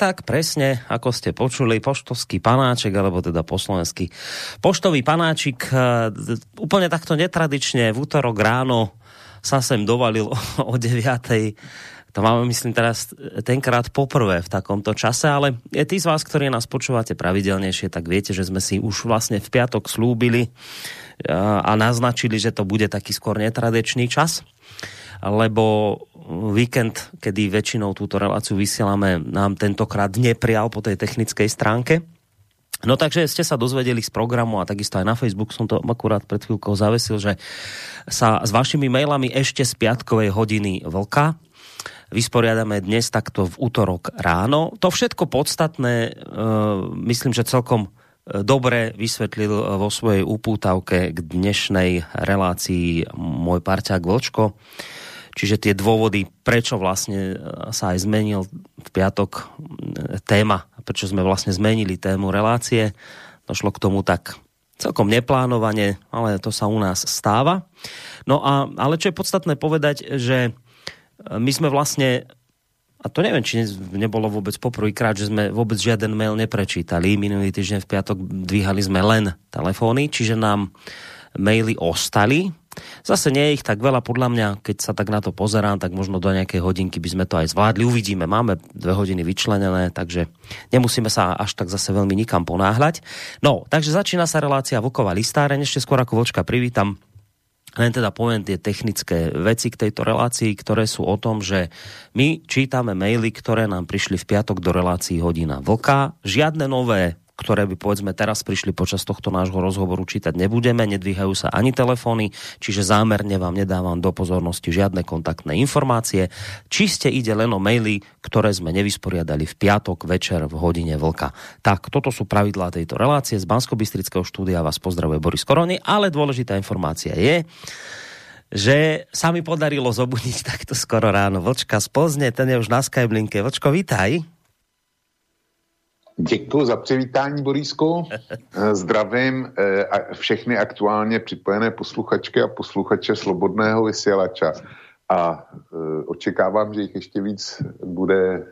tak presne, ako ste počuli, poštovský panáček, alebo teda po slovensky poštový panáčik, e, úplne takto netradične v útorok ráno sa sem dovalil o 9. To máme, myslím, teraz tenkrát poprvé v takomto čase, ale tí z vás, ktorí nás počúvate pravidelnejšie, tak viete, že sme si už vlastne v piatok slúbili e, a naznačili, že to bude taký skôr netradičný čas lebo víkend, kedy väčšinou túto reláciu vysielame, nám tentokrát neprijal po tej technickej stránke. No takže ste sa dozvedeli z programu a takisto aj na Facebook som to akurát pred chvíľkou zavesil, že sa s vašimi mailami ešte z piatkovej hodiny vlka vysporiadame dnes takto v útorok ráno. To všetko podstatné, e, myslím, že celkom e, dobre vysvetlil vo svojej upútavke k dnešnej relácii môj parťák Vlčko. Čiže tie dôvody, prečo vlastne e, sa aj zmenil v piatok e, téma, prečo sme vlastne zmenili tému relácie, došlo k tomu tak celkom neplánovane, ale to sa u nás stáva. No a, ale čo je podstatné povedať, že e, my sme vlastne a to neviem, či nebolo vôbec poprvýkrát, že sme vôbec žiaden mail neprečítali. Minulý týždeň v piatok dvíhali sme len telefóny, čiže nám maily ostali Zase nie je ich tak veľa, podľa mňa, keď sa tak na to pozerám, tak možno do nejakej hodinky by sme to aj zvládli. Uvidíme, máme dve hodiny vyčlenené, takže nemusíme sa až tak zase veľmi nikam ponáhľať. No, takže začína sa relácia Vlková listáreň. Ešte skôr ako Vočka privítam len teda poviem tie technické veci k tejto relácii, ktoré sú o tom, že my čítame maily, ktoré nám prišli v piatok do relácií hodina vlka. Žiadne nové ktoré by povedzme teraz prišli počas tohto nášho rozhovoru čítať nebudeme, nedvíhajú sa ani telefóny, čiže zámerne vám nedávam do pozornosti žiadne kontaktné informácie. Čiste ide len o maily, ktoré sme nevysporiadali v piatok večer v hodine vlka. Tak, toto sú pravidlá tejto relácie. Z bansko štúdia vás pozdravuje Boris Korony, ale dôležitá informácia je, že sa mi podarilo zobudiť takto skoro ráno Vlčka z Pozne, ten je už na Skyblinke. Vlčko, vítaj. Děkuji za přivítání, Borísku. Eh, zdravím eh, všechny aktuálně připojené posluchačky a posluchače Slobodného vysílača. A eh, očekávám, že jich ještě víc bude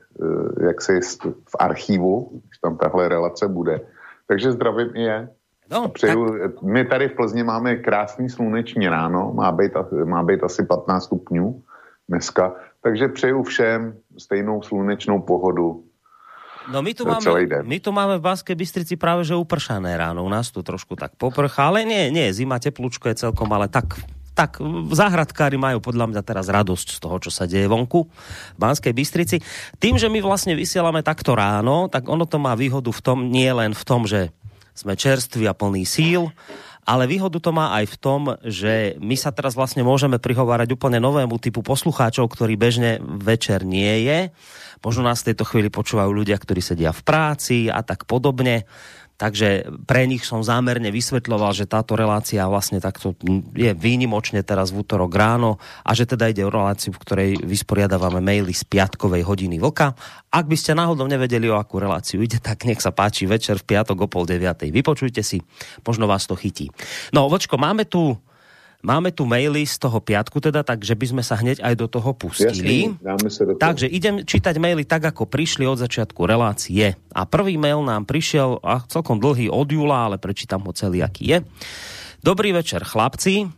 jak se v archivu, když tam tahle relace bude. Takže zdravím i je. No, přeju, tak... My tady v Plzni máme krásný sluneční ráno, má být, má být asi 15 stupňů dneska, takže přeju všem stejnou slunečnou pohodu, No my tu, máme, my tu máme v Baskej Bystrici práve že upršané ráno. U nás tu trošku tak poprcha, ale nie, nie, zima teplúčko je celkom, ale tak tak záhradkári majú podľa mňa teraz radosť z toho, čo sa deje vonku v Banskej Bystrici. Tým, že my vlastne vysielame takto ráno, tak ono to má výhodu v tom, nie len v tom, že sme čerství a plný síl, ale výhodu to má aj v tom, že my sa teraz vlastne môžeme prihovárať úplne novému typu poslucháčov, ktorý bežne večer nie je Možno nás v tejto chvíli počúvajú ľudia, ktorí sedia v práci a tak podobne. Takže pre nich som zámerne vysvetľoval, že táto relácia vlastne takto je výnimočne teraz v útorok ráno a že teda ide o reláciu, v ktorej vysporiadávame maily z piatkovej hodiny vlka. Ak by ste náhodou nevedeli, o akú reláciu ide, tak nech sa páči večer v piatok o pol deviatej. Vypočujte si, možno vás to chytí. No, Vočko, máme tu Máme tu maily z toho piatku teda, takže by sme sa hneď aj do toho pustili. Jasne, sa do toho. Takže idem čítať maily tak, ako prišli od začiatku relácie. A prvý mail nám prišiel a celkom dlhý od júla, ale prečítam ho celý, aký je. Dobrý večer, chlapci.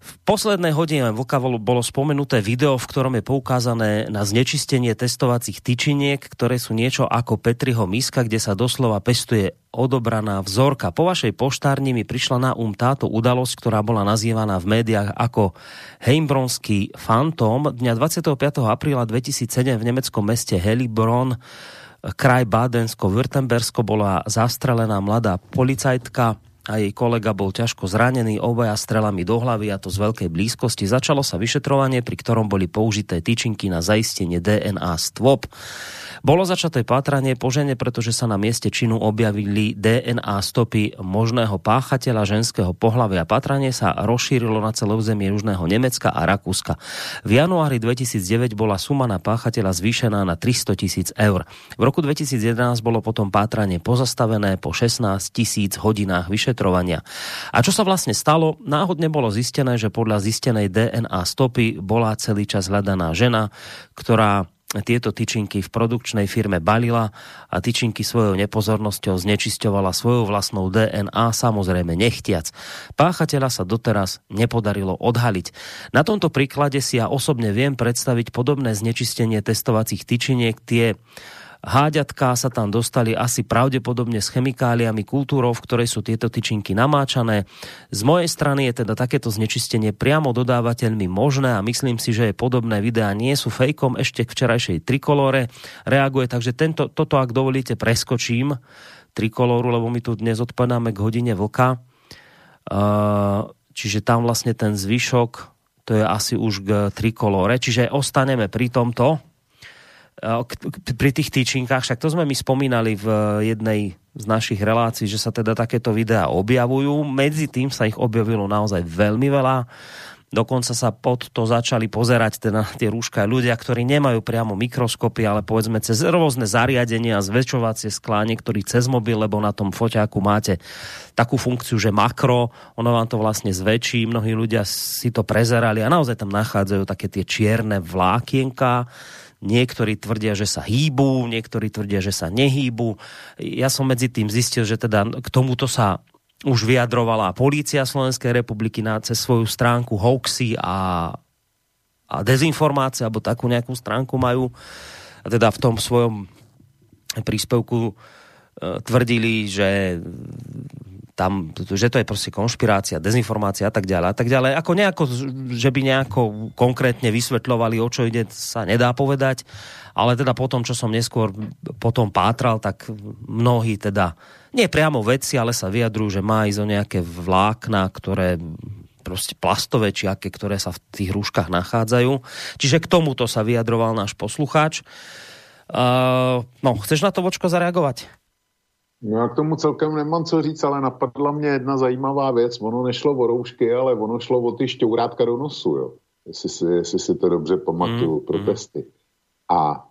V poslednej hodine Vlka bolo spomenuté video, v ktorom je poukázané na znečistenie testovacích tyčiniek, ktoré sú niečo ako Petriho miska, kde sa doslova pestuje odobraná vzorka. Po vašej poštárni mi prišla na um táto udalosť, ktorá bola nazývaná v médiách ako Heimbronský fantom. Dňa 25. apríla 2007 v nemeckom meste Helibron kraj Bádensko-Württembersko bola zastrelená mladá policajtka a jej kolega bol ťažko zranený obaja strelami do hlavy a to z veľkej blízkosti. Začalo sa vyšetrovanie, pri ktorom boli použité tyčinky na zaistenie DNA stôp. Bolo začaté pátranie po žene, pretože sa na mieste činu objavili DNA stopy možného páchateľa ženského pohľavia. Pátranie sa rozšírilo na celé územie Južného Nemecka a Rakúska. V januári 2009 bola suma na páchateľa zvýšená na 300 tisíc eur. V roku 2011 bolo potom pátranie pozastavené po 16 tisíc hodinách vyšetrovania. A čo sa vlastne stalo? Náhodne bolo zistené, že podľa zistenej DNA stopy bola celý čas hľadaná žena, ktorá tieto tyčinky v produkčnej firme balila a tyčinky svojou nepozornosťou znečisťovala svojou vlastnou DNA, samozrejme nechtiac. Páchateľa sa doteraz nepodarilo odhaliť. Na tomto príklade si ja osobne viem predstaviť podobné znečistenie testovacích tyčiniek, tie Háďatka sa tam dostali asi pravdepodobne s chemikáliami kultúrov, v ktorej sú tieto tyčinky namáčané. Z mojej strany je teda takéto znečistenie priamo dodávateľmi možné a myslím si, že je podobné videá nie sú fejkom ešte k včerajšej trikolore. Reaguje, takže tento, toto, ak dovolíte, preskočím trikolóru, lebo my tu dnes odpadáme k hodine vlka. Čiže tam vlastne ten zvyšok, to je asi už k trikolore. Čiže ostaneme pri tomto pri tých týčinkách, však to sme my spomínali v jednej z našich relácií, že sa teda takéto videá objavujú. Medzi tým sa ich objavilo naozaj veľmi veľa. Dokonca sa pod to začali pozerať teda tie rúška ľudia, ktorí nemajú priamo mikroskopy, ale povedzme cez rôzne zariadenia, zväčšovacie sklá, niektorí cez mobil, lebo na tom foťáku máte takú funkciu, že makro, ono vám to vlastne zväčší, mnohí ľudia si to prezerali a naozaj tam nachádzajú také tie čierne vlákienka, Niektorí tvrdia, že sa hýbu, niektorí tvrdia, že sa nehýbu. Ja som medzi tým zistil, že teda k tomuto sa už vyjadrovala polícia Slovenskej republiky na, cez svoju stránku hoaxy a, a dezinformácie, alebo takú nejakú stránku majú. A teda v tom svojom príspevku e, tvrdili, že tam, že to je proste konšpirácia, dezinformácia a tak ďalej a tak ďalej. Ako nejako, že by nejako konkrétne vysvetľovali, o čo ide, sa nedá povedať, ale teda potom, čo som neskôr potom pátral, tak mnohí teda, nie priamo vedci, ale sa vyjadrujú, že má ísť o nejaké vlákna, ktoré proste plastové či aké, ktoré sa v tých rúškach nachádzajú. Čiže k tomuto sa vyjadroval náš poslucháč. Uh, no, chceš na to, Vočko, zareagovať? No já k tomu celkem nemám co říct, ale napadla mě jedna zajímavá věc. Ono nešlo o roušky, ale ono šlo o ty šťourátka do nosu, jo. Jestli si, jestli si to dobře pamatuju, mm, protesty. A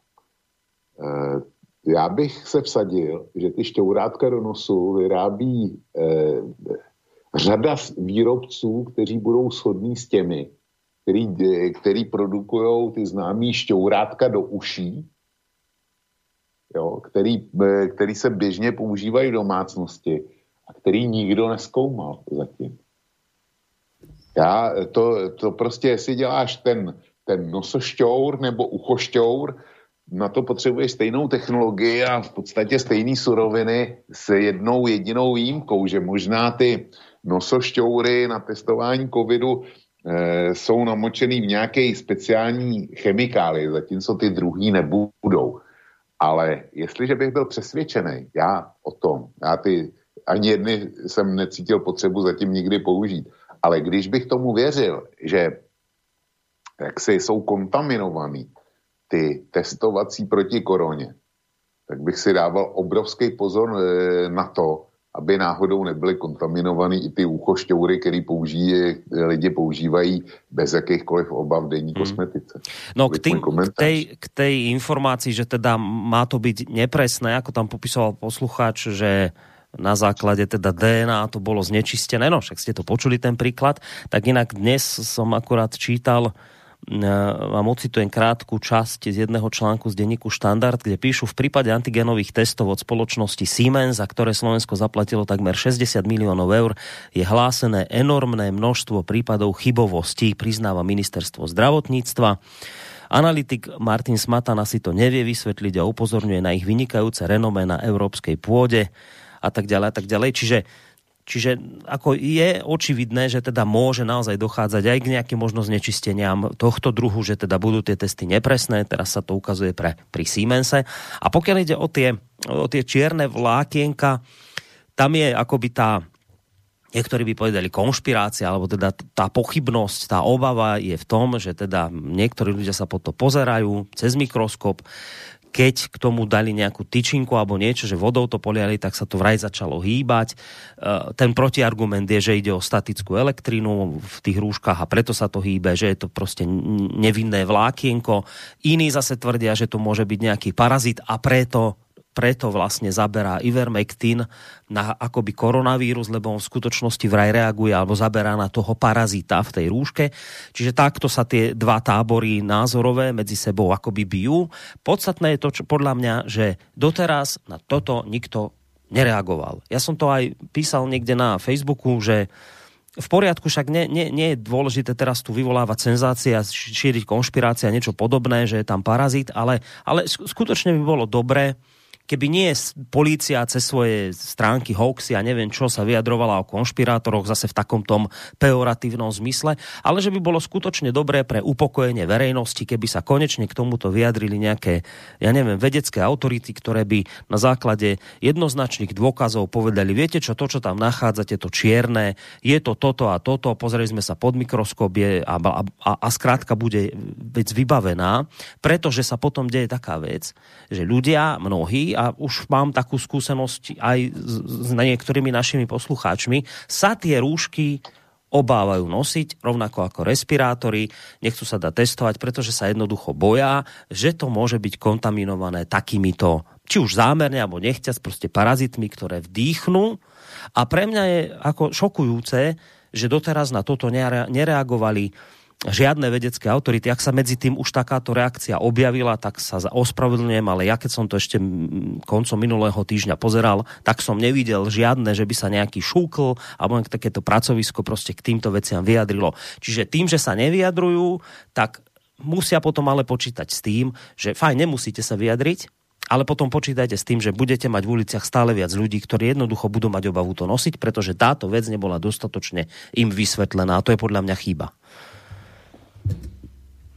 e, já bych se vsadil, že ty šťourátka do nosu vyrábí e, řada výrobců, kteří budou shodní s těmi, který, který produkují ty známý šťourátka do uší, jo, který, eh, který se běžně používají v domácnosti a který nikdo neskoumal zatím. Já, to, to prostě, jestli děláš ten, ten nosošťour nebo uchošťour, na to potřebuješ stejnou technologii a v podstatě stejné suroviny s jednou jedinou výjimkou, že možná ty nosošťoury na testování covidu e, jsou namočený v nějaké speciální chemikálie, zatímco ty druhý nebudou. Ale jestliže bych byl přesvědčený, já o tom, já ty ani jedny jsem necítil potřebu zatím nikdy použít, ale když bych tomu věřil, že jak si jsou kontaminovaný ty testovací proti koroně, tak bych si dával obrovský pozor eh, na to, aby náhodou nebyly kontaminovaný i ty úchošťoury, které použijí, lidi používají bez jakýchkoliv obav v denní hmm. kosmetice. No k, tým, k, tej, k tej informácii, že teda má to byť nepresné, ako tam popisoval poslucháč, že na základe teda DNA to bolo znečistené, no však ste to počuli ten príklad, tak inak dnes som akurát čítal vám ocitujem krátku časť z jedného článku z denníku Štandard, kde píšu v prípade antigenových testov od spoločnosti Siemens, za ktoré Slovensko zaplatilo takmer 60 miliónov eur, je hlásené enormné množstvo prípadov chybovostí, priznáva ministerstvo zdravotníctva. Analytik Martin Smatana si to nevie vysvetliť a upozorňuje na ich vynikajúce renomé na európskej pôde a tak ďalej a tak ďalej. Čiže Čiže ako je očividné, že teda môže naozaj dochádzať aj k nejakým možno znečisteniam tohto druhu, že teda budú tie testy nepresné, teraz sa to ukazuje pre, pri Siemense. A pokiaľ ide o tie, o tie čierne vlákienka, tam je akoby tá Niektorí by povedali konšpirácia, alebo teda tá pochybnosť, tá obava je v tom, že teda niektorí ľudia sa po to pozerajú cez mikroskop, keď k tomu dali nejakú tyčinku alebo niečo, že vodou to poliali, tak sa to vraj začalo hýbať. E, ten protiargument je, že ide o statickú elektrínu v tých rúškach a preto sa to hýbe, že je to proste nevinné vlákienko. Iní zase tvrdia, že to môže byť nejaký parazit a preto preto vlastne zaberá Ivermectin na akoby koronavírus, lebo on v skutočnosti vraj reaguje alebo zaberá na toho parazita v tej rúške. Čiže takto sa tie dva tábory názorové medzi sebou akoby bijú. Podstatné je to, čo, podľa mňa, že doteraz na toto nikto nereagoval. Ja som to aj písal niekde na Facebooku, že v poriadku, však nie, nie, nie je dôležité teraz tu vyvolávať senzácie a šíriť konšpirácie a niečo podobné, že je tam parazit, ale, ale skutočne by bolo dobré, keby nie polícia cez svoje stránky hoaxy a neviem čo sa vyjadrovala o konšpirátoroch zase v takom tom pejoratívnom zmysle, ale že by bolo skutočne dobré pre upokojenie verejnosti, keby sa konečne k tomuto vyjadrili nejaké, ja neviem, vedecké autority, ktoré by na základe jednoznačných dôkazov povedali, viete čo, to, čo tam nachádzate, to čierne, je to toto a toto, pozreli sme sa pod mikroskop je, a, a, a, a skrátka bude vec vybavená, pretože sa potom deje taká vec, že ľudia, mnohí, a už mám takú skúsenosť aj s niektorými našimi poslucháčmi, sa tie rúšky obávajú nosiť, rovnako ako respirátory, nechcú sa dať testovať, pretože sa jednoducho boja, že to môže byť kontaminované takýmito, či už zámerne, alebo nechťac, proste parazitmi, ktoré vdýchnú. A pre mňa je ako šokujúce, že doteraz na toto nereagovali žiadne vedecké autority. Ak sa medzi tým už takáto reakcia objavila, tak sa ospravedlňujem, ale ja keď som to ešte koncom minulého týždňa pozeral, tak som nevidel žiadne, že by sa nejaký šúkl alebo takéto pracovisko proste k týmto veciam vyjadrilo. Čiže tým, že sa nevyjadrujú, tak musia potom ale počítať s tým, že fajn, nemusíte sa vyjadriť, ale potom počítajte s tým, že budete mať v uliciach stále viac ľudí, ktorí jednoducho budú mať obavu to nosiť, pretože táto vec nebola dostatočne im vysvetlená a to je podľa mňa chyba.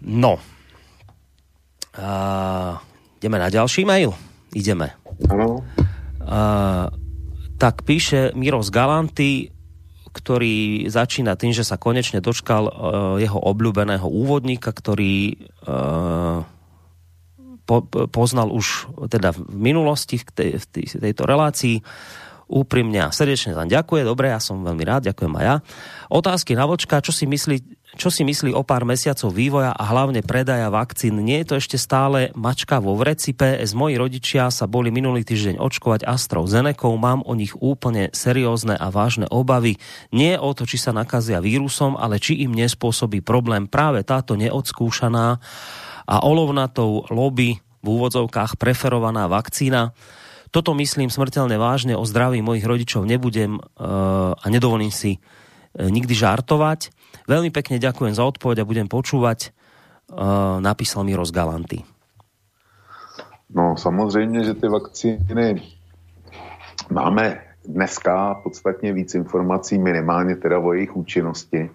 No. Uh, ideme na ďalší mail? Ideme. Áno. Tak píše Miro z Galanty, ktorý začína tým, že sa konečne dočkal uh, jeho obľúbeného úvodníka, ktorý uh, po, poznal už teda v minulosti v, tej, v, tej, v tejto relácii. Úprimne a srdečne tam ďakuje. Dobre, ja som veľmi rád, ďakujem aj ja. Otázky na vočka, čo si myslí, čo si myslí o pár mesiacov vývoja a hlavne predaja vakcín? Nie je to ešte stále mačka vo vreci? PS, moji rodičia sa boli minulý týždeň očkovať AstraZenekou, mám o nich úplne seriózne a vážne obavy. Nie o to, či sa nakazia vírusom, ale či im nespôsobí problém práve táto neodskúšaná a olovnatou lobby v úvodzovkách preferovaná vakcína. Toto myslím smrteľne vážne, o zdraví mojich rodičov nebudem uh, a nedovolím si uh, nikdy žartovať. Veľmi pekne ďakujem za odpoveď a budem počúvať. Uh, napísal mi Galanty. No samozřejmě, že ty vakcíny máme dneska podstatně víc informací, minimálně teda o jejich účinnosti,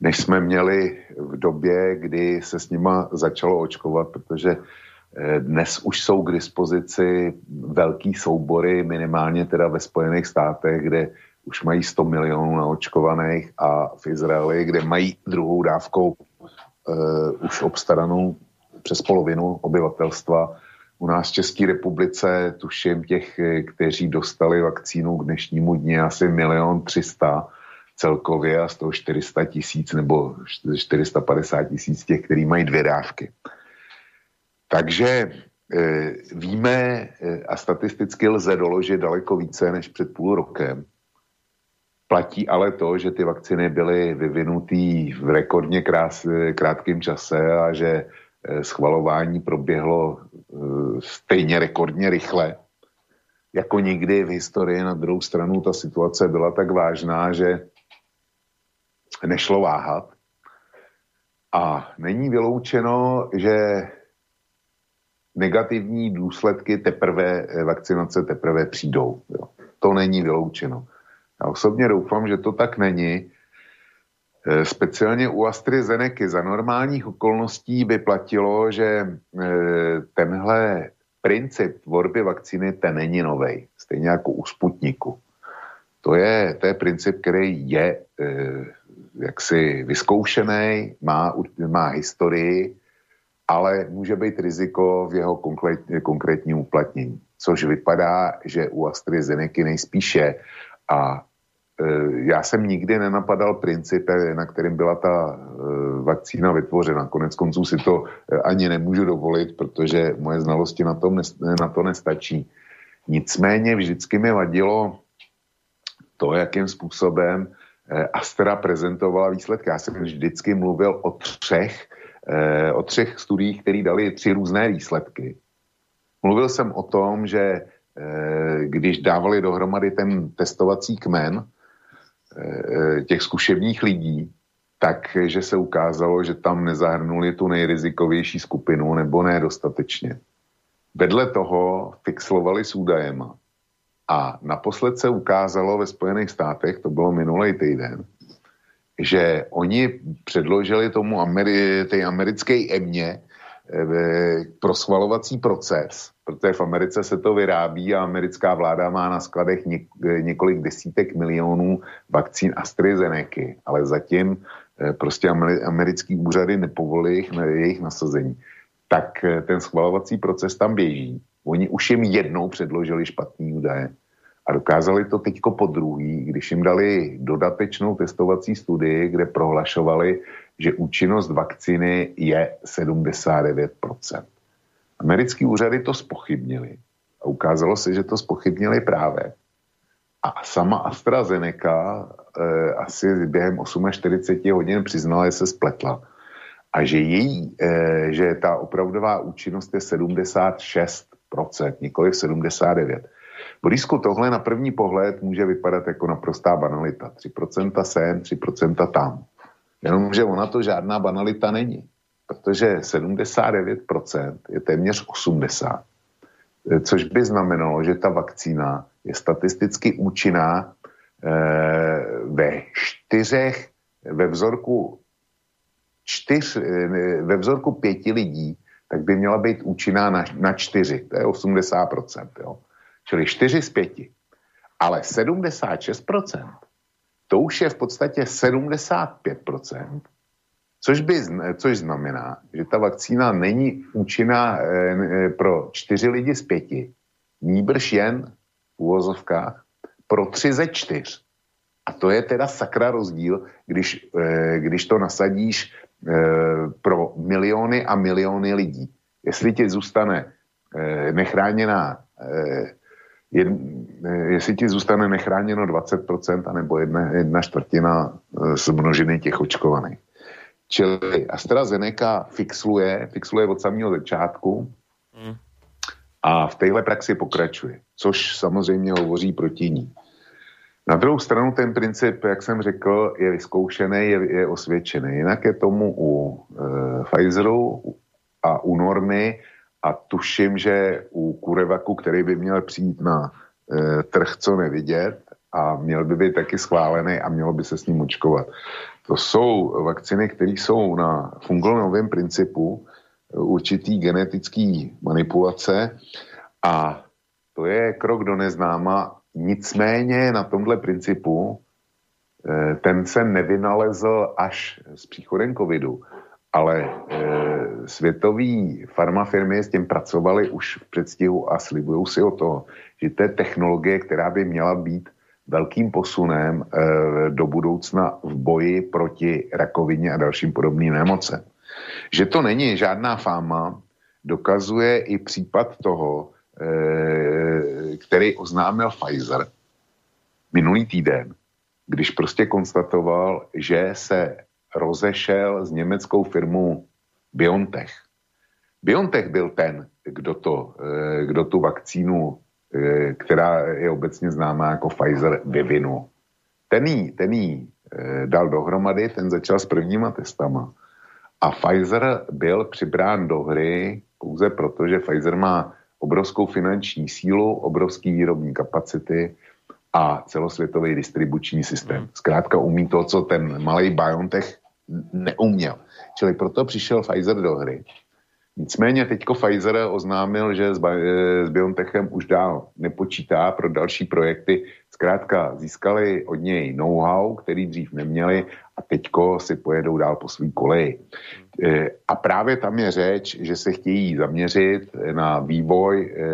než jsme měli v době, kdy se s nima začalo očkovat, protože eh, dnes už jsou k dispozici velký soubory, minimálně teda ve Spojených státech, kde už mají 100 milionů naočkovaných a v Izraeli, kde mají druhou dávkou uh, už obstaranou přes polovinu obyvatelstva. U nás v České republice tuším těch, kteří dostali vakcínu k dnešnímu dni asi milion třista celkově a z toho 400 tisíc nebo 450 tisíc těch, který mají dvě dávky. Takže e, víme e, a statisticky lze doložit daleko více než před půl rokem, Platí ale to, že ty vakcíny byly vyvinuté v rekordně krás, krátkém čase a že eh, schvalování proběhlo eh, stejně rekordně rychle. Jako nikdy v historii na druhou stranu ta situace byla tak vážná, že nešlo váhat. A není vyloučeno, že negativní důsledky teprve eh, vakcinace teprve přijdou. Jo. To není vyloučeno. Já osobně doufám, že to tak není. E, speciálně u AstraZeneca za normálních okolností by platilo, že e, tenhle princip tvorby vakcíny ten není novej, stejně jako u Sputniku. To je, to je princip, který je e, jaksi vyzkoušený, má, má historii, ale může být riziko v jeho konkrét, konkrétním uplatnění. Což vypadá, že u AstraZeneca nejspíše. A já jsem nikdy nenapadal princip, na kterým byla ta e, vakcína vytvořena. Konec konců si to e, ani nemůžu dovolit, protože moje znalosti na, tom, na to nestačí. Nicméně vždycky mi vadilo to, jakým způsobem Astra prezentovala výsledky. Já jsem vždycky mluvil o třech, o třech studiích, které dali tři různé výsledky. Mluvil jsem o tom, že když dávali dohromady ten testovací kmen těch zkušebních lidí, takže se ukázalo, že tam nezahrnuli tu nejrizikovější skupinu nebo nedostatečně. Vedle toho fixlovali s údajema. A naposled se ukázalo ve Spojených státech, to bylo minulý týden, že oni předložili tomu Ameri- americké emě eh, pro schvalovací proces, protože v Americe se to vyrábí a americká vláda má na skladech něk- několik desítek milionů vakcín AstraZeneca, ale zatím eh, prostě americký úřady nepovolí jejich, jejich nasazení tak eh, ten schvalovací proces tam běží. Oni už jim jednou předložili špatný údaje a dokázali to teďko po druhý, když jim dali dodatečnou testovací studii, kde prohlašovali, že účinnost vakcíny je 79%. Americký úřady to spochybnili a ukázalo se, že to spochybnili právě. A sama AstraZeneca eh, asi během 48 hodin přiznala, že se spletla a že, její, e, že ta opravdová účinnost je 76%, nikoli 79%. Borisku, tohle na první pohled může vypadat jako naprostá banalita. 3% sem, 3% tam. Jenomže ona to žádná banalita není, protože 79% je téměř 80%, eh, což by znamenalo, že ta vakcína je statisticky účinná e, ve čtyřech, ve vzorku čtyř, eh, ve vzorku pěti lidí, tak by měla být účinná na, na čtyři, to je 80%, jo. Čili čtyři z pěti. Ale 76%, to už je v podstatě 75%, což, by, což znamená, že ta vakcína není účinná e, e, pro čtyři lidi z pěti, níbrž jen v úvozovkách pro tři ze čtyř. A to je teda sakra rozdíl, když, e, když to nasadíš Eh, pro miliony a miliony lidí. Jestli ti zůstane eh, nechráněná eh, jestli ti zůstane nechráněno 20% anebo jedna, jedna čtvrtina z množiny těch očkovaných. Čili AstraZeneca fixuje, fixuje od samého začátku hmm. a v téhle praxi pokračuje, což samozřejmě hovoří proti ní. Na druhou stranu ten princip, jak jsem řekl, je vyzkoušený, je, je osvědčený. Jinak je tomu u e, Pfizeru a u Normy a tuším, že u Kurevaku, který by měl přijít na e, trh co nevidět a měl by být taky schválený a mělo by se s ním očkovat. To jsou vakciny, které jsou na fungolovém principu určitý genetický manipulace a to je krok do neznáma. Nicméně na tomhle principu eh, ten se nevynalezl až s příchodem covidu, ale eh, světový farmafirmy s tím pracovali už v předstihu a slibují si o to, že to je technologie, která by měla být velkým posunem eh, do budoucna v boji proti rakovině a dalším podobným nemocem. Že to není žádná fáma, dokazuje i případ toho, Eh, který oznámil Pfizer minulý týden, když prostě konstatoval, že se rozešel s německou firmou BioNTech. BioNTech byl ten, kdo, to, eh, kdo tu vakcínu, která je obecně známá jako Pfizer, vyvinul. Ten jí, ten jí dal dohromady, ten začal s prvníma testama. A Pfizer byl přibrán do hry pouze proto, že Pfizer má obrovskou finanční sílu, obrovský výrobní kapacity a celosvětový distribuční systém. Hmm. Zkrátka umí to, co ten malý BioNTech neuměl. Čili proto přišel Pfizer do hry Nicméně teďko Pfizer oznámil, že s, s BioNTechem už dál nepočítá pro další projekty. Zkrátka získali od něj know-how, který dřív neměli a teďko si pojedou dál po svý koleji. E, a právě tam je řeč, že se chtějí zaměřit na vývoj e,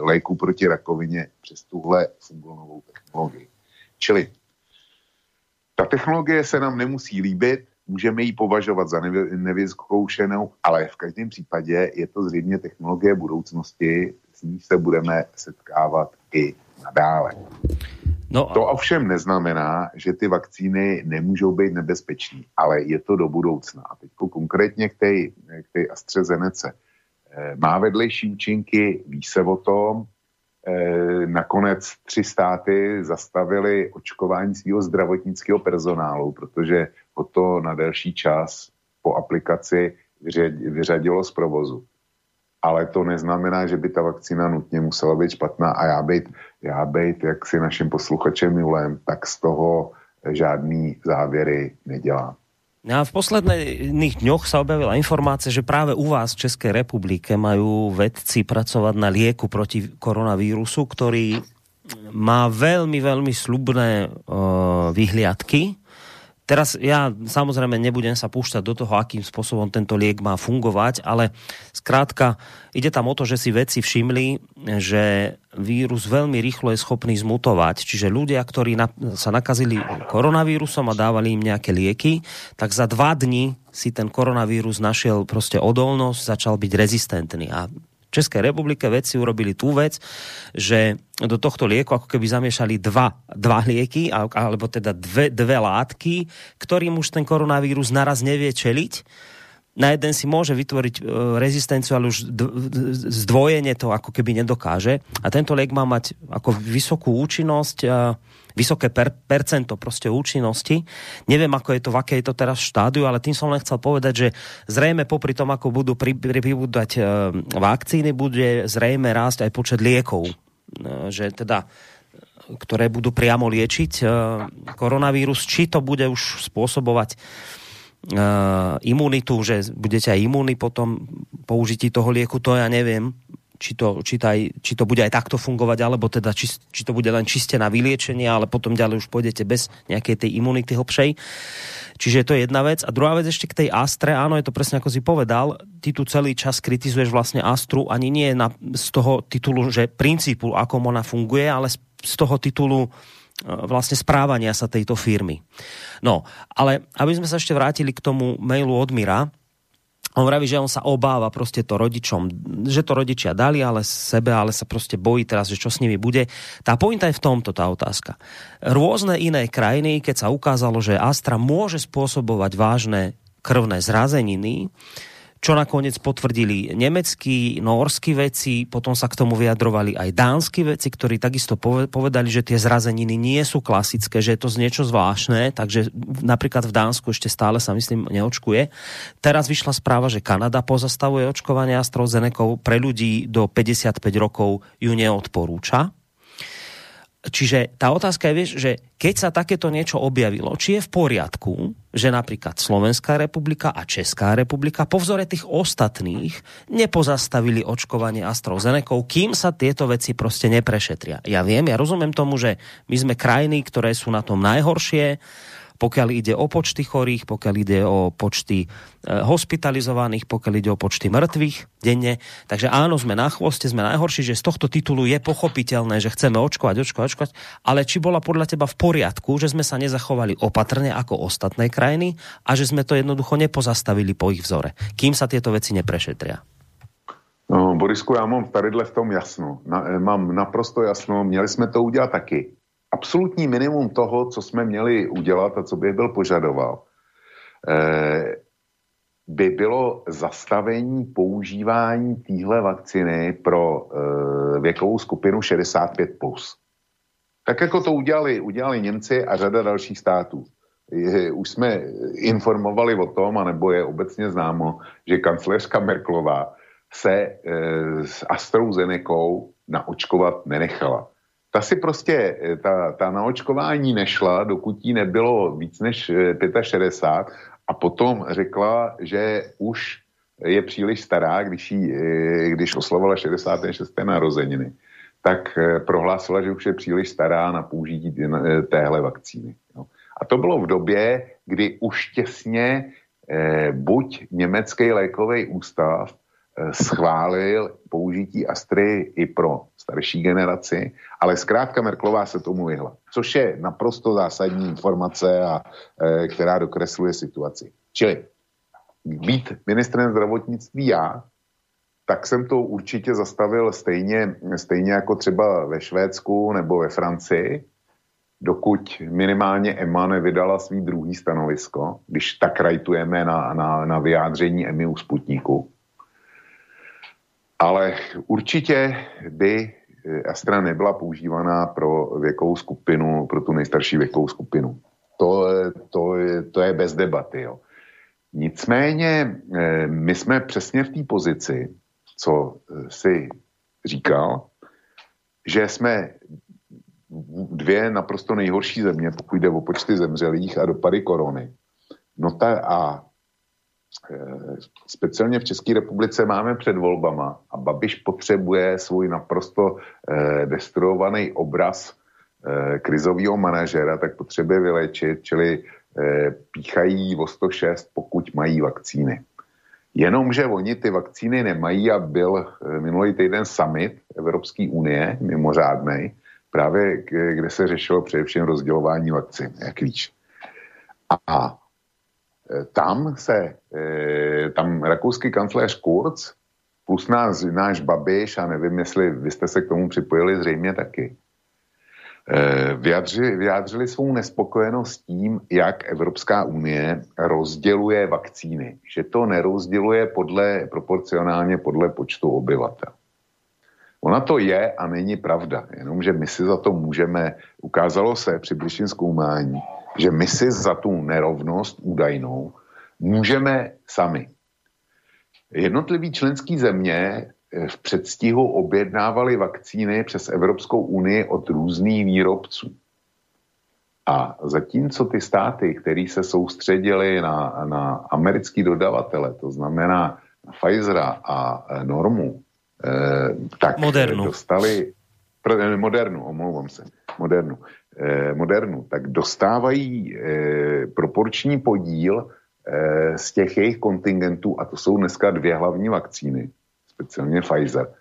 léku proti rakovině přes tuhle fungonovou technologii. Čili ta technologie se nám nemusí líbit, můžeme ji považovat za nevyzkoušenou, ale v každém případě je to zřejmě technologie budoucnosti, s ní se budeme setkávat i nadále. No, to ovšem neznamená, že ty vakcíny nemůžou být nebezpečné, ale je to do budoucna. A teď konkrétně k té, k té AstraZeneca. Eh, má vedlejší účinky, ví se o tom, nakonec tři státy zastavili očkování svého zdravotnického personálu, protože o to na delší čas po aplikaci vyřadilo z provozu. Ale to neznamená, že by ta vakcína nutně musela být špatná a já být, já být jak si našim posluchačem Julem, tak z toho žádný závěry nedělám. No a v posledných dňoch sa objavila informácia, že práve u vás v Českej republike majú vedci pracovať na lieku proti koronavírusu, ktorý má veľmi, veľmi slubné uh, vyhliadky Teraz ja samozrejme nebudem sa púšťať do toho, akým spôsobom tento liek má fungovať, ale skrátka ide tam o to, že si vedci všimli, že vírus veľmi rýchlo je schopný zmutovať. Čiže ľudia, ktorí na, sa nakazili koronavírusom a dávali im nejaké lieky, tak za dva dni si ten koronavírus našiel proste odolnosť, začal byť rezistentný. A Českej republike vedci urobili tú vec, že do tohto lieku ako keby zamiešali dva, dva lieky, alebo teda dve, dve látky, ktorým už ten koronavírus naraz nevie čeliť na jeden si môže vytvoriť e, rezistenciu, ale už zdvojenie to ako keby nedokáže. A tento liek má mať ako vysokú účinnosť, vysoké per, percento proste účinnosti. Neviem, ako je to, v aké je to teraz štádiu, ale tým som len chcel povedať, že zrejme popri tom, ako budú pribúdať e, vakcíny, bude zrejme rásť aj počet liekov. E, že teda ktoré budú priamo liečiť koronavírus, či to bude už spôsobovať imunitu, že budete aj imunní potom použití toho lieku, to ja neviem, či to, či, to aj, či to bude aj takto fungovať, alebo teda či, či to bude len čiste na vyliečenie, ale potom ďalej už pôjdete bez nejakej tej imunity hlbšej. Čiže to je jedna vec. A druhá vec ešte k tej Astre, áno, je to presne ako si povedal, ty tu celý čas kritizuješ vlastne Astru, ani nie na, z toho titulu, že princípu, ako ona funguje, ale z, z toho titulu vlastne správania sa tejto firmy. No, ale aby sme sa ešte vrátili k tomu mailu od Mira, on vraví, že on sa obáva proste to rodičom, že to rodičia dali, ale sebe, ale sa proste bojí teraz, že čo s nimi bude. Tá pointa je v tomto, tá otázka. Rôzne iné krajiny, keď sa ukázalo, že Astra môže spôsobovať vážne krvné zrazeniny, čo nakoniec potvrdili nemeckí, norskí veci, potom sa k tomu vyjadrovali aj dánsky veci, ktorí takisto povedali, že tie zrazeniny nie sú klasické, že je to niečo zvláštne, takže napríklad v Dánsku ešte stále sa myslím neočkuje. Teraz vyšla správa, že Kanada pozastavuje očkovanie AstraZeneca pre ľudí do 55 rokov ju neodporúča Čiže tá otázka je, vieš, že keď sa takéto niečo objavilo, či je v poriadku, že napríklad Slovenská republika a Česká republika po vzore tých ostatných nepozastavili očkovanie AstraZeneca, kým sa tieto veci proste neprešetria. Ja viem, ja rozumiem tomu, že my sme krajiny, ktoré sú na tom najhoršie, pokiaľ ide o počty chorých, pokiaľ ide o počty e, hospitalizovaných, pokiaľ ide o počty mŕtvych denne. Takže áno, sme na chvoste, sme najhorší, že z tohto titulu je pochopiteľné, že chceme očkovať, očkovať, očkovať, ale či bola podľa teba v poriadku, že sme sa nezachovali opatrne ako ostatné krajiny a že sme to jednoducho nepozastavili po ich vzore, kým sa tieto veci neprešetria? No, Borisku, já mám tadyhle v tom jasno. Na, e, mám naprosto jasno, měli jsme to udělat taky absolutní minimum toho, co jsme měli udělat a co by byl požadoval, eh, by bylo zastavení používání téhle vakciny pro eh, věkovou skupinu 65+. Plus. Tak jako to udělali, udělali Němci a řada dalších států. Už jsme informovali o tom, anebo je obecně známo, že kancléřka Merklová se e, s AstraZenecou naočkovat nenechala ta si prostě, eh, ta, ta naočkování nešla, dokud jí nebylo víc než 65 eh, a potom řekla, že už je příliš stará, když, jí, když oslovala 66. narozeniny, tak prohlásila, že už je příliš stará na použití téhle vakcíny. A to bylo v době, kdy už těsně eh, buď německý lékový ústav eh, schválil použití Astry i pro starší generaci, ale zkrátka Merklová se tomu vyhla, což je naprosto zásadní informace, a, eh, která dokresluje situaci. Čili být ministrem zdravotnictví já, tak jsem to určitě zastavil stejně, stejně jako třeba ve Švédsku nebo ve Francii, dokud minimálně EMA nevydala svý druhý stanovisko, když tak rajtujeme na, na, na vyjádření EMI u Sputniku. Ale určitě by eh, Astra nebyla používaná pro věkovou skupinu, pro tu nejstarší věkovou skupinu. To, to, to je bez debaty. Jo. Nicméně eh, my jsme přesně v té pozici, co eh, si říkal, že jsme dvě naprosto nejhorší země, pokud jde o počty zemřelých a dopady korony. No ta a speciálně v České republice máme před volbama a Babiš potřebuje svůj naprosto e, destruovaný obraz e, krizového manažera, tak potřebuje vylečit, čili píchají o 106, pokud mají vakcíny. Jenomže oni ty vakcíny nemají a byl minulý týden summit Evropské unie, mimořádný, právě kde se řešilo především rozdělování vakcín, jak víš. A tam se, e, tam rakouský kancléř Kurz plus nás, náš Babiš, a nevím, jestli vy jste se k tomu připojili zřejmě taky, e, vyjádřili, vyjádřili svou nespokojenost tím, jak Evropská unie rozděluje vakcíny. Že to nerozděluje podle, proporcionálně podle počtu obyvatel. Ona to je a není pravda, jenomže my si za to můžeme, ukázalo se při bližším zkoumání, že my si za tu nerovnost údajnou můžeme sami. Jednotliví členský země eh, v předstihu objednávali vakcíny přes Evropskou unii od různých výrobců. A zatímco ty státy, které se soustředili na, na americký dodavatele, to znamená na Pfizera a eh, Normu, Eh, tak modernu. dostali, eh, modernu, omlouvám se, modernu, modernu, tak dostávají proporční podíl z těch jejich kontingentů, a to jsou dneska dvě hlavní vakcíny, speciálně Pfizer,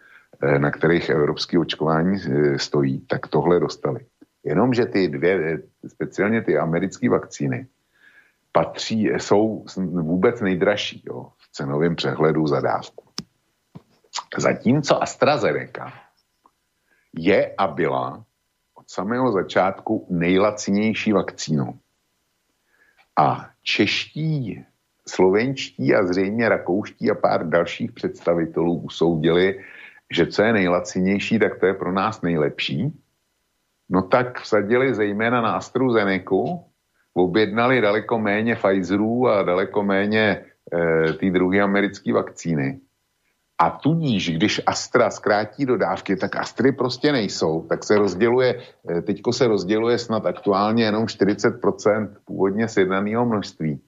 na kterých evropské očkování stojí, tak tohle dostali. Jenomže ty dvě, speciálně ty americké vakcíny, patří, jsou vůbec nejdražší jo, v cenovém přehledu za dávku. Zatímco AstraZeneca je a byla od samého začátku nejlacinější vakcínou. A čeští, slovenští a zřejmě rakouští a pár dalších představitelů usoudili, že co je nejlacinější, tak to je pro nás nejlepší. No tak vsadili zejména na AstraZeneca, objednali daleko méně Pfizerů a daleko méně e, ty druhé americké vakcíny. A tudíž, když Astra zkrátí dodávky, tak Astry prostě nejsou, tak se rozděluje, eh, teďko se rozděluje snad aktuálně jenom 40% původně sjednaného množství.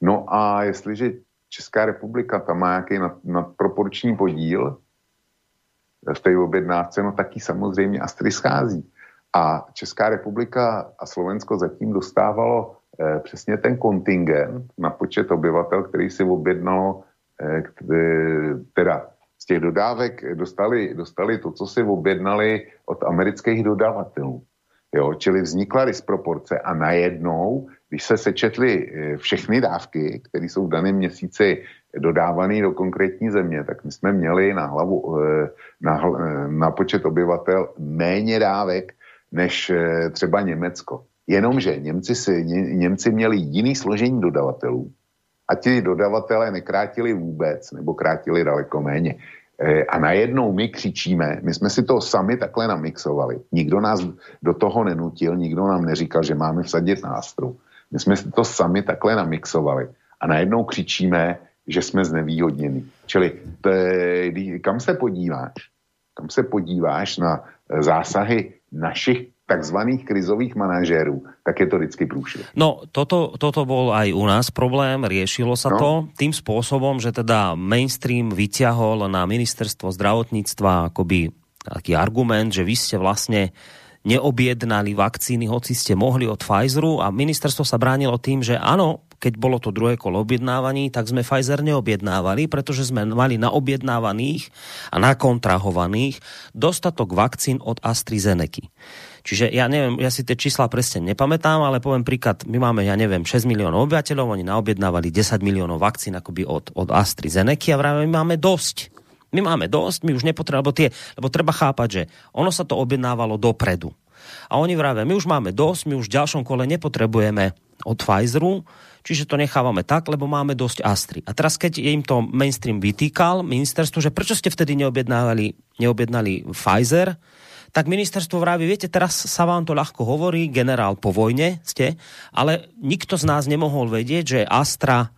No a jestliže Česká republika tam má nějaký nadproporční podíl v té objednávce, no taky samozřejmě Astry schází. A Česká republika a Slovensko zatím dostávalo eh, přesně ten kontingent na počet obyvatel, který si objednalo eh, teda z těch dodávek dostali, dostali to, co si objednali od amerických dodavatelů. Jo, čili vznikla disproporce a najednou, když se sečetly eh, všechny dávky, které jsou v daném měsíci dodávané do konkrétní země, tak my jsme měli na hlavu, eh, na, eh, na počet obyvatel méně dávek než třeba Německo. Jenomže Němci, si, Ně, Němci měli jiný složení dodavatelů, a ti dodavatelé nekrátili vůbec, nebo krátili daleko méně. E, a najednou my křičíme, my jsme si to sami takhle namixovali. Nikdo nás do toho nenutil, nikdo nám neříkal, že máme vsadit nástroj. My jsme si to sami takhle namixovali. A najednou křičíme, že jsme znevýhodněni. Čili te, kam se podíváš? Kam se podíváš na zásahy našich takzvaných krizových manažérů, tak je to vždycky průšvih. No, toto, toto bol aj u nás problém, riešilo sa no. to tým spôsobom, že teda mainstream vyťahol na ministerstvo zdravotníctva akoby taký argument, že vy ste vlastne neobjednali vakcíny, hoci ste mohli od Pfizeru a ministerstvo sa bránilo tým, že áno, keď bolo to druhé kolo objednávaní, tak sme Pfizer neobjednávali, pretože sme mali naobjednávaných a nakontrahovaných dostatok vakcín od AstraZeneca. Čiže ja neviem, ja si tie čísla presne nepamätám, ale poviem príklad, my máme, ja neviem, 6 miliónov obyvateľov, oni naobjednávali 10 miliónov vakcín akoby od, od AstraZeneca a vravíme, my máme dosť. My máme dosť, my už nepotrebujeme, lebo, tie, lebo treba chápať, že ono sa to objednávalo dopredu. A oni vravia, my už máme dosť, my už v ďalšom kole nepotrebujeme od Pfizeru, čiže to nechávame tak, lebo máme dosť Astry. A teraz, keď im to mainstream vytýkal, ministerstvo, že prečo ste vtedy neobjednávali, neobjednali Pfizer, tak ministerstvo vraví, viete, teraz sa vám to ľahko hovorí, generál po vojne ste, ale nikto z nás nemohol vedieť, že Astra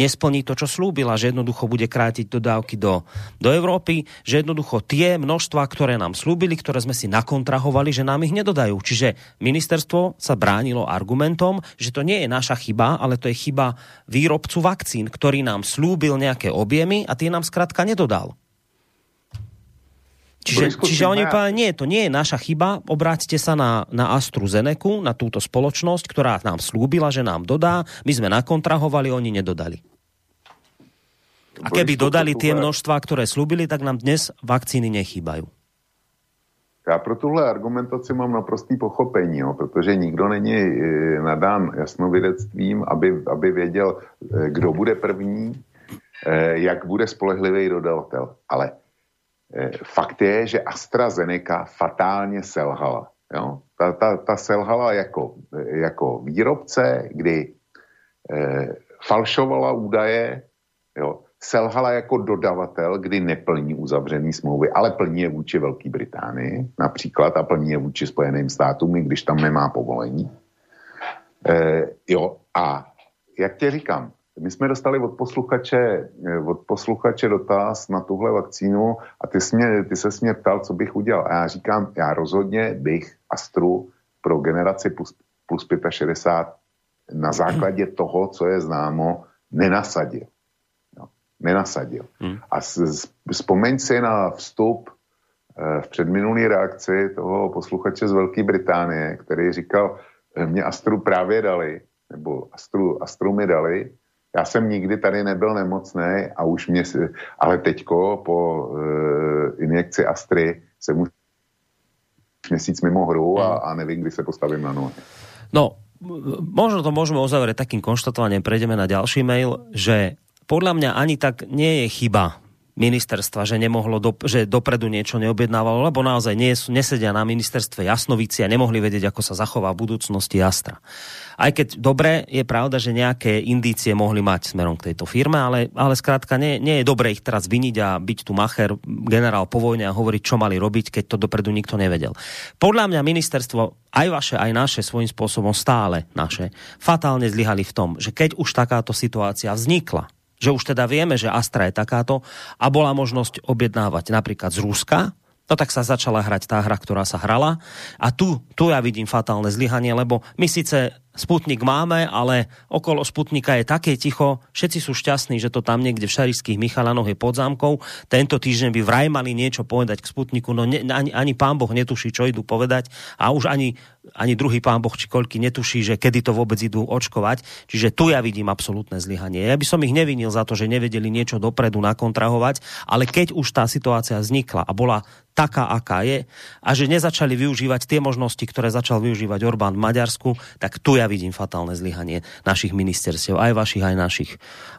nesplní to, čo slúbila, že jednoducho bude krátiť dodávky do, do Európy, že jednoducho tie množstva, ktoré nám slúbili, ktoré sme si nakontrahovali, že nám ich nedodajú. Čiže ministerstvo sa bránilo argumentom, že to nie je naša chyba, ale to je chyba výrobcu vakcín, ktorý nám slúbil nejaké objemy a tie nám skrátka nedodal. Čiže, čiže oni povedali, nie, to nie je naša chyba, obráťte sa na, na AstruZeneku, na túto spoločnosť, ktorá nám slúbila, že nám dodá, my sme nakontrahovali, oni nedodali. A keby dodali tie množstva, ktoré slúbili, tak nám dnes vakcíny nechýbajú. Já pro tuhle argumentaci mám naprostý pochopení, jo, protože nikdo není e, nadán jasnovědectvím, aby, aby věděl, e, kdo bude první, e, jak bude spolehlivý dodavatel. Ale fakt je, že AstraZeneca fatálně selhala. Jo? Ta, ta, ta selhala jako, eh, jako výrobce, kdy eh, falšovala údaje, jo? selhala jako dodavatel, kdy neplní uzavřený smlouvy, ale plní je vůči Velké Británii například a plní je vůči Spojeným státům, i když tam nemá povolení. Eh, jo, a jak tě říkám, my jsme dostali od posluchače, eh, od posluchače dotaz na tuhle vakcínu a ty, mě, ty se mě ptal, co bych udělal. A já říkám, já rozhodně bych Astru pro generaci plus, plus 65 na základě toho, co je známo, nenasadil. No, nenasadil. Hmm. A vzpomeň si na vstup eh, v předminulý reakci toho posluchače z Velké Británie, který říkal, eh, mě Astru právě dali, nebo Astru, Astru mi dali, já jsem nikdy tady nebyl nemocný a už mě, ale teďko po uh, injekci Astry jsem už měsíc mimo hru a, a nevím, kdy se postavím na nohy. No, možno to môžeme uzavrieť takým konštatovaním, prejdeme na ďalší mail, že podľa mňa ani tak nie je chyba ministerstva, že nemohlo, do, že dopredu niečo neobjednávalo, lebo naozaj nie, nesedia na ministerstve jasnovici a nemohli vedieť, ako sa zachová v budúcnosti Astra. Aj keď dobre, je pravda, že nejaké indície mohli mať smerom k tejto firme, ale, ale skrátka nie, nie je dobre ich teraz viniť a byť tu macher, generál po vojne a hovoriť, čo mali robiť, keď to dopredu nikto nevedel. Podľa mňa ministerstvo, aj vaše, aj naše, svojím spôsobom stále naše, fatálne zlyhali v tom, že keď už takáto situácia vznikla, že už teda vieme, že Astra je takáto a bola možnosť objednávať napríklad z Ruska, no tak sa začala hrať tá hra, ktorá sa hrala. A tu, tu ja vidím fatálne zlyhanie, lebo my síce Sputnik máme, ale okolo Sputnika je také ticho, všetci sú šťastní, že to tam niekde v šarišských Michalanoch je pod zámkou. Tento týždeň by vraj mali niečo povedať k Sputniku, no ne, ani, ani pán Boh netuší, čo idú povedať a už ani, ani druhý pán Boh či koľky netuší, že kedy to vôbec idú očkovať. Čiže tu ja vidím absolútne zlyhanie. Ja by som ich nevinil za to, že nevedeli niečo dopredu nakontrahovať, ale keď už tá situácia vznikla a bola taká, aká je a že nezačali využívať tie možnosti, ktoré začal využívať Orbán v Maďarsku, tak tu ja vidím fatálne zlyhanie našich ministerstiev, aj vašich, aj našich.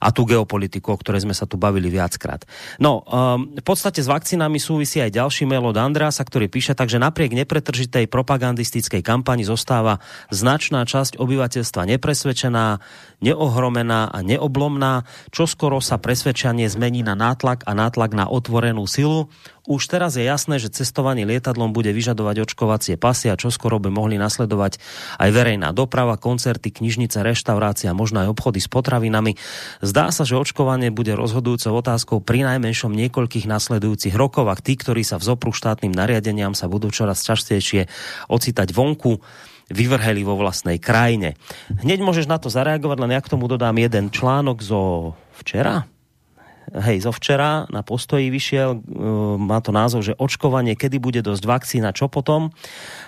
A tu geopolitiku, o ktorej sme sa tu bavili viackrát. No, um, v podstate s vakcínami súvisí aj ďalší mail od Andreasa, ktorý píše, takže napriek nepretržitej propagandistickej kampani zostáva značná časť obyvateľstva nepresvedčená, neohromená a neoblomná, čo skoro sa presvedčanie zmení na nátlak a nátlak na otvorenú silu Už teraz je jasné, že cestovanie lietadlom bude vyžadovať očkovacie pasy a čoskoro by mohli nasledovať aj verejná doprava, koncerty, knižnice, reštaurácia, možno aj obchody s potravinami. Zdá sa, že očkovanie bude rozhodujúcou otázkou pri najmenšom niekoľkých nasledujúcich rokov a tí, ktorí sa vzopru štátnym nariadeniam, sa budú čoraz častejšie ocitať vonku vyvrheli vo vlastnej krajine. Hneď môžeš na to zareagovať, len ja k tomu dodám jeden článok zo včera, hej, zo včera na postoji vyšiel, e, má to názov, že očkovanie, kedy bude dosť vakcína, čo potom.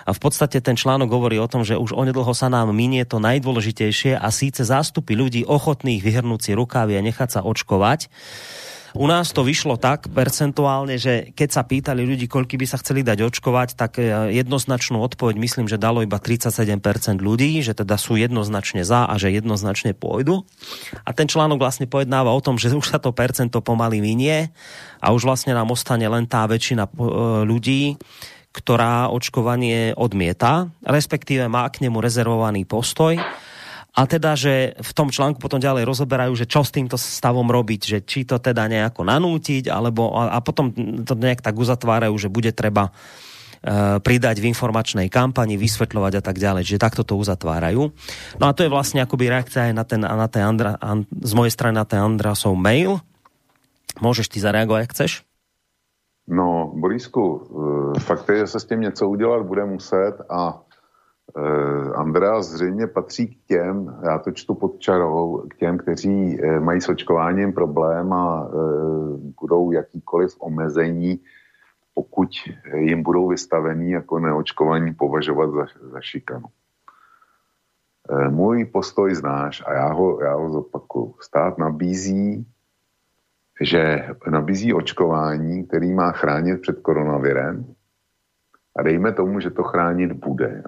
A v podstate ten článok hovorí o tom, že už onedlho sa nám minie to najdôležitejšie a síce zástupy ľudí ochotných vyhrnúť si rukávy a nechať sa očkovať. U nás to vyšlo tak percentuálne, že keď sa pýtali ľudí, koľky by sa chceli dať očkovať, tak e, jednoznačnú odpoveď myslím, že dalo iba 37% ľudí, že teda sú jednoznačne za a že jednoznačne pôjdu. A ten článok vlastne pojednáva o tom, že už sa to percento pomaly minie a už vlastne nám ostane len tá väčšina e, ľudí, ktorá očkovanie odmieta, respektíve má k nemu rezervovaný postoj a teda, že v tom článku potom ďalej rozoberajú, že čo s týmto stavom robiť, že či to teda nejako nanútiť, alebo a, a potom to nejak tak uzatvárajú, že bude treba uh, pridať v informačnej kampani, vysvetľovať a tak ďalej. Čiže takto to uzatvárajú. No a to je vlastne akoby reakcia aj na ten, na ten Andra, an, z mojej strany na ten Andrasov mail. Môžeš ty zareagovať, ak chceš? No, Borisku, e, fakt je, že se s tím něco udělat bude muset a Andrea zřejmě patří k těm, já to čtu pod čarou, k těm, kteří eh, mají s očkováním problém a eh, budou jakýkoliv omezení, pokud jim budou vystavení jako neočkovaní, považovat za, za šikanu. Můj postoj znáš a já ho, já ho zopakuju. Stát nabízí, že nabízí očkování, který má chránit před koronavirem a dejme tomu, že to chránit bude.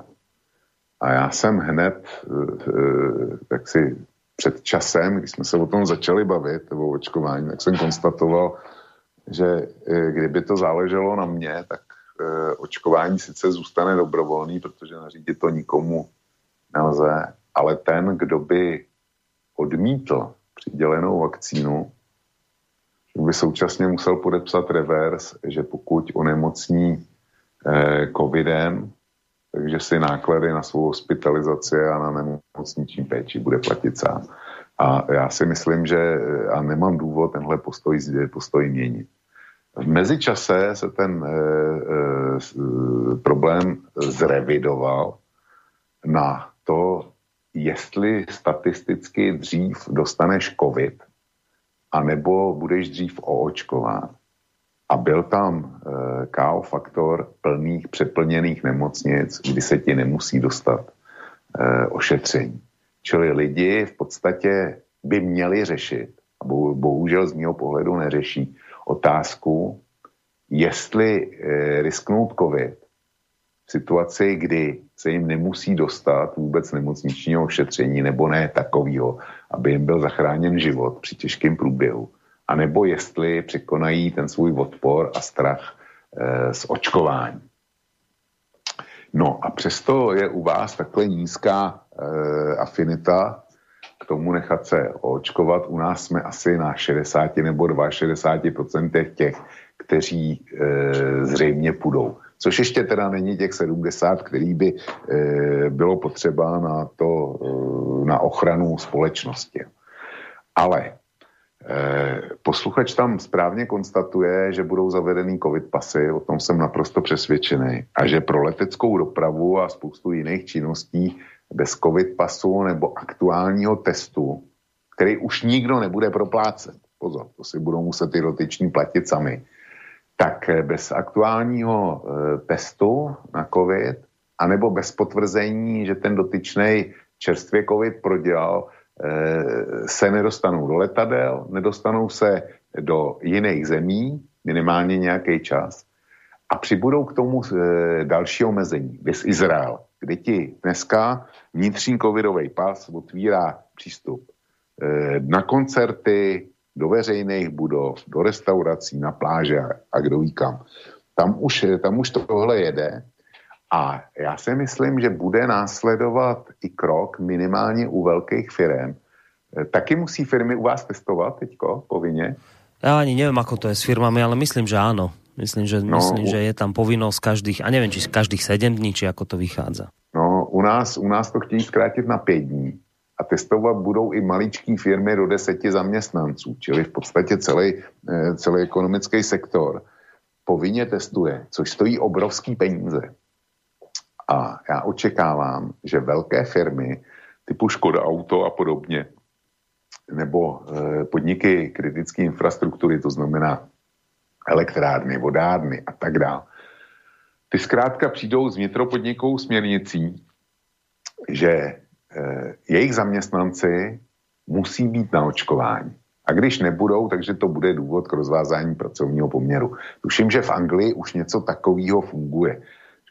A já jsem hned, eh, tak si před časem, když jsme se o tom začali bavit, o očkování, tak jsem konstatoval, že eh, kdyby to záleželo na mě, tak eh, očkování sice zůstane dobrovolný, protože nařídit to nikomu nelze, ale ten, kdo by odmítl přidělenou vakcínu, by současně musel podepsat revers, že pokud onemocní covidem, takže si náklady na svou hospitalizaci a na nemocniční péči bude platit sám. A já si myslím, že a nemám důvod tenhle postoj, postoj měnit. V mezičase se ten e, e, problém zrevidoval na to, jestli statisticky dřív dostaneš covid, anebo budeš dřív oočkován a byl tam e, eh, KO faktor plných, přeplněných nemocnic, kdy se ti nemusí dostat e, ošetření. Čili lidi v podstatě by měli řešit, a bohužel z mého pohledu neřeší, otázku, jestli e, risknout COVID v situaci, kdy se jim nemusí dostat vůbec nemocničního ošetření, nebo ne takového, aby jim byl zachráněn život při těžkém průběhu, anebo jestli překonají ten svůj odpor a strach e, z očkování. No a přesto je u vás takhle nízká e, afinita k tomu nechat se očkovat. U nás jsme asi na 60 nebo 62% těch, kteří e, zřejmě půjdou. Což ještě teda není těch 70, který by bylo potřeba na, to, na ochranu společnosti. Ale Eh, posluchač tam správně konstatuje, že budou zavedený covid pasy, o tom jsem naprosto přesvědčený, a že pro leteckou dopravu a spoustu jiných činností bez covid pasu nebo aktuálního testu, který už nikdo nebude proplácet, pozor, to si budou muset ty dotyční platit sami, tak eh, bez aktuálního e, testu na covid, anebo bez potvrzení, že ten dotyčný čerstvě covid prodělal, Eh, se nedostanou do letadel, nedostanou se do jiných zemí, minimálně nějaký čas, a přibudou k tomu eh, další omezení. Vys Izrael, kde ti dneska vnitřní covidový pas otvírá přístup eh, na koncerty, do veřejných budov, do restaurací, na pláže a kdo ví kam. Tam už, tam už tohle jede a já si myslím, že bude následovat i krok minimálně u velkých firm. E, taky musí firmy u vás testovat teďko povinně? Ja ani neviem, ako to je s firmami, ale myslím, že áno. Myslím, že, no, myslím, že je tam povinnosť každých, a neviem, či každých 7 dní, či ako to vychádza. No, u nás, u nás to chtějí zkrátit na 5 dní a testovat budou i maličké firmy do deseti zaměstnanců, čili v podstatě celý, eh, celý ekonomický sektor povinně testuje, což stojí obrovský peníze. A já očekávám, že velké firmy typu Škoda Auto a podobně, nebo e, podniky kritické infrastruktury, to znamená elektrárny, vodárny a tak dále, ty zkrátka přijdou s vnitropodnikovou směrnicí, že e, jejich zaměstnanci musí být na očkování. A když nebudou, takže to bude důvod k rozvázání pracovního poměru. Tuším, že v Anglii už něco takového funguje.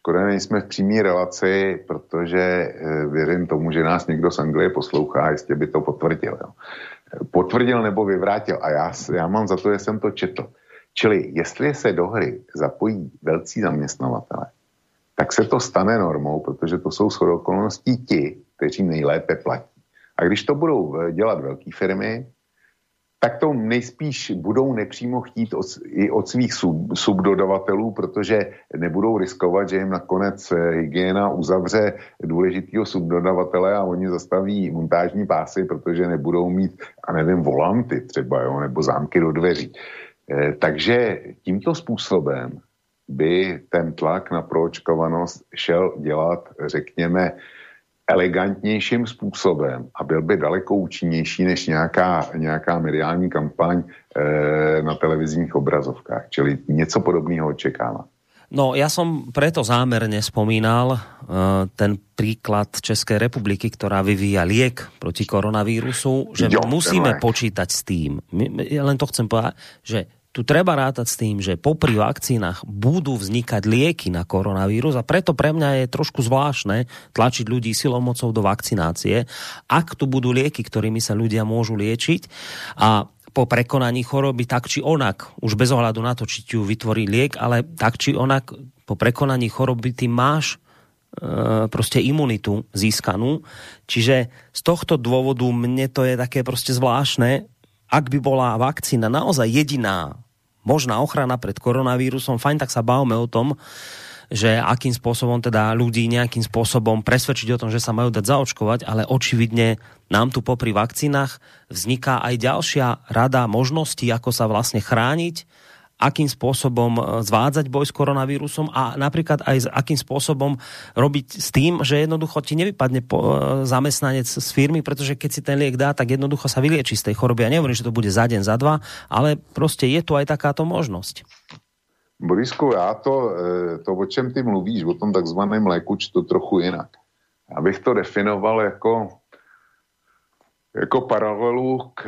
Škoda nejsme v přímé relaci, protože e, věřím tomu, že nás někdo z Anglie poslouchá, jistě by to potvrdil. Jo. Potvrdil nebo vyvrátil. A já, já mám za to, že jsem to četl. Čili jestli se do hry zapojí velcí zaměstnavatele, tak se to stane normou, protože to jsou shodou okolností ti, kteří nejlépe platí. A když to budou e, dělat velké firmy, tak to nejspíš budou nepřímo chtít od, i od svých sub, subdodavatelů, protože nebudou riskovat, že jim nakonec eh, hygiena uzavře důležitýho subdodavatele a oni zastaví montážní pásy, protože nebudou mít, a nevím, volanty třeba, jo, nebo zámky do dveří. E, takže tímto způsobem by ten tlak na proočkovanost šel dělat, řekněme, elegantnějším způsobem a byl by daleko účinnější než nějaká, nějaká mediální kampaň e, na televizních obrazovkách. Čili něco podobného očekávám. No, ja som preto zámerne spomínal uh, ten príklad Českej republiky, ktorá vyvíja liek proti koronavírusu, že jo, musíme počítať s tým. Ja len to chcem povedať, že tu treba rátať s tým, že popri vakcínach budú vznikať lieky na koronavírus a preto pre mňa je trošku zvláštne tlačiť ľudí silou mocou do vakcinácie, ak tu budú lieky, ktorými sa ľudia môžu liečiť a po prekonaní choroby tak či onak, už bez ohľadu na to, či ti ju vytvorí liek, ale tak či onak po prekonaní choroby ty máš e, proste imunitu získanú. Čiže z tohto dôvodu mne to je také proste zvláštne, ak by bola vakcína naozaj jediná možná ochrana pred koronavírusom, fajn, tak sa bavme o tom, že akým spôsobom teda ľudí nejakým spôsobom presvedčiť o tom, že sa majú dať zaočkovať, ale očividne nám tu popri vakcínach vzniká aj ďalšia rada možností, ako sa vlastne chrániť akým spôsobom e, zvádzať boj s koronavírusom a napríklad aj s akým spôsobom robiť s tým, že jednoducho ti nevypadne e, zamestnanec z firmy, pretože keď si ten liek dá, tak jednoducho sa vylieči z tej choroby. Ja nehovorím, že to bude za deň, za dva, ale proste je tu aj takáto možnosť. Borisku, já to, e, to, o čem ty mluvíš, o tom takzvaném léku, to trochu jinak. Já bych to definoval jako, jako paralelu k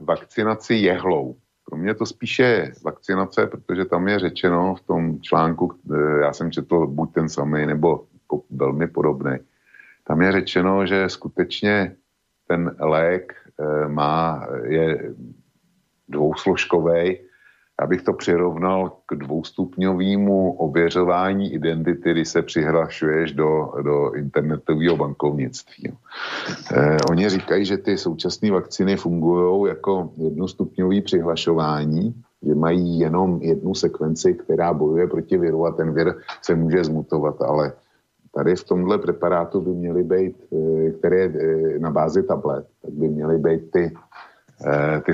vakcinaci jehlou. Pro mě to spíše vakcinace, protože tam je řečeno v tom článku, eh, já jsem četl buď ten samý, nebo velmi podobný. Tam je řečeno, že skutečně ten lék eh, má, je dvousložkový já bych to přirovnal k dvoustupňovému ověřování identity, kdy se přihlašuješ do, do internetového bankovnictví. Eh, oni říkají, že ty současné vakcíny fungují jako jednostupňové přihlašování, že mají jenom jednu sekvenci, která bojuje proti viru a ten vir se může zmutovat, ale tady v tomhle preparátu by měly být, eh, které eh, na bázi tablet, tak by měly být ty ty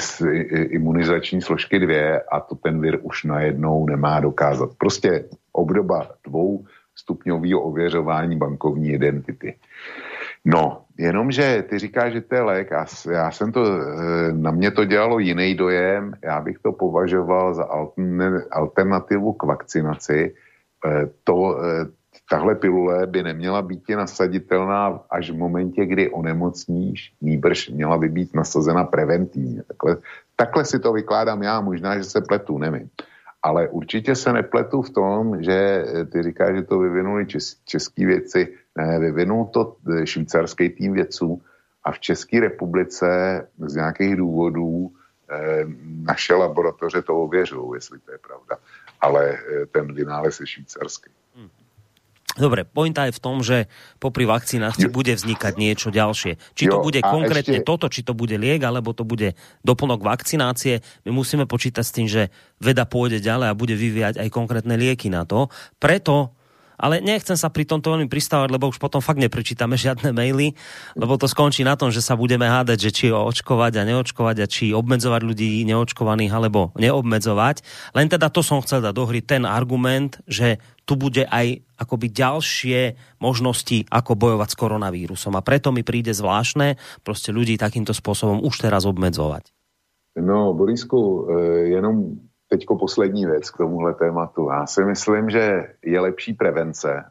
imunizační složky dvě a to ten vir už najednou nemá dokázat. Prostě obdoba dvou stupňového ověřování bankovní identity. No, jenomže ty říkáš, že to je lék a já jsem to, eh, na mě to dělalo jiný dojem, já bych to považoval za alternativu k vakcinaci. Eh, to, tahle pilule by neměla být nasaditelná až v momentě, kdy onemocníš, nýbrž měla by být nasazena preventivně. Takhle, takhle si to vykládám já, možná, že se pletu, nevím. Ale určitě se nepletu v tom, že eh, ty říkáš, že to vyvinuli čes, český věci, ne, vyvinul to eh, švýcarský tým vědců a v České republice z nějakých důvodů eh, naše laboratoře to ověřují, jestli to je pravda. Ale ten vynález je švýcarský. Dobre, pointa je v tom, že popri vakcinácii bude vznikať niečo ďalšie. Či to bude konkrétne ešte... toto, či to bude liek, alebo to bude doplnok vakcinácie. My musíme počítať s tým, že veda pôjde ďalej a bude vyvíjať aj konkrétne lieky na to. Preto ale nechcem sa pri tomto veľmi pristávať, lebo už potom fakt neprečítame žiadne maily, lebo to skončí na tom, že sa budeme hádať, že či očkovať a neočkovať a či obmedzovať ľudí neočkovaných alebo neobmedzovať. Len teda to som chcel dať do hry ten argument, že tu bude aj akoby ďalšie možnosti, ako bojovať s koronavírusom. A preto mi príde zvláštne prostě ľudí takýmto spôsobom už teraz obmedzovať. No, Borisku, eh, jenom teďko poslední věc k tomuhle tématu. Já si myslím, že je lepší prevence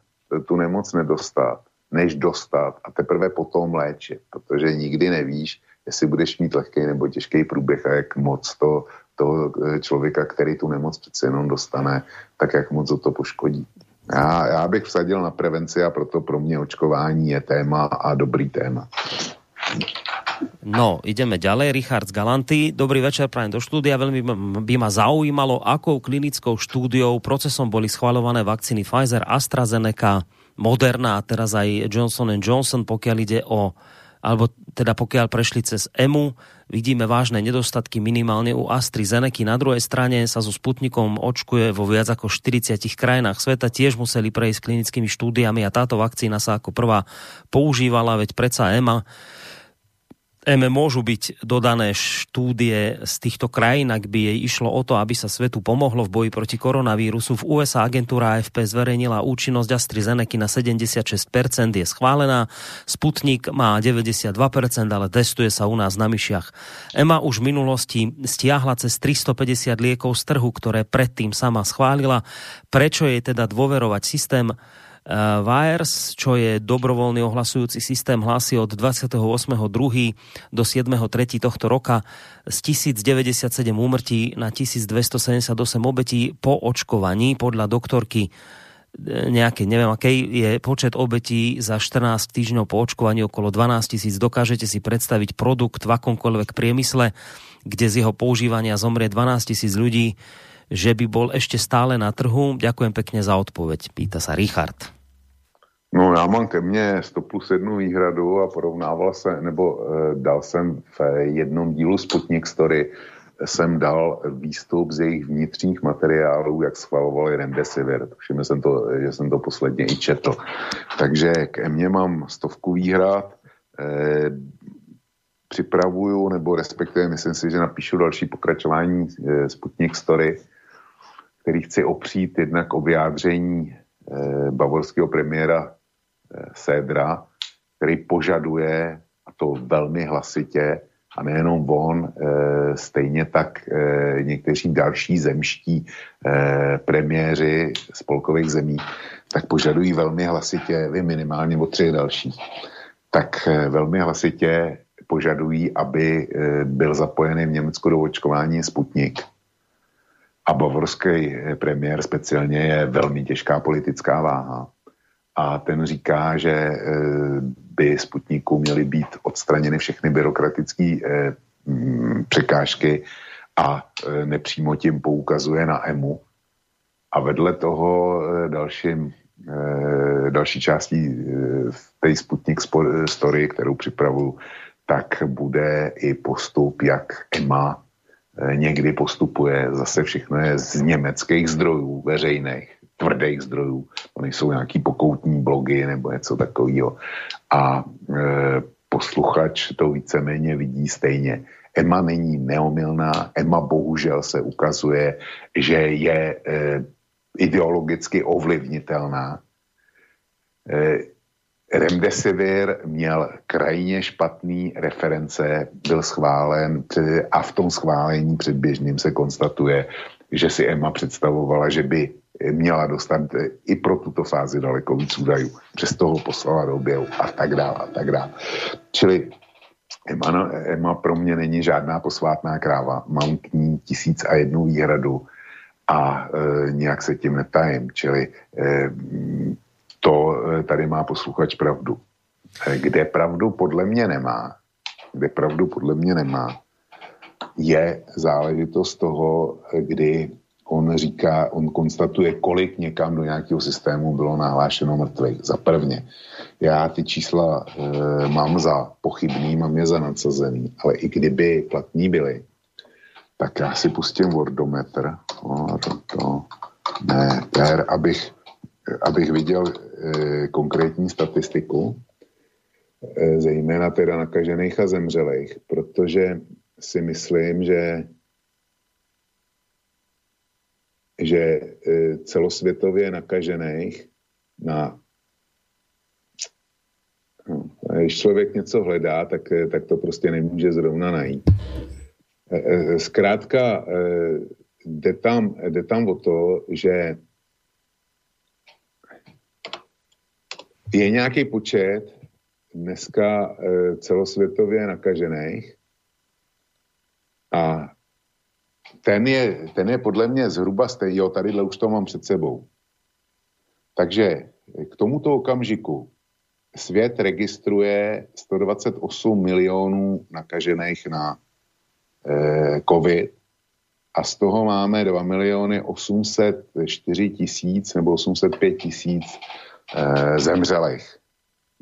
tu nemoc nedostat, než dostat a teprve potom léčit, protože nikdy nevíš, jestli budeš mít lehký nebo těžký průběh a jak moc to toho eh, člověka, který tu nemoc přece jenom dostane, tak jak moc o to poškodí. Já, já bych vsadil na prevenci a proto pro mě očkování je téma a dobrý téma. No, ideme ďalej. Richard z Galanty. Dobrý večer, prajem do štúdia. Veľmi by ma zaujímalo, akou klinickou štúdiou, procesom boli schvalované vakcíny Pfizer, AstraZeneca, Moderna a teraz aj Johnson Johnson, pokiaľ ide o alebo teda pokiaľ prešli cez EMU, vidíme vážne nedostatky minimálne u AstraZeneca. Na druhej strane sa so Sputnikom očkuje vo viac ako 40 krajinách sveta. Tiež museli prejsť klinickými štúdiami a táto vakcína sa ako prvá používala, veď predsa EMA M môžu byť dodané štúdie z týchto krajín, ak by jej išlo o to, aby sa svetu pomohlo v boji proti koronavírusu. V USA agentúra AFP zverejnila účinnosť AstraZeneca na 76%, je schválená. Sputnik má 92%, ale testuje sa u nás na myšiach. EMA už v minulosti stiahla cez 350 liekov z trhu, ktoré predtým sama schválila. Prečo jej teda dôverovať systém VAERS, čo je dobrovoľný ohlasujúci systém, hlási od 28.2. do 7.3. tohto roka z 1097 úmrtí na 1278 obetí po očkovaní podľa doktorky e, nejaké, neviem akej, je počet obetí za 14 týždňov po očkovaní okolo 12 tisíc. Dokážete si predstaviť produkt v akomkoľvek priemysle, kde z jeho používania zomrie 12 tisíc ľudí, že by bol ešte stále na trhu? Ďakujem pekne za odpoveď, pýta sa Richard. No já mám ke mně 100 plus jednu výhradu a porovnával se, nebo e, dal jsem v jednom dílu Sputnik Story, jsem dal výstup z jejich vnitřních materiálů, jak schvalovali Remdesivir. Všiml jsem to, že jsem to posledně i četl. Takže ke mně mám stovku výhrad, e, připravuju, nebo respektive myslím si, že napíšu další pokračování e, Sputnik Story, který chci opřít jednak o vyjádření bavorského premiéra Sedra, který požaduje, a to velmi hlasitě, a nejenom on, e, stejně tak e, někteří další zemští premiéři spolkových zemí, tak požadují velmi hlasitě, vy minimálně o třech dalších, tak velmi hlasitě požadují, aby byl zapojený v Německu do očkování Sputnik. A bavorský premiér speciálně je velmi těžká politická váha a ten říká, že eh, by Sputniku měly být odstraněny všechny byrokratické mm, překážky a eh, nepřímo tím poukazuje na EMU. A vedle toho dalším, další částí té Sputnik story, kterou připravu, tak bude i postup, jak EMA někdy postupuje. Zase všechno je z německých zdrojů veřejných tvrdých zdrojů, to nejsou nějaký pokoutní blogy nebo něco takového. A e, posluchač to víceméně vidí stejně. Emma není neomilná, Emma bohužel se ukazuje, že je e, ideologicky ovlivnitelná. E, Remdesivir měl krajně špatný reference, byl schválen a v tom schválení předběžným se konstatuje, že si Emma představovala, že by měla dostat i pro tuto fázi daleko víc údajů. Přes toho poslala do objevu a tak dále a tak dále. Čili Emma, Emma pro mě není žádná posvátná kráva. Mám k ní tisíc a jednu výhradu a e, nějak se tím netajím. Čili e, to e, tady má posluchač pravdu. E, kde pravdu podle mě nemá, kde pravdu podle mě nemá, je záležitost toho, kdy on říká, on konstatuje, kolik někam do nějakého systému bylo nahlášeno mrtvých. Za prvně. Já ty čísla e, mám za pochybný, mám je za nadsazený, ale i kdyby platní byly, tak já si pustím Wordometr, to, ne, ter, abych, abych viděl e, konkrétní statistiku, e, zejména teda nakažených a zemřelých, protože si myslím, že že e, celosvětově nakažených na no, když člověk něco hledá, tak, e, tak to prostě nemůže zrovna najít. E, zkrátka jde tam, jde tam o to, že je nějaký počet dneska celosvětově nakažených a ten je, ten je podle mě zhruba stejný, jo, tadyhle už to mám před sebou. Takže k tomuto okamžiku svět registruje 128 milionů nakažených na eh, COVID a z toho máme 2 miliony 804 tisíc nebo 805 tisíc eh, zemřelých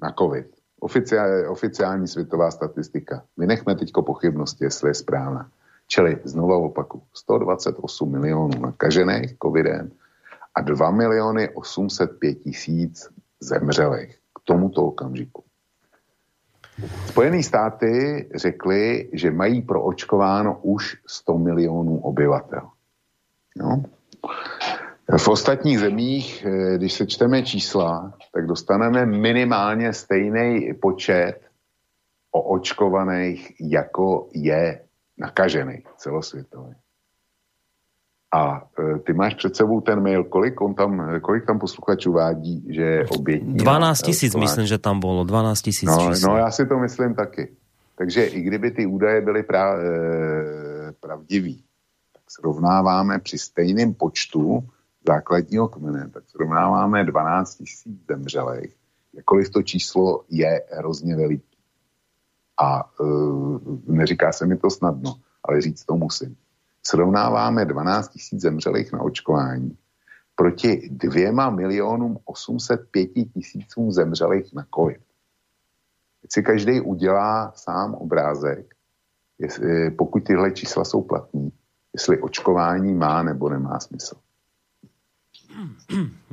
na COVID. Oficiál, oficiální světová statistika. Vynechme teďko pochybnosti, jestli je správná. Čili znova opaku, 128 milionů nakažených covidem a 2 miliony 805 tisíc zemřelých k tomuto okamžiku. Spojené státy řekly, že mají proočkováno už 100 milionů obyvatel. No. V ostatních zemích, eh, když se čteme čísla, tak dostaneme minimálně stejný počet oočkovaných, jako je nakažený celosvětově. A e, ty máš před sebou ten mail, kolik, on tam, kolik tam posluchačů vádí, že je obětní? 12 tisíc, myslím, že tam bylo, 12 tisíc no, no, já si to myslím taky. Takže i kdyby ty údaje byly pra, e, pravdivý, tak srovnáváme při stejném počtu základního kmene, tak srovnáváme 12 tisíc zemřelých, jakkoliv to číslo je hrozně veliký. A e, neříká se mi to snadno, ale říct to musím. Srovnáváme 12 tisíc zemřelých na očkování proti dvěma milionům 805 tisícům zemřelých na COVID. Teď si každý udělá sám obrázek, jestli, pokud tyhle čísla jsou platní, jestli očkování má nebo nemá smysl.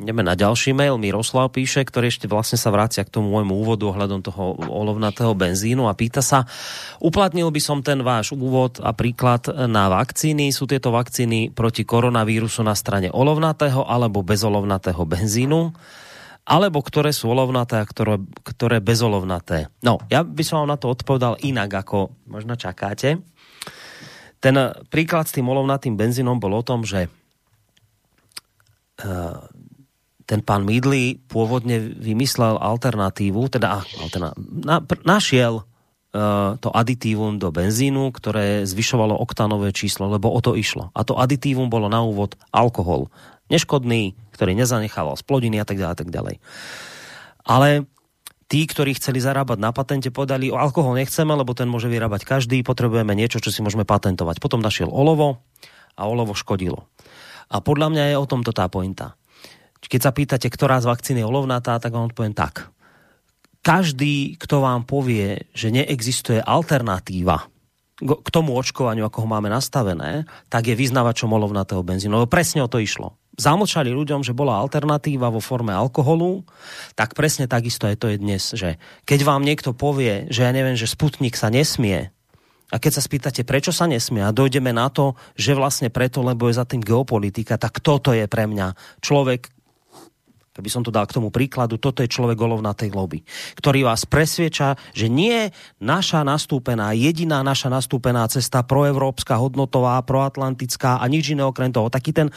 Ideme na ďalší mail. Miroslav píše, ktorý ešte vlastne sa vrácia k tomu môjmu úvodu ohľadom toho olovnatého benzínu a pýta sa, uplatnil by som ten váš úvod a príklad na vakcíny. Sú tieto vakcíny proti koronavírusu na strane olovnatého alebo bezolovnatého benzínu? alebo ktoré sú olovnaté a ktoré, ktoré bezolovnaté. No, ja by som vám na to odpovedal inak, ako možno čakáte. Ten príklad s tým olovnatým benzínom bol o tom, že ten pán Midley pôvodne vymyslel alternatívu, teda alterna, na, našiel uh, to aditívum do benzínu, ktoré zvyšovalo oktanové číslo, lebo o to išlo. A to aditívum bolo na úvod alkohol. Neškodný, ktorý nezanechával splodiny a tak ďalej, a tak ďalej. Ale tí, ktorí chceli zarábať na patente, povedali, o alkohol nechceme, lebo ten môže vyrábať každý, potrebujeme niečo, čo si môžeme patentovať. Potom našiel olovo a olovo škodilo. A podľa mňa je o tomto tá pointa. Keď sa pýtate, ktorá z vakcín je olovnatá, tak vám odpoviem tak. Každý, kto vám povie, že neexistuje alternatíva k tomu očkovaniu, ako ho máme nastavené, tak je vyznavačom olovnatého benzínu. Lebo presne o to išlo. Zamlčali ľuďom, že bola alternatíva vo forme alkoholu, tak presne takisto je to je dnes, že keď vám niekto povie, že ja neviem, že Sputnik sa nesmie a keď sa spýtate, prečo sa nesmie a dojdeme na to, že vlastne preto, lebo je za tým geopolitika, tak toto je pre mňa človek, keby som to dal k tomu príkladu, toto je človek na tej lobby, ktorý vás presvieča, že nie naša nastúpená, jediná naša nastúpená cesta proevropská, hodnotová, proatlantická a nič iné okrem toho. Taký ten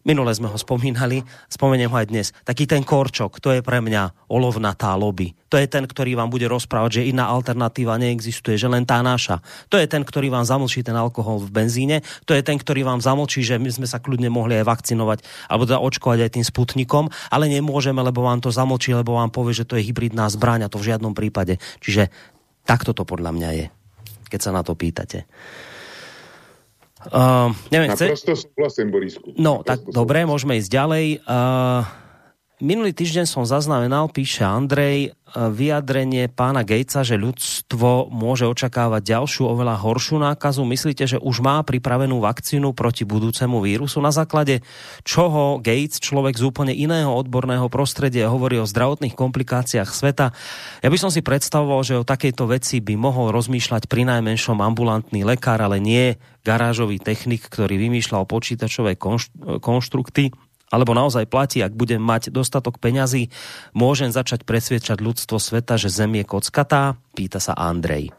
Minule sme ho spomínali, spomeniem ho aj dnes. Taký ten korčok, to je pre mňa olovnatá lobby. To je ten, ktorý vám bude rozprávať, že iná alternatíva neexistuje, že len tá naša. To je ten, ktorý vám zamlčí ten alkohol v benzíne. To je ten, ktorý vám zamlčí, že my sme sa kľudne mohli aj vakcinovať alebo teda očkovať aj tým sputnikom, ale nemôžeme, lebo vám to zamlčí, lebo vám povie, že to je hybridná zbraň a to v žiadnom prípade. Čiže takto to podľa mňa je, keď sa na to pýtate. Uh, neviem, Naprosto chce... súhlasím, Borisku. No, Naprosto tak dobre, môžeme ísť ďalej. Uh, Minulý týždeň som zaznamenal, píše Andrej, e, vyjadrenie pána Gatesa, že ľudstvo môže očakávať ďalšiu, oveľa horšiu nákazu. Myslíte, že už má pripravenú vakcínu proti budúcemu vírusu? Na základe čoho Gates, človek z úplne iného odborného prostredia, hovorí o zdravotných komplikáciách sveta? Ja by som si predstavoval, že o takejto veci by mohol rozmýšľať pri najmenšom ambulantný lekár, ale nie garážový technik, ktorý vymýšľal počítačové konštrukty alebo naozaj platí, ak budem mať dostatok peňazí, môžem začať presviečať ľudstvo sveta, že Zem je kockatá? Pýta sa Andrej.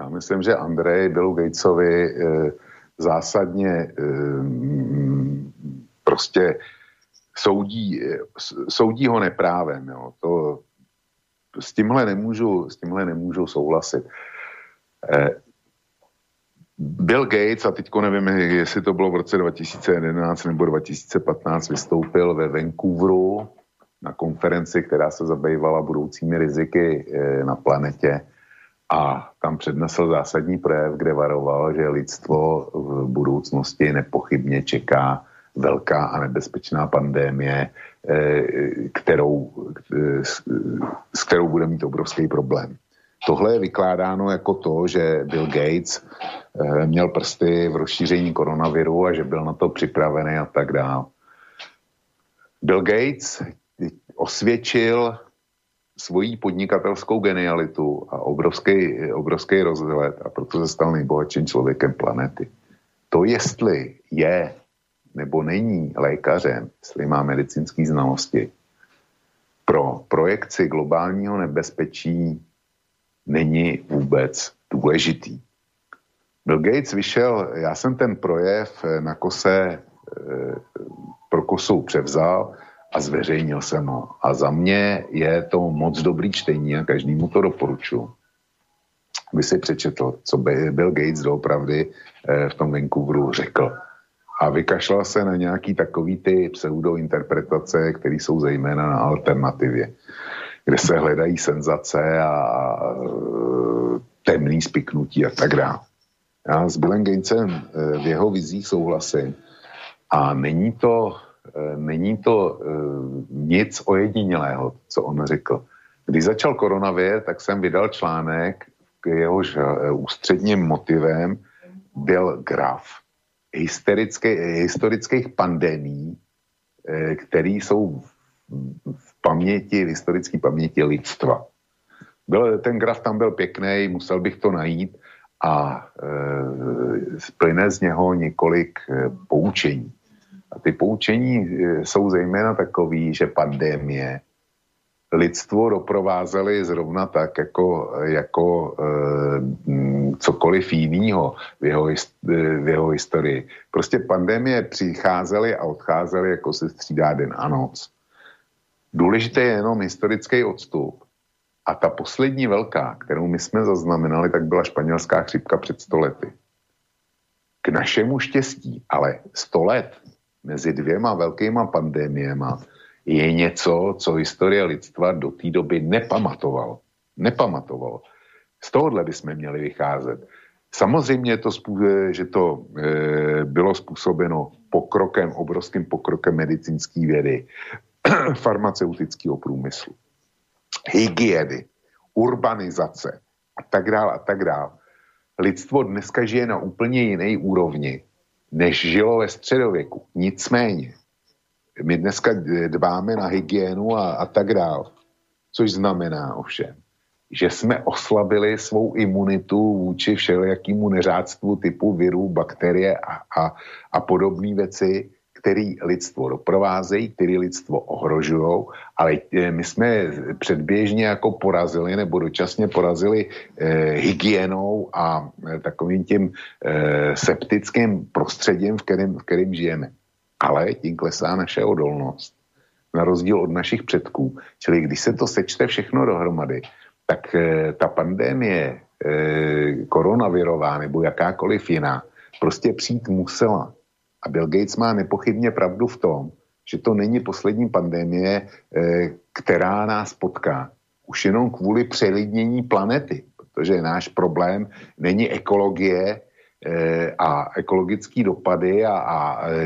Já myslím, že Andrej Billu Gatesovi e, zásadně e, prostě soudí, soudí ho neprávem. Jo. To, s tímhle nemůžu, s tímhle nemůžu souhlasit. E, Bill Gates, a teďko nevím, jestli to bylo v roce 2011 nebo 2015, vystoupil ve Vancouveru na konferenci, která se zabývala budoucími riziky eh, na planetě a tam přednesl zásadní projev, kde varoval, že lidstvo v budoucnosti nepochybně čeká velká a nebezpečná pandémie, eh, kterou, eh, s kterou bude mít obrovský problém. Tohle je vykládáno jako to, že Bill Gates eh, měl prsty v rozšíření koronaviru a že byl na to připravený a tak dále. Bill Gates osvědčil svoji podnikatelskou genialitu a obrovský, obrovský rozhled a proto se stal nejbohatším člověkem planety. To, jestli je nebo není lékařem, jestli má medicínské znalosti, pro projekci globálního nebezpečí není vůbec důležitý. Bill Gates vyšel, já jsem ten projev na kose e, pro kosu převzal a zveřejnil jsem ho. A za mě je to moc dobrý čtení a každému to doporučuji. By si přečetl, co by Bill Gates doopravdy e, v tom Vancouveru řekl. A vykašlal se na nějaký takový ty pseudointerpretace, které jsou zejména na alternativě kde se hledají senzace a, a temný spiknutí a tak dále. Já s Billem Gatesem eh, v jeho vizích souhlasím a není to, eh, není to nic ojedinělého, co on řekl. Když začal koronavir, tak jsem vydal článek, jehož ústředním motivem byl graf historických pandemí, které jsou v paměti, v historické paměti lidstva. Byl, ten graf tam byl pěkný, musel bych to najít a e, splyne z něho několik e, poučení. A ty poučení e, jsou zejména takový, že pandémie lidstvo doprovázely zrovna tak, jako, jako e, cokoliv jiného v jeho, e, v jeho historii. Prostě pandémie přicházely a odcházely, jako se střídá den a noc. Důležité je jenom historický odstup. A ta poslední velká, kterou my jsme zaznamenali, tak byla španělská chřipka před stolety. K našemu štěstí, ale 100 let mezi dvěma velkýma pandémiema je něco, co historie lidstva do té doby nepamatovalo. Nepamatovalo. Z tohohle bychom měli vycházet. Samozřejmě to, že to e, bylo způsobeno pokrokem, obrovským pokrokem medicínské vědy, farmaceutického průmyslu, hygieny, urbanizace a tak dále a tak dále. Lidstvo dneska žije na úplně jiné úrovni, než žilo ve středověku. Nicméně, my dneska dbáme na hygienu a, a tak dále. Což znamená ovšem, že jsme oslabili svou imunitu vůči všelijakému neřádstvu typu virů, bakterie a, a, a podobné věci, který lidstvo doprovázejí, který lidstvo ohrožují, ale eh, my jsme předběžně jako porazili nebo dočasně porazili eh, hygienou a eh, takovým tím eh, septickým prostředím, v kterém, v žijeme. Ale tím klesá naše odolnost. Na rozdíl od našich předků. Čili když se to sečte všechno dohromady, tak eh, ta pandémie eh, koronavirová nebo jakákoliv jiná prostě přijít musela a Bill Gates má nepochybně pravdu v tom, že to není poslední pandemie, eh, která nás potká. Už jenom kvůli přelidnění planety, protože náš problém není ekologie, a ekologické dopady a, a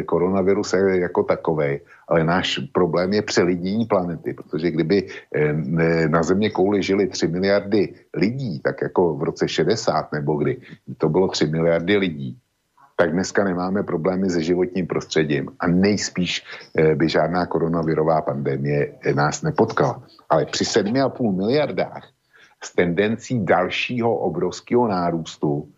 koronavirus je jako takový, ale náš problém je přelidění planety, protože kdyby na země kouli žili 3 miliardy lidí, tak jako v roce 60 nebo kdy, to bylo 3 miliardy lidí, tak dneska nemáme problémy se životním prostředím a nejspíš eh, by žádná koronavirová pandemie nás nepotkala. Ale při 7,5 miliardách s tendencí dalšího obrovského nárůstu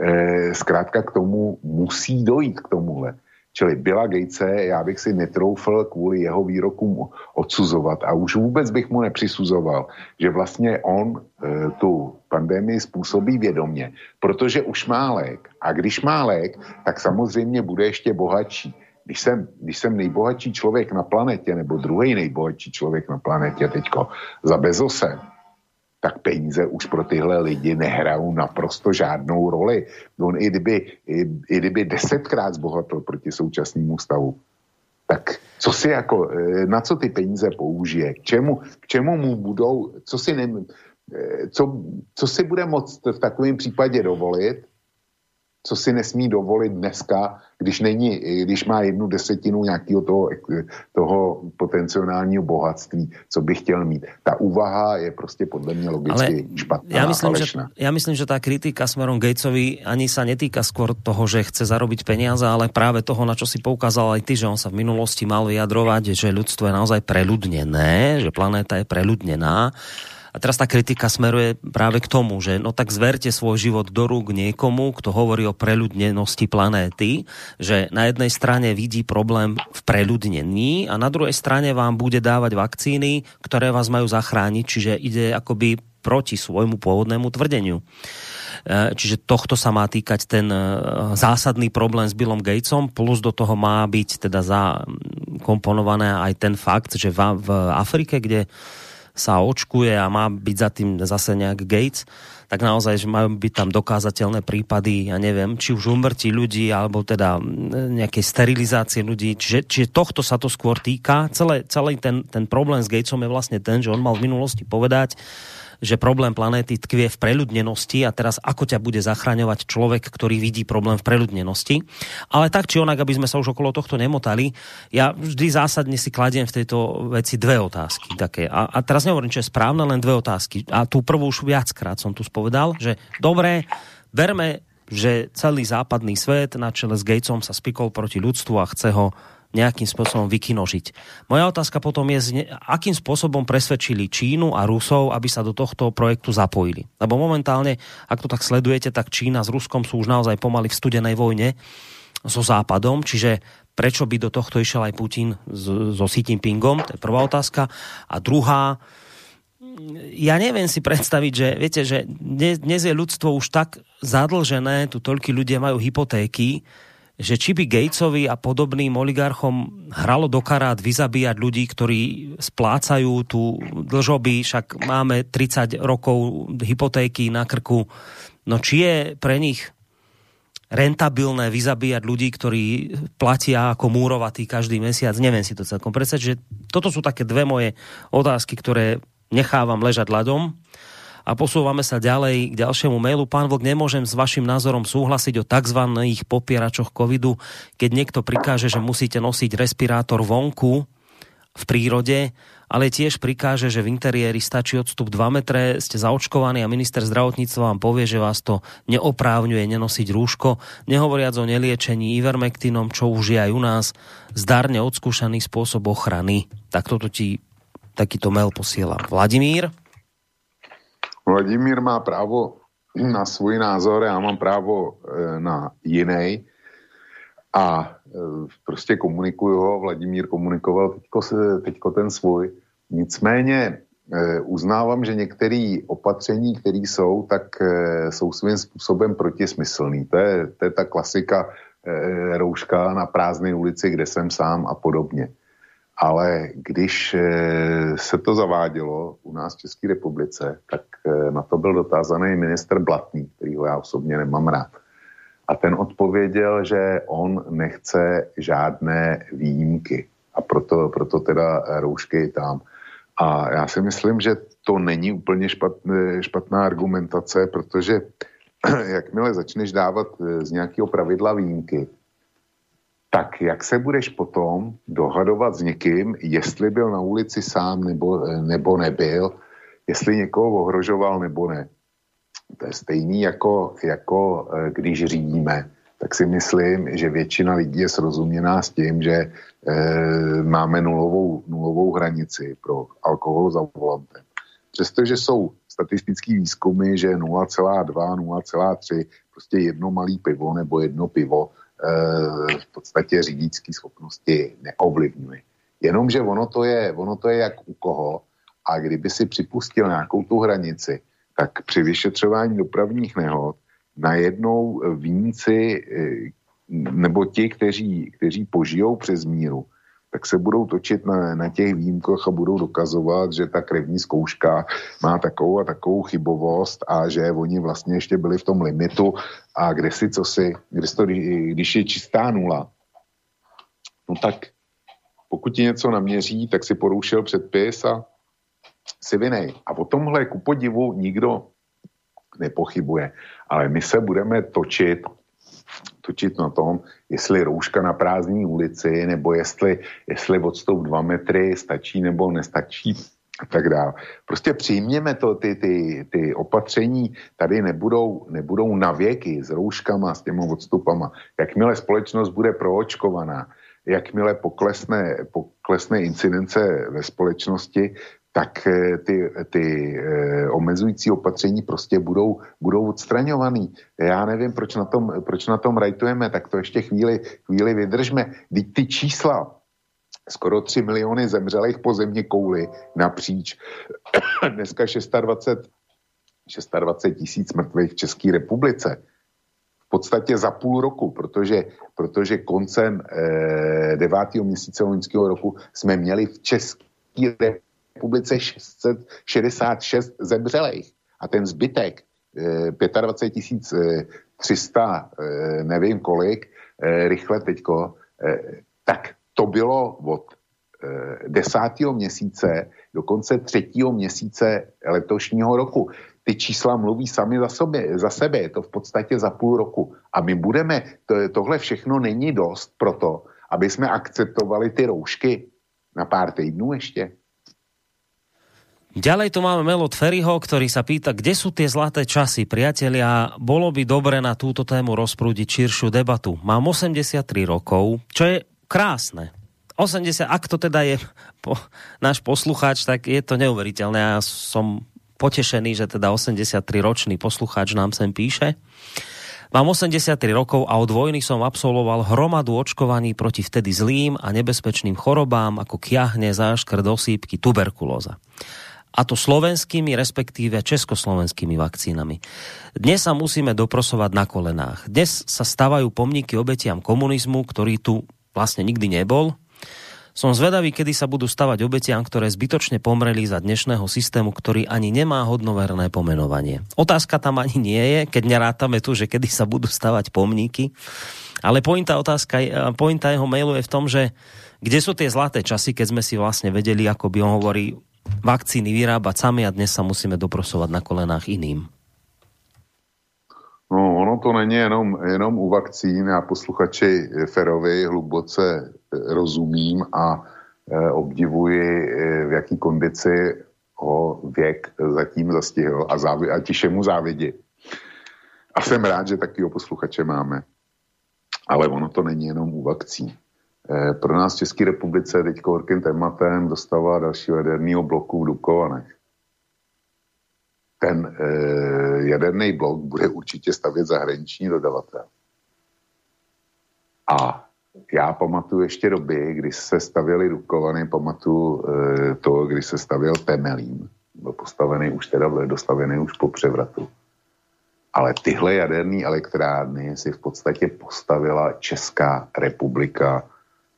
eh, zkrátka k tomu musí dojít k tomuhle. Čili Billa Gatese já bych si netroufl kvůli jeho výrokům odsuzovat a už vůbec bych mu nepřisuzoval, že vlastně on e, tu pandemii způsobí vědomě, protože už má lék. A když má lék, tak samozřejmě bude ještě bohatší. Když jsem, když jsem nejbohatší člověk na planetě, nebo druhý nejbohatší člověk na planetě teďko, za Bezosem, tak peníze už pro tyhle lidi nehrajou naprosto žádnou roli. On i kdyby, i, i kdyby desetkrát zbohatl proti současnému stavu, tak co si jako, e, na co ty peníze použije, k čemu, k čemu mu budou, co si, ne, e, co, co si bude moct v takovém případě dovolit, co si nesmí dovolit dneska, když, není, když má jednu desetinu nějakého toho, toho potenciálního bohatství, co by chtěl mít. Ta úvaha je prostě podle mě logicky Ale špatná ja myslím, že, ja myslím, že tá kritika smerom Gatesovi ani sa netýka skôr toho, že chce zarobiť peniaze, ale práve toho, na čo si poukázal aj ty, že on sa v minulosti mal vyjadrovať, že ľudstvo je naozaj preľudnené, že planéta je preľudnená a teraz tá kritika smeruje práve k tomu, že no tak zverte svoj život do rúk niekomu, kto hovorí o preľudnenosti planéty, že na jednej strane vidí problém v preľudnení a na druhej strane vám bude dávať vakcíny, ktoré vás majú zachrániť, čiže ide akoby proti svojmu pôvodnému tvrdeniu. E, čiže tohto sa má týkať ten e, zásadný problém s Billom Gatesom, plus do toho má byť teda zakomponované aj ten fakt, že v Afrike, kde sa očkuje a má byť za tým zase nejak Gates, tak naozaj, že majú byť tam dokázateľné prípady, ja neviem, či už umrtí ľudí, alebo teda nejakej sterilizácie ľudí. Čiže, čiže tohto sa to skôr týka. Celé, celý ten, ten problém s Gatesom je vlastne ten, že on mal v minulosti povedať, že problém planéty tkvie v preľudnenosti a teraz ako ťa bude zachraňovať človek, ktorý vidí problém v preľudnenosti. Ale tak či onak, aby sme sa už okolo tohto nemotali, ja vždy zásadne si kladiem v tejto veci dve otázky. Také. A, a teraz nehovorím, čo je správne, len dve otázky. A tú prvú už viackrát som tu spovedal, že dobre, verme, že celý západný svet na čele s Gatesom sa spikol proti ľudstvu a chce ho nejakým spôsobom vykinožiť. Moja otázka potom je, akým spôsobom presvedčili Čínu a Rusov, aby sa do tohto projektu zapojili. Lebo momentálne, ak to tak sledujete, tak Čína s Ruskom sú už naozaj pomaly v studenej vojne so Západom, čiže prečo by do tohto išiel aj Putin so Xi Jinpingom, to je prvá otázka. A druhá, ja neviem si predstaviť, že viete, že dnes je ľudstvo už tak zadlžené, tu toľky ľudia majú hypotéky, že či by Gatesovi a podobným oligarchom hralo do karát vyzabíjať ľudí, ktorí splácajú tú dlžoby, však máme 30 rokov hypotéky na krku. No či je pre nich rentabilné vyzabíjať ľudí, ktorí platia ako múrovatí každý mesiac. Neviem si to celkom predstaviť, že toto sú také dve moje otázky, ktoré nechávam ležať ľadom a posúvame sa ďalej k ďalšiemu mailu. Pán Vlk, nemôžem s vašim názorom súhlasiť o tzv. popieračoch covidu, keď niekto prikáže, že musíte nosiť respirátor vonku v prírode, ale tiež prikáže, že v interiéri stačí odstup 2 metre, ste zaočkovaní a minister zdravotníctva vám povie, že vás to neoprávňuje nenosiť rúško, nehovoriac o neliečení ivermektinom, čo už je aj u nás zdarne odskúšaný spôsob ochrany. Tak toto ti takýto mail posiela Vladimír. Vladimír má právo na svůj názor, já mám právo e, na jiný a e, prostě komunikuju ho, Vladimír komunikoval teďko, teďko ten svůj. Nicméně e, uznávám, že některé opatření, které jsou, tak jsou svým způsobem protismyslný. To je, to je ta klasika rouška na prázdné ulici, kde jsem sám a podobně. Ale když eh, se to zavádělo u nás v České republice, tak eh, na to byl dotázaný minister Blatný, kterýho já osobně nemám rád. A ten odpověděl, že on nechce žádné výjimky. A proto, proto teda roušky tam. A já si myslím, že to není úplně špatné, špatná argumentace, protože jakmile začneš dávat z nějakého pravidla výjimky, tak jak se budeš potom dohadovat s někým, jestli byl na ulici sám nebo, nebo nebyl, jestli někoho ohrožoval nebo ne. To je stejný jako, jako když řídíme tak si myslím, že většina lidí je srozuměná s tím, že e, máme nulovou, nulovou hranici pro alkohol za volantem. Přestože jsou statistické výzkumy, že 0,2, 0,3, prostě jedno malý pivo nebo jedno pivo v podstatě řidičské schopnosti neovlivňuje. Jenomže ono to, je, ono to je jak u koho a kdyby si připustil nějakou tu hranici, tak při vyšetřování dopravních nehod najednou vínci eh, nebo ti, kteří, kteří požijou přes míru, tak se budou točit na, na těch výjimkách a budou dokazovat, že ta krevní zkouška má takovou a takovou chybovost a že oni vlastně ještě byli v tom limitu a kde si co si, když, to, když je čistá nula, no tak pokud ti něco naměří, tak si porušil předpis a si vinej. A o tomhle ku podivu nikdo nepochybuje. Ale my se budeme točit, točit na tom, jestli rouška na prázdní ulici, nebo jestli, jestli odstup dva metry stačí nebo nestačí a tak dále. Prostě přijměme to, ty, ty, ty opatření tady nebudou, nebudou na věky s rouškama, s těmi odstupama. Jakmile společnost bude proočkovaná, jakmile poklesne, poklesne incidence ve společnosti, tak eh, ty, ty eh, omezující opatření prostě budou, budou odstraňovaný. Já nevím, proč na, tom, proč na tom rajtujeme, tak to ještě chvíli, chvíli vydržme. Teď ty čísla, skoro 3 miliony zemřelých po země kouli napříč, dneska 26, 26 tisíc mrtvých v České republice, v podstatě za půl roku, protože, protože koncem eh, 9. měsíce loňského roku jsme měli v České republice republice 666 zemřelých a ten zbytek 25 eh, 300, eh, eh, nevím kolik, rychle teďko, tak to bylo od desátého měsíce do konce třetího měsíce letošního roku. Ty čísla mluví sami za, sobě, za sebe, je to v podstatě za půl roku. A my budeme, to, tohle všechno není dost pro to, aby jsme akceptovali ty roušky na pár týdnů ještě. Ďalej tu máme Melot Ferryho, ktorý sa pýta, kde sú tie zlaté časy, priatelia. Bolo by dobre na túto tému rozprúdiť širšiu debatu. Mám 83 rokov, čo je krásne. 80, ak to teda je po, náš poslucháč, tak je to neuveriteľné. Ja som potešený, že teda 83 ročný poslucháč nám sem píše. Mám 83 rokov a od vojny som absolvoval hromadu očkovaní proti vtedy zlým a nebezpečným chorobám ako kiahne, záškrt, osýpky, tuberkulóza a to slovenskými, respektíve československými vakcínami. Dnes sa musíme doprosovať na kolenách. Dnes sa stavajú pomníky obetiam komunizmu, ktorý tu vlastne nikdy nebol. Som zvedavý, kedy sa budú stavať obetiam, ktoré zbytočne pomreli za dnešného systému, ktorý ani nemá hodnoverné pomenovanie. Otázka tam ani nie je, keď nerátame tu, že kedy sa budú stavať pomníky. Ale pointa, otázka, pointa jeho mailu je v tom, že kde sú tie zlaté časy, keď sme si vlastne vedeli, ako by on hovorí, vakcíny vyrábať sami a dnes sa musíme doprosovat na kolenách iným. No, ono to není jenom, jenom u vakcín. Já posluchači Ferovi hluboce eh, rozumím a e, obdivuji, e, v jaký kondici ho věk zatím zastihl a, závi, a tišemu závidí. A jsem rád, že takového posluchače máme. Ale ono to není jenom u vakcín. Eh, pro nás v České republice teď horkým tématem dostává dalšího jaderného bloku v Dukovanech. Ten e, jaderný blok bude určitě stavět zahraniční dodavatel. A já pamatuju ještě doby, kdy se stavěly Dukovany, pamatuju e, to, kdy se stavěl Temelín. Byl postavený už teda, byl dostavený už po převratu. Ale tyhle jaderné elektrárny si v podstatě postavila Česká republika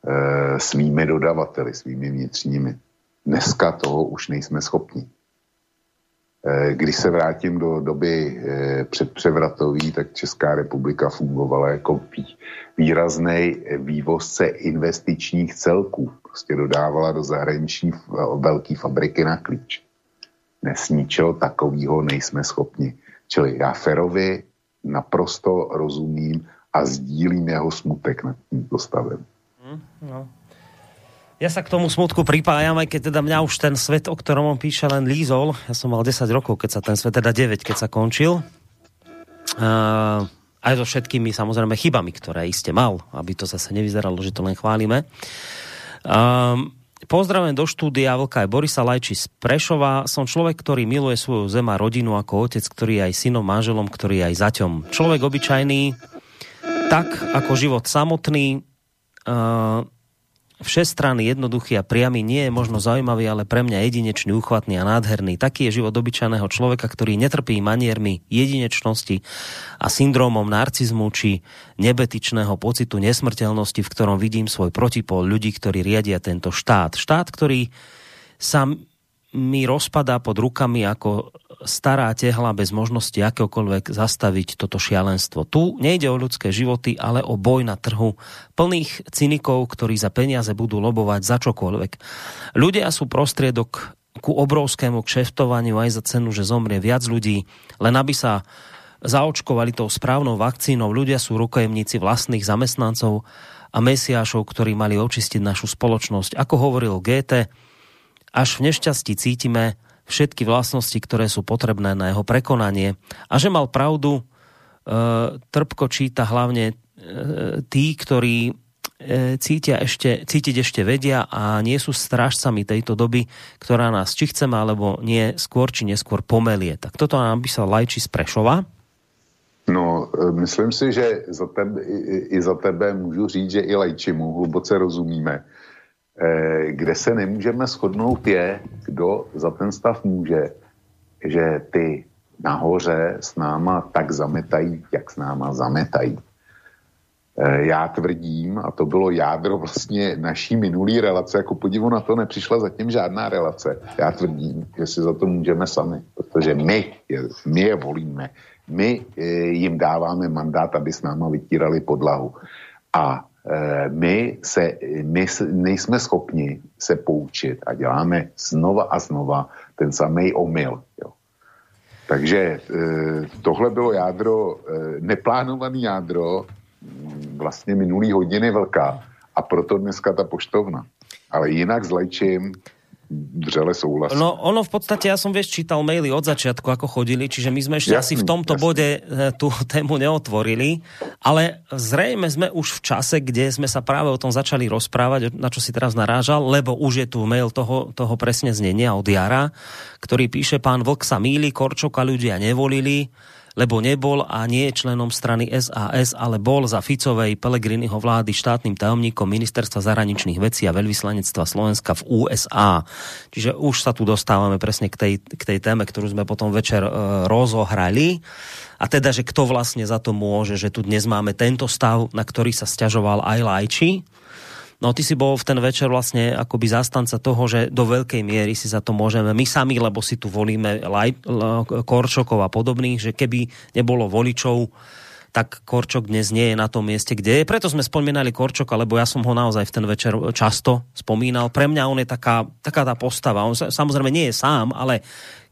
Eh, svými dodavateli, svými vnitřními. Dneska toho už nejsme schopni. Eh, když se vrátím do doby eh, předpřevratový, tak Česká republika fungovala jako výrazný vývozce investičních celků. Prostě dodávala do zahraniční velké fabriky na klíč. Dnes ničeho takového nejsme schopni. Čili já Ferovi naprosto rozumím a sdílím jeho smutek nad tímto stavem. No. Ja sa k tomu smutku pripájam, aj keď teda mňa už ten svet, o ktorom on píše, len lízol. Ja som mal 10 rokov, keď sa ten svet, teda 9, keď sa končil. Uh, aj so všetkými samozrejme chybami, ktoré iste mal, aby to zase nevyzeralo, že to len chválime. Um, Pozdravujem do štúdia Vlka aj Borisa Lajči z Prešova. Som človek, ktorý miluje svoju zem a rodinu ako otec, ktorý je aj synom, manželom, ktorý je aj zaťom. Človek obyčajný, tak ako život samotný, všestranný, jednoduchý a priamy nie je možno zaujímavý, ale pre mňa jedinečný, uchvatný a nádherný. Taký je život obyčajného človeka, ktorý netrpí maniermi jedinečnosti a syndrómom narcizmu či nebetičného pocitu nesmrteľnosti, v ktorom vidím svoj protipol ľudí, ktorí riadia tento štát. Štát, ktorý sa mi rozpadá pod rukami ako stará tehla bez možnosti akéhokoľvek zastaviť toto šialenstvo. Tu nejde o ľudské životy, ale o boj na trhu plných cynikov, ktorí za peniaze budú lobovať za čokoľvek. Ľudia sú prostriedok ku obrovskému kšeftovaniu aj za cenu, že zomrie viac ľudí, len aby sa zaočkovali tou správnou vakcínou. Ľudia sú rukojemníci vlastných zamestnancov a mesiášov, ktorí mali očistiť našu spoločnosť. Ako hovoril Goethe, až v nešťastí cítime všetky vlastnosti, ktoré sú potrebné na jeho prekonanie. A že mal pravdu, e, trpko číta hlavne e, tí, ktorí e, cítia ešte, cítiť ešte vedia a nie sú strážcami tejto doby, ktorá nás či chceme, alebo nie skôr či neskôr pomelie. Tak toto nám písal Lajči z Prešova. No, e, myslím si, že za tebe, i, za tebe můžu říct, že i Lajčimu hluboce rozumíme kde se nemůžeme shodnout je, kdo za ten stav může, že ty nahoře s náma tak zametají, jak s náma zametají. Eh, já tvrdím, a to bylo jádro vlastně naší minulý relace, jako podivu na to nepřišla zatím žádná relace. Já tvrdím, že si za to můžeme sami, protože my my je volíme. My eh, jim dáváme mandát, aby s náma vytírali podlahu. A Eh, my, se, my nejsme schopni se poučit a děláme znova a znova ten samý omyl. Jo. Takže eh, tohle bylo jádro, eh, neplánovaný jádro mm, vlastně minulý hodiny velká a proto dneska ta poštovna. Ale jinak s Lajčím vřele súhlasím. No ono v podstate, ja som vieš čítal maily od začiatku, ako chodili, čiže my sme ešte jasný, asi v tomto jasný. bode eh, tú tému neotvorili, ale zrejme sme už v čase, kde sme sa práve o tom začali rozprávať, na čo si teraz narážal, lebo už je tu mail toho, toho presne znenia od Jara, ktorý píše, pán Vlk sa míli, Korčoka ľudia nevolili, lebo nebol a nie je členom strany SAS, ale bol za Ficovej Pelegriniho vlády štátnym tajomníkom ministerstva zahraničných vecí a veľvyslanectva Slovenska v USA. Čiže už sa tu dostávame presne k tej, k tej téme, ktorú sme potom večer e, rozohrali. A teda, že kto vlastne za to môže, že tu dnes máme tento stav, na ktorý sa stiažoval aj Lajči, No ty si bol v ten večer vlastne akoby zastanca toho, že do veľkej miery si za to môžeme my sami, lebo si tu volíme Laj, Korčokov a podobných, že keby nebolo voličov, tak Korčok dnes nie je na tom mieste, kde je. Preto sme spomínali Korčoka, lebo ja som ho naozaj v ten večer často spomínal. Pre mňa on je taká, taká tá postava. On samozrejme nie je sám, ale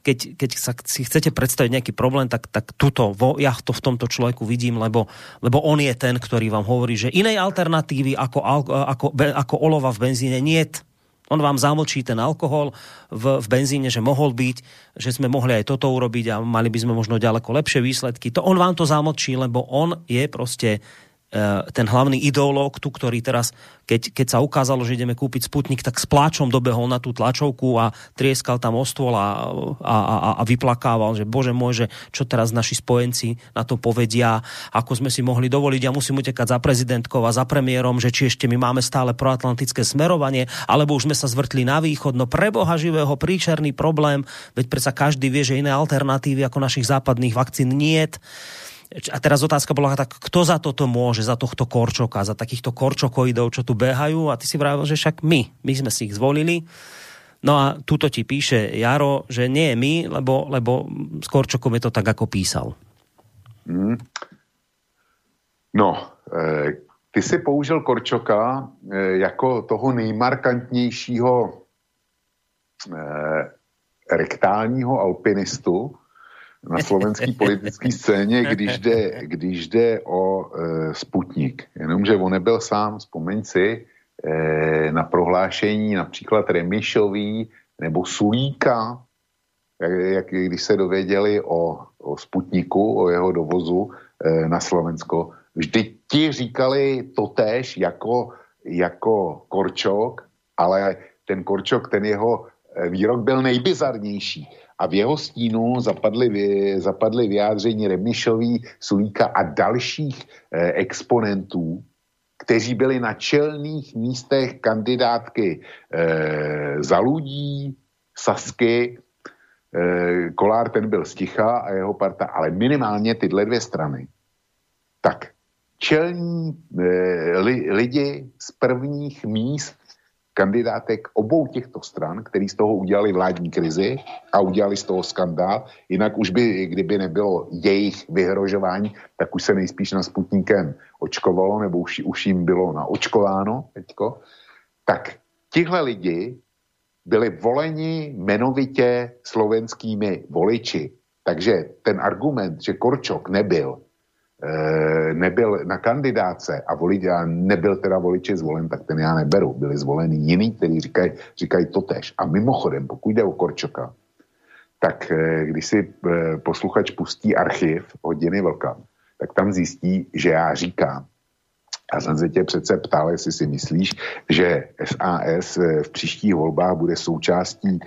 keď, keď sa si chcete predstaviť nejaký problém, tak, tak tuto, vo, ja to v tomto človeku vidím, lebo, lebo on je ten, ktorý vám hovorí, že inej alternatívy ako, ako, ako olova v benzíne niet. On vám zamlčí ten alkohol v, v benzíne, že mohol byť, že sme mohli aj toto urobiť a mali by sme možno ďaleko lepšie výsledky. To on vám to zamlčí, lebo on je proste ten hlavný ideológ tu, ktorý teraz, keď, keď sa ukázalo, že ideme kúpiť Sputnik, tak s pláčom dobehol na tú tlačovku a trieskal tam o stôl a, a, a, a vyplakával, že bože môj, že čo teraz naši spojenci na to povedia, ako sme si mohli dovoliť, ja musím utekať za prezidentkou a za premiérom, že či ešte my máme stále proatlantické smerovanie, alebo už sme sa zvrtli na východ, no preboha živého príčerný problém, veď predsa každý vie, že iné alternatívy ako našich západných vakcín niet. A teraz otázka bola tak, kto za toto môže, za tohto korčoka, za takýchto korčokoidov, čo tu behajú a ty si vravil, že však my, my sme si ich zvolili. No a tuto ti píše Jaro, že nie my, lebo, lebo s Korčokom je to tak, ako písal. Mm. No, e, ty si použil Korčoka e, jako toho nejmarkantnějšího e, rektálního alpinistu, na slovenské politické scéně, když jde, když jde o e, Sputnik. Jenomže on nebyl sám, vzpomeň si e, na prohlášení například Remišový nebo Sulíka, jak, jak, když se dověděli o, o Sputniku, o jeho dovozu e, na Slovensko, vždy ti říkali totéž jako, jako Korčok, ale ten Korčok, ten jeho e, výrok byl nejbizarnější a v jeho stínu zapadly, zapadly vyjádření Remišový, Sulíka a dalších eh, exponentů, kteří byli na čelných místech kandidátky eh, za Ludí, Sasky, eh, Kolár ten byl sticha a jeho parta, ale minimálně tyhle dvě strany. Tak čelní eh, li, lidi z prvních míst kandidátek obou těchto stran, který z toho udělali vládní krizi a udělali z toho skandál. Jinak už by, kdyby nebylo jejich vyhrožování, tak už se nejspíš na Sputnikem očkovalo, nebo už, už jim bylo naočkováno teďko. Tak tihle lidi byli voleni jmenovitě slovenskými voliči. Takže ten argument, že Korčok nebyl nebyl na kandidáce a, volič, a nebyl teda voliči zvolen, tak ten já neberu. Byli zvoleni jiný, kteří říkají, to tež. A mimochodem, pokud jde o Korčoka, tak eh, když si eh, posluchač pustí archiv hodiny vlka, tak tam zjistí, že já říkám, a jsem se tě přece ptal, jestli si myslíš, že SAS v příštích volbách bude součástí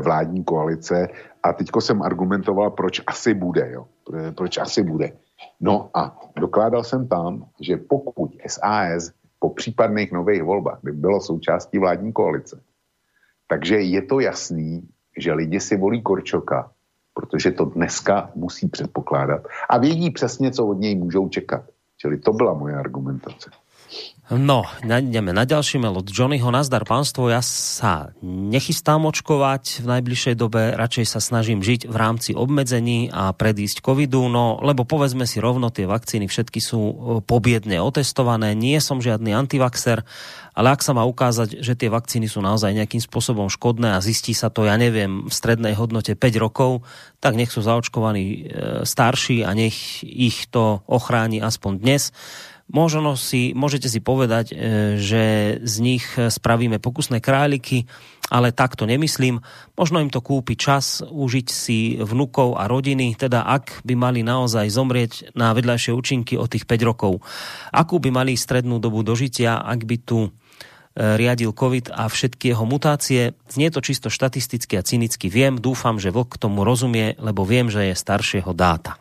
vládní koalice a teďko jsem argumentoval, proč asi bude, jo? proč asi bude. No a dokládal jsem tam, že pokud SAS po případných nových volbách by bylo součástí vládní koalice, takže je to jasný, že lidi si volí Korčoka, protože to dneska musí předpokládat a vědí přesně, co od něj můžou čekat. Čili to byla moje argumentace. No, ideme na ďalší mail od Johnnyho. Nazdar pánstvo, ja sa nechystám očkovať v najbližšej dobe, radšej sa snažím žiť v rámci obmedzení a predísť covidu, no lebo povedzme si rovno, tie vakcíny všetky sú e, pobiedne otestované, nie som žiadny antivaxer, ale ak sa má ukázať, že tie vakcíny sú naozaj nejakým spôsobom škodné a zistí sa to, ja neviem, v strednej hodnote 5 rokov, tak nech sú zaočkovaní e, starší a nech ich to ochráni aspoň dnes Možno si, môžete si povedať, e, že z nich spravíme pokusné králiky, ale tak to nemyslím. Možno im to kúpi čas užiť si vnukov a rodiny, teda ak by mali naozaj zomrieť na vedľajšie účinky o tých 5 rokov. Akú by mali strednú dobu dožitia, ak by tu e, riadil COVID a všetky jeho mutácie. Znie to čisto štatisticky a cynicky. Viem, dúfam, že Vlk tomu rozumie, lebo viem, že je staršieho dáta.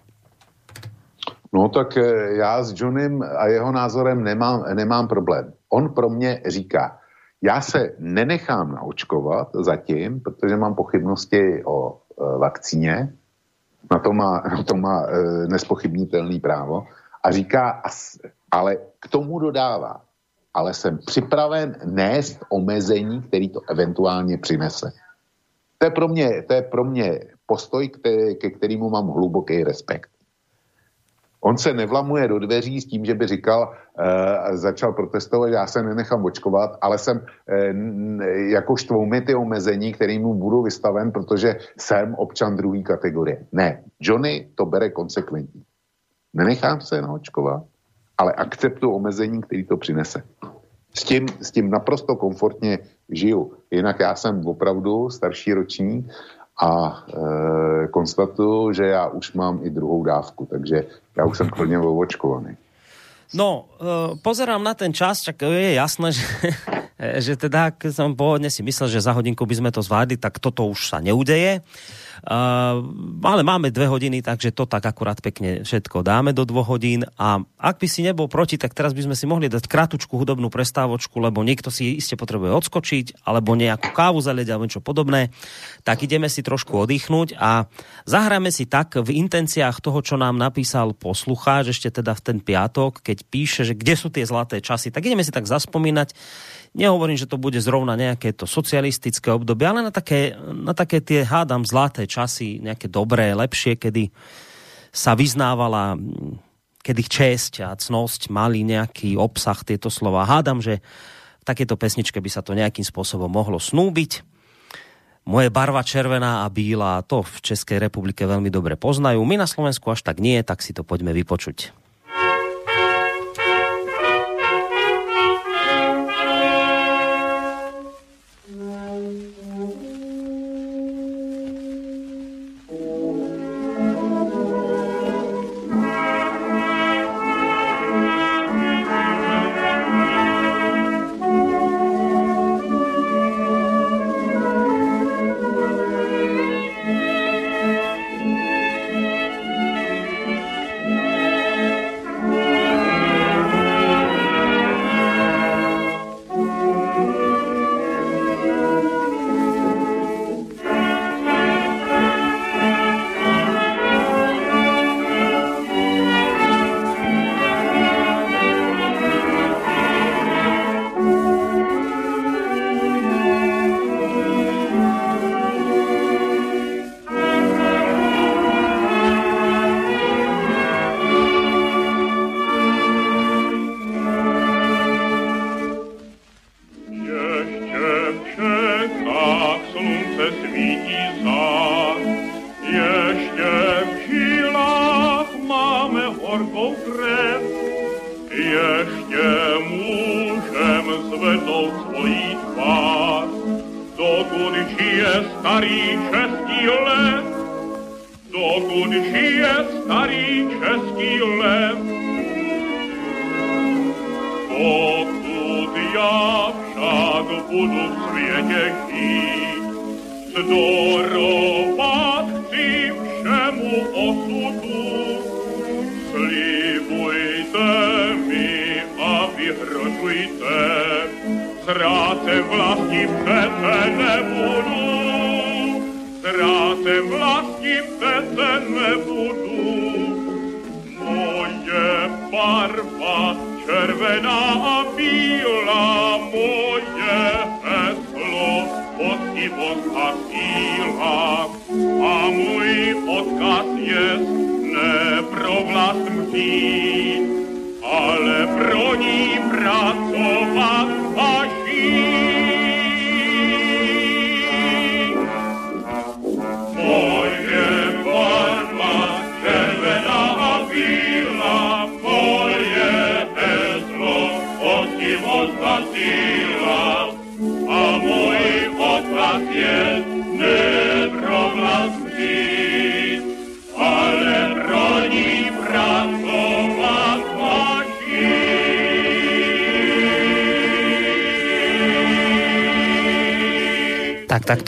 No tak eh, já s Johnem a jeho názorem nemám, nemám problém. On pro mě říká, já se nenechám naočkovat zatím, protože mám pochybnosti o e, vakcíně, na to má, na to má e, nespochybnitelný právo, a říká, ale k tomu dodává, ale jsem připraven nést omezení, který to eventuálně přinese. To je pro mě, to je pro mě postoj, který, ke kterému mám hluboký respekt. On se nevlamuje do dveří s tím, že by říkal, e, začal protestovat, já se nenechám očkovat, ale jsem e, jako štvoumy ty omezení, kterým mu budu vystaven, protože jsem občan druhé kategorie. Ne, Johnny to bere konsekventně. Nenechám se naočkovat, ale akceptuji omezení, který to přinese. S tím, s tím naprosto komfortně žiju. Jinak já jsem opravdu starší ročník a e, konstatuju, že já už mám i druhou dávku, takže já už jsem plně ovočkovaný. No, e, pozerám na ten čas, čak je jasné, že, že teda, keď som pôvodne si myslel, že za hodinku by sme to zvládli, tak toto už sa neudeje. Uh, ale máme dve hodiny, takže to tak akurát pekne všetko dáme do dvoch hodín. A ak by si nebol proti, tak teraz by sme si mohli dať kratučku hudobnú prestávočku, lebo niekto si iste potrebuje odskočiť, alebo nejakú kávu zalieť, alebo niečo podobné, tak ideme si trošku oddychnúť a zahráme si tak v intenciách toho, čo nám napísal poslucháč ešte teda v ten piatok, keď píše, že kde sú tie zlaté časy, tak ideme si tak zaspomínať Nehovorím, že to bude zrovna nejaké to socialistické obdobie, ale na také, na také tie, hádam, zlaté časy, nejaké dobré, lepšie, kedy sa vyznávala, kedy česť a cnosť mali nejaký obsah tieto slova. Hádam, že v takéto pesničke by sa to nejakým spôsobom mohlo snúbiť. moje barva červená a bílá, to v Českej republike veľmi dobre poznajú. My na Slovensku až tak nie, tak si to poďme vypočuť.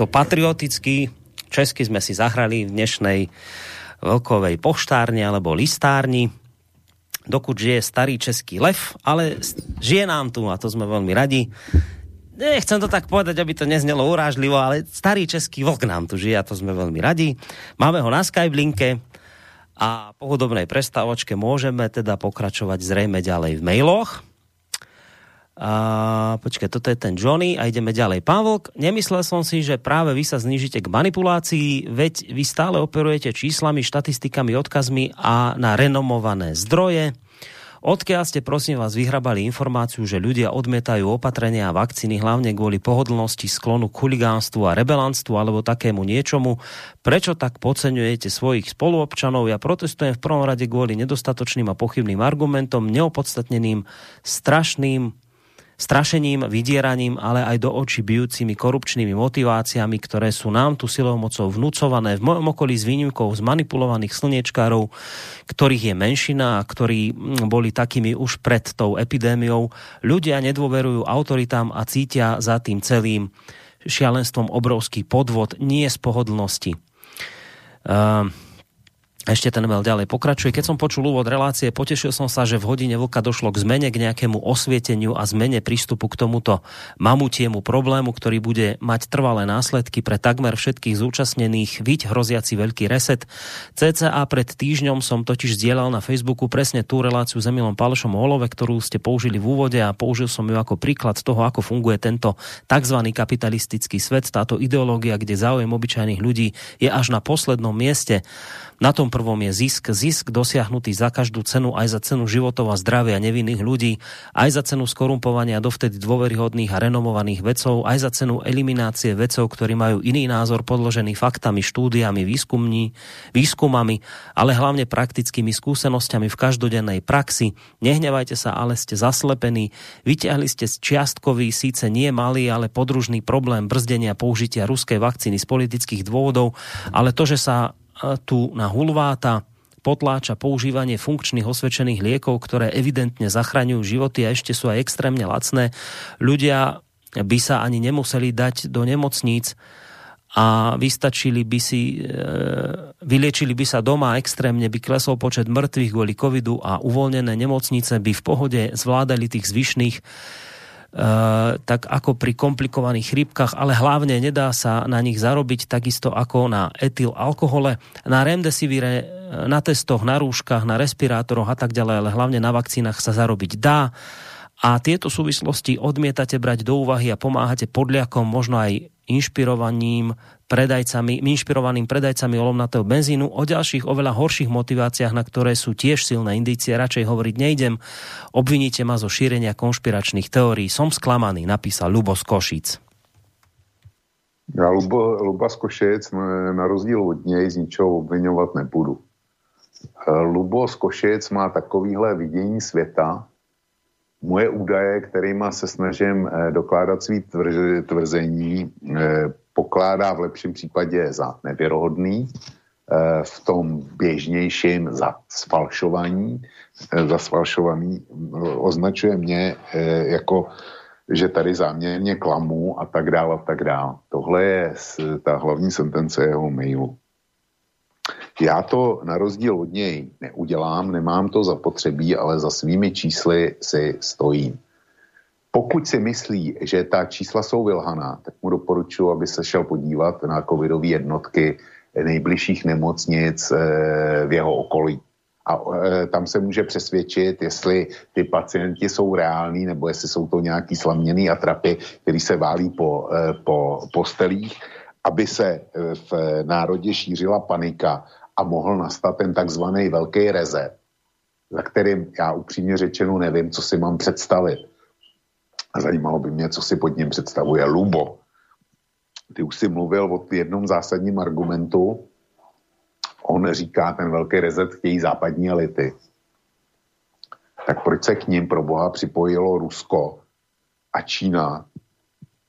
Patrioticky. Česky sme si zahrali v dnešnej veľkovej poštárni alebo listárni, dokud žije starý český lev, ale žije nám tu a to sme veľmi radi. Nechcem to tak povedať, aby to neznelo urážlivo, ale starý český vlk nám tu žije a to sme veľmi radi. Máme ho na Skype linke a po hudobnej prestávočke môžeme teda pokračovať zrejme ďalej v mailoch. A, počkaj, toto je ten Johnny a ideme ďalej. Pán Vlk, nemyslel som si, že práve vy sa znížite k manipulácii, veď vy stále operujete číslami, štatistikami, odkazmi a na renomované zdroje. Odkiaľ ste prosím vás vyhrabali informáciu, že ľudia odmietajú opatrenia a vakcíny hlavne kvôli pohodlnosti, sklonu k huligánstvu a rebelantstvu alebo takému niečomu? Prečo tak podceňujete svojich spoluobčanov? Ja protestujem v prvom rade kvôli nedostatočným a pochybným argumentom, neopodstatneným, strašným strašením, vydieraním, ale aj do očí bijúcimi korupčnými motiváciami, ktoré sú nám tu silou mocou vnúcované v mojom okolí s výnimkou zmanipulovaných slniečkárov, ktorých je menšina a ktorí mm, boli takými už pred tou epidémiou. Ľudia nedôverujú autoritám a cítia za tým celým šialenstvom obrovský podvod, nie z pohodlnosti. Uh, ešte ten mail ďalej pokračuje. Keď som počul úvod relácie, potešil som sa, že v hodine vlka došlo k zmene, k nejakému osvieteniu a zmene prístupu k tomuto mamutiemu problému, ktorý bude mať trvalé následky pre takmer všetkých zúčastnených, viď hroziaci veľký reset. CCA pred týždňom som totiž zdieľal na Facebooku presne tú reláciu s Emilom Pálešom Holove, ktorú ste použili v úvode a použil som ju ako príklad toho, ako funguje tento tzv. kapitalistický svet, táto ideológia, kde záujem obyčajných ľudí je až na poslednom mieste. Na tom prvom je zisk. Zisk dosiahnutý za každú cenu, aj za cenu životov a zdravia nevinných ľudí, aj za cenu skorumpovania dovtedy dôveryhodných a renomovaných vedcov, aj za cenu eliminácie vedcov, ktorí majú iný názor podložený faktami, štúdiami, výskumní, výskumami, ale hlavne praktickými skúsenosťami v každodennej praxi. Nehnevajte sa, ale ste zaslepení. Vyťahli ste čiastkový, síce nie malý, ale podružný problém brzdenia použitia ruskej vakcíny z politických dôvodov, ale to, že sa tu na hulváta potláča používanie funkčných osvedčených liekov, ktoré evidentne zachraňujú životy a ešte sú aj extrémne lacné. Ľudia by sa ani nemuseli dať do nemocníc a vystačili by si, e, vyliečili by sa doma, extrémne by klesol počet mŕtvych kvôli covidu a uvoľnené nemocnice by v pohode zvládali tých zvyšných tak ako pri komplikovaných chrípkach, ale hlavne nedá sa na nich zarobiť takisto ako na etyl alkohole, na remdesivire, eh, na testoch, na rúškach, na respirátoroch a tak ďalej, ale hlavne na vakcínach sa zarobiť dá. A tieto súvislosti odmietate brať do úvahy a pomáhate podliakom, možno aj inšpirovaním predajcami, inšpirovaným predajcami olovnatého benzínu. O ďalších oveľa horších motiváciách, na ktoré sú tiež silné indície, radšej hovoriť nejdem. Obviníte ma zo šírenia konšpiračných teórií. Som sklamaný, napísal Lubo Košic. Já Lubo, Luba z Košic na rozdíl od něj z ničeho obvinovat nebudu. Lubo z Košic má takovýhle vidění světa. Moje údaje, kterýma se snažím eh, dokládat svý tvrzení, eh, pokládá v lepším případě za nevěrohodný, eh, v tom běžnějším za sfalšování, eh, za sfalšovaný, označuje mě eh, jako, že tady záměrně klamu a tak dále a tak dále. Tohle je ta hlavní sentence jeho mailu. Já to na rozdíl od něj neudělám, nemám to zapotřebí, ale za svými čísly si stojím. Pokud si myslí, že ta čísla jsou vylhaná, tak mu doporučuji, aby se šel podívat na covidové jednotky nejbližších nemocnic eh, v jeho okolí. A eh, tam se může přesvědčit, jestli ty pacienti jsou reální, nebo jestli jsou to nějaký slaměný atrapy, který se válí po, eh, po postelích, aby se v národě šířila panika a mohl nastat ten takzvaný velký rezet, za kterým já upřímně řečeno nevím, co si mám představit a zajímalo by mě, co si pod ním představuje Lubo. Ty už si mluvil o jednom zásadním argumentu. On říká, ten velký rezet chtějí západní elity. Tak proč se k ním pro boha připojilo Rusko a Čína,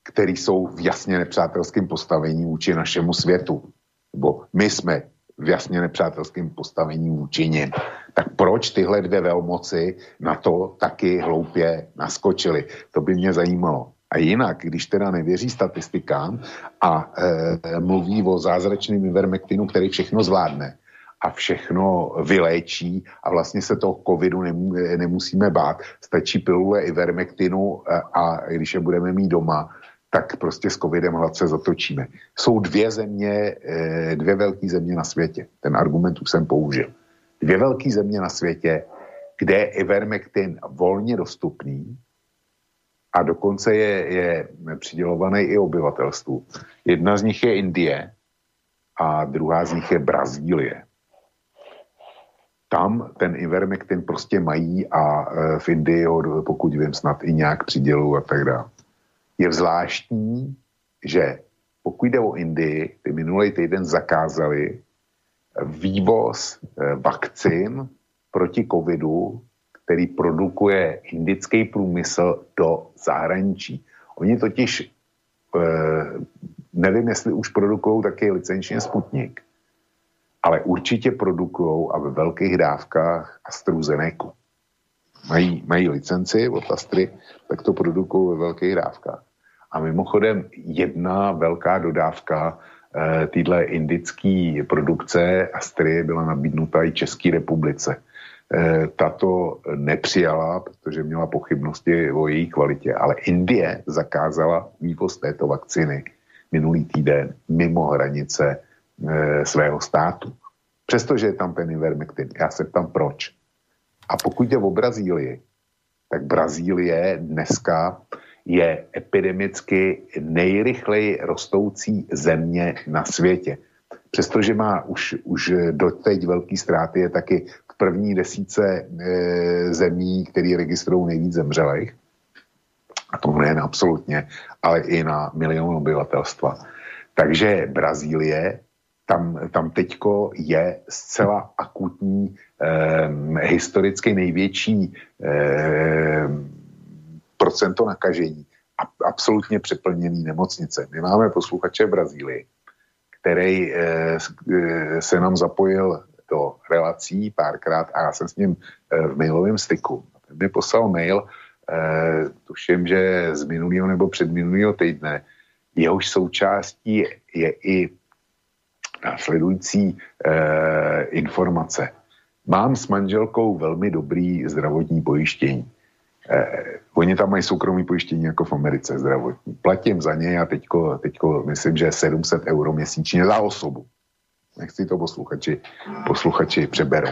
který jsou v jasně nepřátelském postavení vůči našemu světu? Nebo my jsme v jasně nepřátelském postavení vůči nim. Tak proč tyhle dvě velmoci na to taky hloupě naskočily? To by mě zajímalo. A jinak, když teda nevěří statistikám a e, mluví o zázračném ivermektinu, který všechno zvládne a všechno vyléčí a vlastně se toho covidu nemusíme bát, stačí pilule ivermektinu a, a když je budeme mít doma, tak prostě s covidem hladce zatočíme. Jsou dvě země, eh, dvě velké země na světě. Ten argument už jsem použil. Dvě velké země na světě, kde je Ivermectin volně dostupný a dokonce je, je přidělovaný i obyvatelstvu. Jedna z nich je Indie a druhá z nich je Brazílie. Tam ten Ivermectin prostě mají a eh, v Indii ho, pokud vím, snad i nějak přidělují a tak dále. Je zvláštní, že pokud jde o Indii, ty minulý týden zakázali vývoz eh, vakcín proti covidu, který produkuje indický průmysl do zahraničí. Oni totiž, eh, nevím, jestli už produkují taky licenčně Sputnik, ale určitě produkují a ve velkých dávkách AstraZeneca. Mají, mají licenci od Astry, tak to produkují ve velkých dávkách. A mimochodem jedna velká dodávka eh, týhle indické produkce Astrie byla nabídnuta i České republice. Eh, tato nepřijala, protože měla pochybnosti o její kvalitě, ale Indie zakázala vývoz této vakciny minulý týden mimo hranice eh, svého státu. Přestože je tam ten Ivermectin. Já se ptám proč. A pokud jde o Brazílii, tak Brazílie dneska je epidemicky nejrychleji rostoucí země na světě. přestože má už, už doteď velký ztráty, je taky v první desíce e, zemí, který registrují nejvíc zemřelých. A to nejen absolutně, ale i na milion obyvatelstva. Takže Brazílie, tam, tam teďko je zcela akutní, eh, historicky největší eh, procento nakažení a absolutně přeplněný nemocnice. My máme posluchače v Brazílii, který eh, eh, se nám zapojil do relací párkrát a já jsem s ním eh, v mailovém styku. Ten mi poslal mail, eh, tuším, že z minulého nebo předminulého týdne, jehož součástí je i následující eh, informace. Mám s manželkou velmi dobrý zdravotní pojištění. Eh, oni tam mají soukromý pojištění jako v Americe zdravotní. Platím za něj a teďko, teďko myslím, že 700 euro měsíčně za osobu. Nechci to posluchači, posluchači přeberou.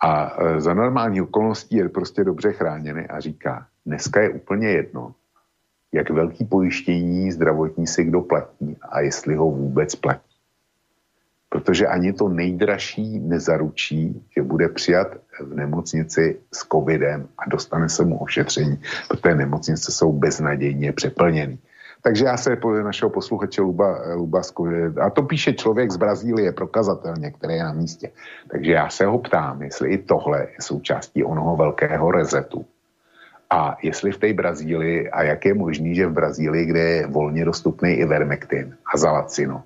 A e, za normální okolností je prostě dobře chráněný a říká, dneska je úplně jedno, jak velký pojištění zdravotní si kdo platí a jestli ho vůbec platí. Protože ani to nejdražší nezaručí, že bude přijat v nemocnici s covidem a dostane se mu ošetření, protože nemocnice jsou beznadějně přeplněny. Takže já se po našeho posluchače Luba, Luba a to píše člověk z Brazílie prokazatelně, který je na místě. Takže já se ho ptám, jestli i tohle je součástí onoho velkého rezetu. A jestli v té Brazílii, a jak je možný, že v Brazílii, kde je volně dostupný i vermektin a zalacino,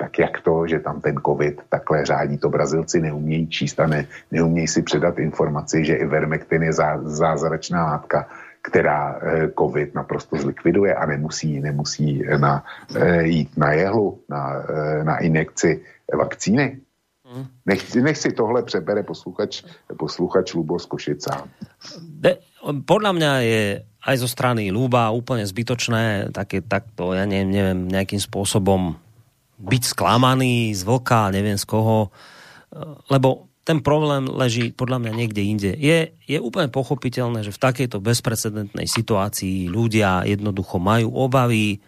tak jak to, že tam ten covid takhle řádí, to Brazilci neumějí číst a ne, neumějí si předat informaci, že i vermektin je zá, zázračná látka, která eh, covid naprosto zlikviduje a nemusí, nemusí na, eh, jít na jehlu, na, eh, na injekci vakcíny. Hmm. Nech, nech si tohle přebere posluchač, posluchač Lubo z Košica. podľa mňa je aj zo strany Luba úplne zbytočné také, takto, ja neviem, neviem, nejakým spôsobom byť sklamaný z vlka, neviem z koho, lebo ten problém leží podľa mňa niekde inde. Je, je úplne pochopiteľné, že v takejto bezprecedentnej situácii ľudia jednoducho majú obavy, e,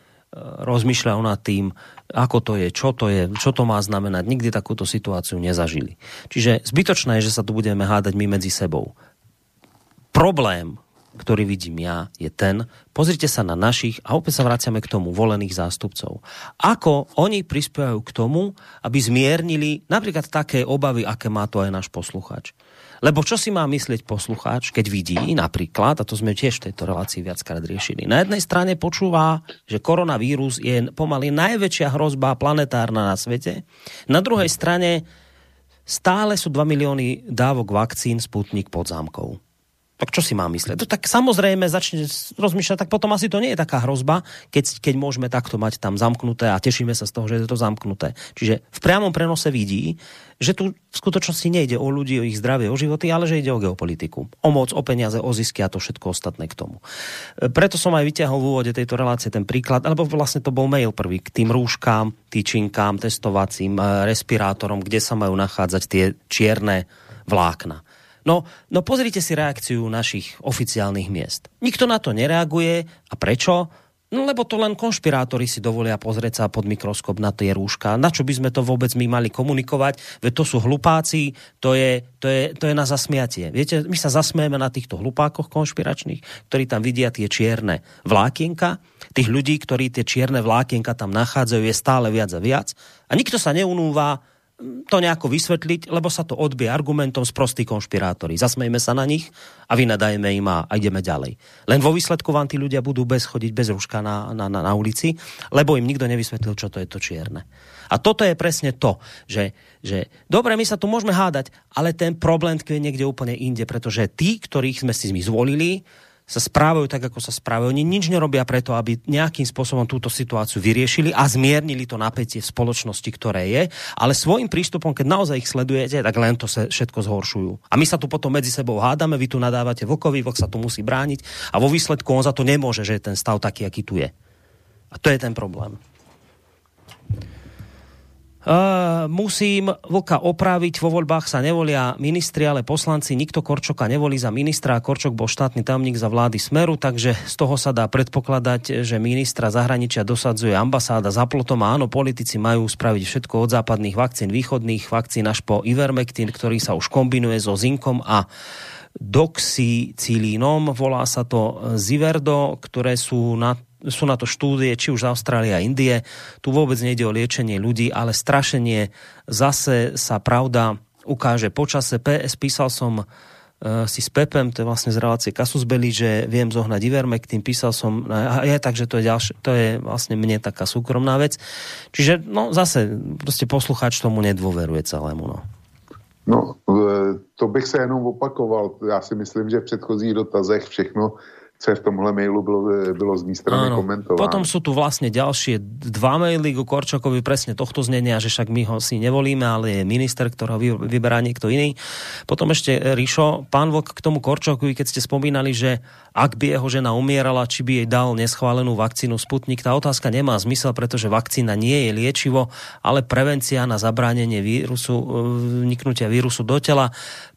rozmýšľajú nad tým, ako to je, čo to je, čo to má znamenať. Nikdy takúto situáciu nezažili. Čiže zbytočné je, že sa tu budeme hádať my medzi sebou. Problém, ktorý vidím ja, je ten, pozrite sa na našich, a opäť sa vraciame k tomu, volených zástupcov. Ako oni prispievajú k tomu, aby zmiernili napríklad také obavy, aké má to aj náš posluchač. Lebo čo si má myslieť poslucháč, keď vidí napríklad, a to sme tiež v tejto relácii viackrát riešili, na jednej strane počúva, že koronavírus je pomaly najväčšia hrozba planetárna na svete, na druhej strane stále sú 2 milióny dávok vakcín Sputnik pod zámkou tak čo si má mysleť? To tak samozrejme začne rozmýšľať, tak potom asi to nie je taká hrozba, keď, keď môžeme takto mať tam zamknuté a tešíme sa z toho, že je to zamknuté. Čiže v priamom prenose vidí, že tu v skutočnosti nejde o ľudí, o ich zdravie, o životy, ale že ide o geopolitiku. O moc, o peniaze, o zisky a to všetko ostatné k tomu. E, preto som aj vyťahol v úvode tejto relácie ten príklad, alebo vlastne to bol mail prvý k tým rúškám, týčinkám, testovacím, e, respirátorom, kde sa majú nachádzať tie čierne vlákna. No, no pozrite si reakciu našich oficiálnych miest. Nikto na to nereaguje. A prečo? No lebo to len konšpirátori si dovolia pozrieť sa pod mikroskop na tie rúška. Na čo by sme to vôbec my mali komunikovať? Veď to sú hlupáci, to je, to je, to je na zasmiatie. Viete, my sa zasmieme na týchto hlupákoch konšpiračných, ktorí tam vidia tie čierne vlákienka. Tých ľudí, ktorí tie čierne vlákienka tam nachádzajú, je stále viac a viac. A nikto sa neunúva to nejako vysvetliť, lebo sa to odbie argumentom z prostých konšpirátori. Zasmejme sa na nich a vynadajme im a, ideme ďalej. Len vo výsledku vám tí ľudia budú bez chodiť bez ruška na, na, na, na ulici, lebo im nikto nevysvetlil, čo to je to čierne. A toto je presne to, že, že dobre, my sa tu môžeme hádať, ale ten problém je niekde úplne inde, pretože tí, ktorých sme si zvolili, sa správajú tak, ako sa správajú. Oni nič nerobia preto, aby nejakým spôsobom túto situáciu vyriešili a zmiernili to napätie v spoločnosti, ktoré je, ale svojim prístupom, keď naozaj ich sledujete, tak len to sa všetko zhoršujú. A my sa tu potom medzi sebou hádame, vy tu nadávate vokovi, vok sa tu musí brániť a vo výsledku on za to nemôže, že je ten stav taký, aký tu je. A to je ten problém. Musím Vlka opraviť, vo voľbách sa nevolia ministri, ale poslanci, nikto Korčoka nevolí za ministra. A Korčok bol štátny tajomník za vlády Smeru, takže z toho sa dá predpokladať, že ministra zahraničia dosadzuje ambasáda za plotom. A áno, politici majú spraviť všetko od západných vakcín, východných vakcín až po Ivermectin, ktorý sa už kombinuje so zinkom a doxycilínom, volá sa to Ziverdo, ktoré sú na sú na to štúdie, či už z Austrálie a Indie. Tu vôbec nejde o liečenie ľudí, ale strašenie zase sa pravda ukáže počase. PS písal som uh, si s Pepem, to je vlastne z relácie Kasus Belli, že viem zohnať Ivermectin, písal som, a ja, takže to je, ďalšie, to je vlastne mne taká súkromná vec. Čiže, no zase, proste posluchač tomu nedôveruje celému, no. No, e, to bych se jenom opakoval. Já si myslím, že v předchozích dotazech všechno v tomhle mailu bylo, bylo z mý strany Áno. komentováno. Potom sú tu vlastne ďalšie dva maily ku Korčokovi presne tohto znenia, že však my ho si nevolíme, ale je minister, ktorého vyberá niekto iný. Potom ešte e, Rišo, pán Vok k tomu Korčokovi, keď ste spomínali, že ak by jeho žena umierala, či by jej dal neschválenú vakcínu Sputnik, tá otázka nemá zmysel, pretože vakcína nie je liečivo, ale prevencia na zabránenie vírusu, e, vniknutia vírusu do tela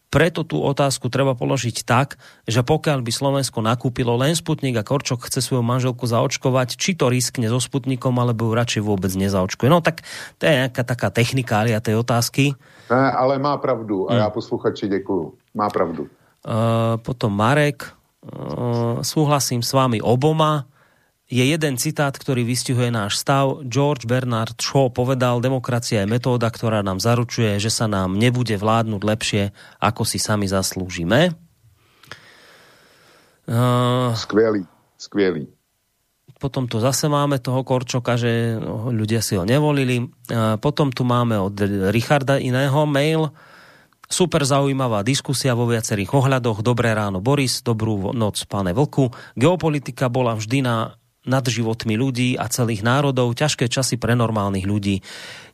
preto tú otázku treba položiť tak, že pokiaľ by Slovensko nakúpilo len Sputnik a Korčok chce svoju manželku zaočkovať, či to riskne so Sputnikom, alebo ju radšej vôbec nezaočkuje. No tak to je nejaká taká technikália tej otázky. Ne, ale má pravdu a hmm. ja posluchači ďakujem. Má pravdu. Uh, potom Marek, uh, súhlasím s vami oboma, je jeden citát, ktorý vystihuje náš stav. George Bernard Shaw povedal, demokracia je metóda, ktorá nám zaručuje, že sa nám nebude vládnuť lepšie, ako si sami zaslúžime. Uh, skvelý, skvelý. Potom tu zase máme toho Korčoka, že ľudia si ho nevolili. Uh, potom tu máme od Richarda iného mail. Super zaujímavá diskusia vo viacerých ohľadoch. Dobré ráno Boris, dobrú noc pane Vlku. Geopolitika bola vždy na nad životmi ľudí a celých národov, ťažké časy pre normálnych ľudí.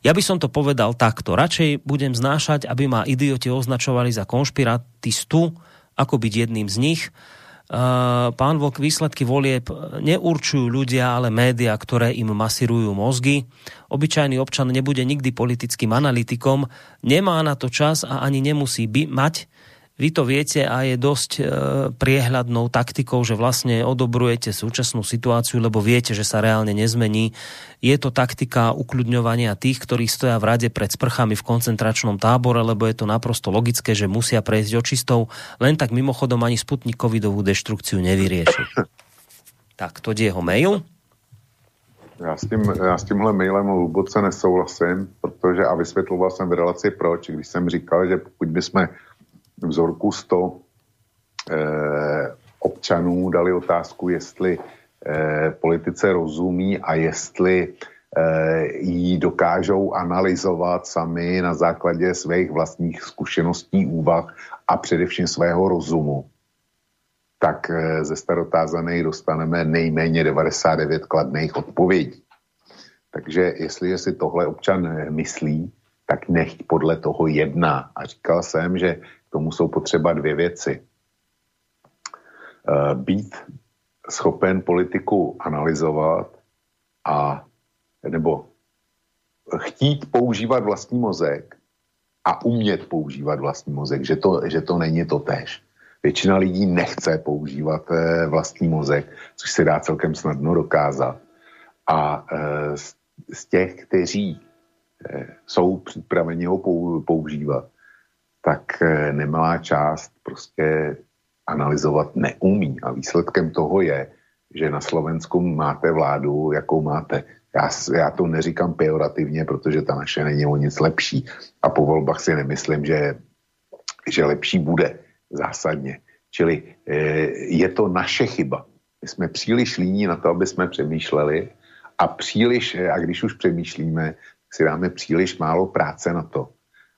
Ja by som to povedal takto. Radšej budem znášať, aby ma idioti označovali za konšpiratistu, ako byť jedným z nich. Pán Vok, výsledky volieb neurčujú ľudia, ale média, ktoré im masírujú mozgy. Obyčajný občan nebude nikdy politickým analytikom, nemá na to čas a ani nemusí by mať, vy to viete a je dosť e, priehľadnou taktikou, že vlastne odobrujete súčasnú situáciu, lebo viete, že sa reálne nezmení. Je to taktika ukľudňovania tých, ktorí stoja v rade pred sprchami v koncentračnom tábore, lebo je to naprosto logické, že musia prejsť očistou. Len tak mimochodom ani Sputnik covidovú deštrukciu nevyrieši. Tak, to je jeho mail. Já s, tím, já s tímhle mailem hluboce nesouhlasím, protože a vysvětloval jsem v relaci proč, když jsem říkal, že pokud bychom vzorku 100 eh, občanů dali otázku, jestli eh, politice rozumí a jestli eh, ji dokážou analyzovat sami na základě svých vlastních zkušeností, úvah a především svého rozumu, tak eh, ze starotázaných dostaneme nejméně 99 kladných odpovědí. Takže jestli si tohle občan eh, myslí, tak nech podle toho jedná. A říkal jsem, že tomu jsou potřeba dvě věci. Eh, být schopen politiku analyzovat a nebo chtít používat vlastní mozek a umět používat vlastní mozek, že to, že to není to tež. Většina lidí nechce používat eh, vlastní mozek, což se dá celkem snadno dokázat. A eh, z těch, kteří jsou připraveni ho používat, tak eh, nemalá část prostě analyzovat neumí. A výsledkem toho je, že na Slovensku máte vládu, jakou máte. Já, já to neříkám pejorativně, protože ta naše není o nic lepší. A po volbách si nemyslím, že, že lepší bude zásadně. Čili e, je to naše chyba. My jsme příliš líní na to, aby jsme přemýšleli a příliš, a když už přemýšlíme, si dáme příliš málo práce na to,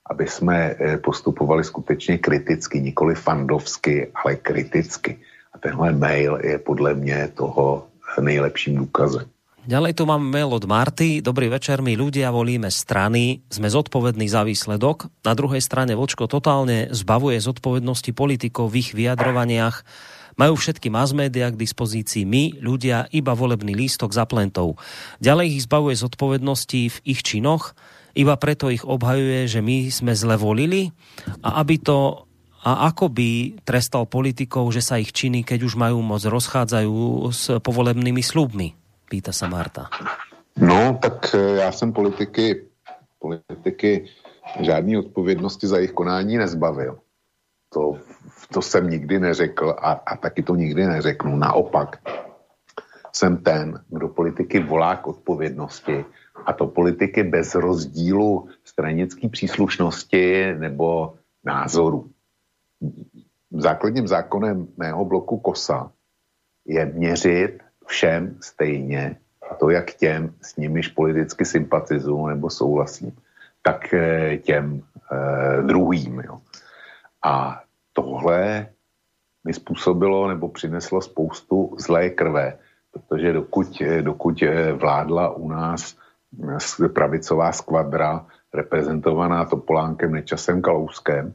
aby jsme eh, postupovali skutečně kriticky, nikoli fandovsky, ale kriticky. A tenhle mail je podle mě toho nejlepším důkazem. Ďalej tu máme mail od Marty. Dobrý večer, my ľudia volíme strany, sme zodpovední za výsledok. Na druhej strane Vočko totálne zbavuje zodpovednosti politikov v ich vyjadrovaniach. Majú všetky mass media k dispozícii my, ľudia, iba volebný lístok za plentou. Ďalej ich zbavuje zodpovednosti v ich činoch iba preto ich obhajuje, že my sme zle volili a aby to a ako by trestal politikov, že sa ich činy, keď už majú moc, rozchádzajú s povolebnými slubmi? Pýta sa Marta. No, tak e, já jsem politiky, politiky žádný odpovědnosti za jejich konání nezbavil. To, to jsem nikdy neřekl a, a taky to nikdy neřeknu. Naopak, jsem ten, kdo politiky volá k odpovědnosti a to politiky bez rozdílu stranické příslušnosti nebo názoru. Základním zákonem mého bloku KOSA je měřit všem stejně, to jak těm, s nimiž politicky sympatizuju nebo souhlasím, tak eh, těm eh, druhým. Jo. A tohle mi způsobilo nebo přineslo spoustu zlé krve, protože dokud, dokud eh, vládla u nás pravicová skvadra reprezentovaná Topolánkem, Nečasem, Kalouskem,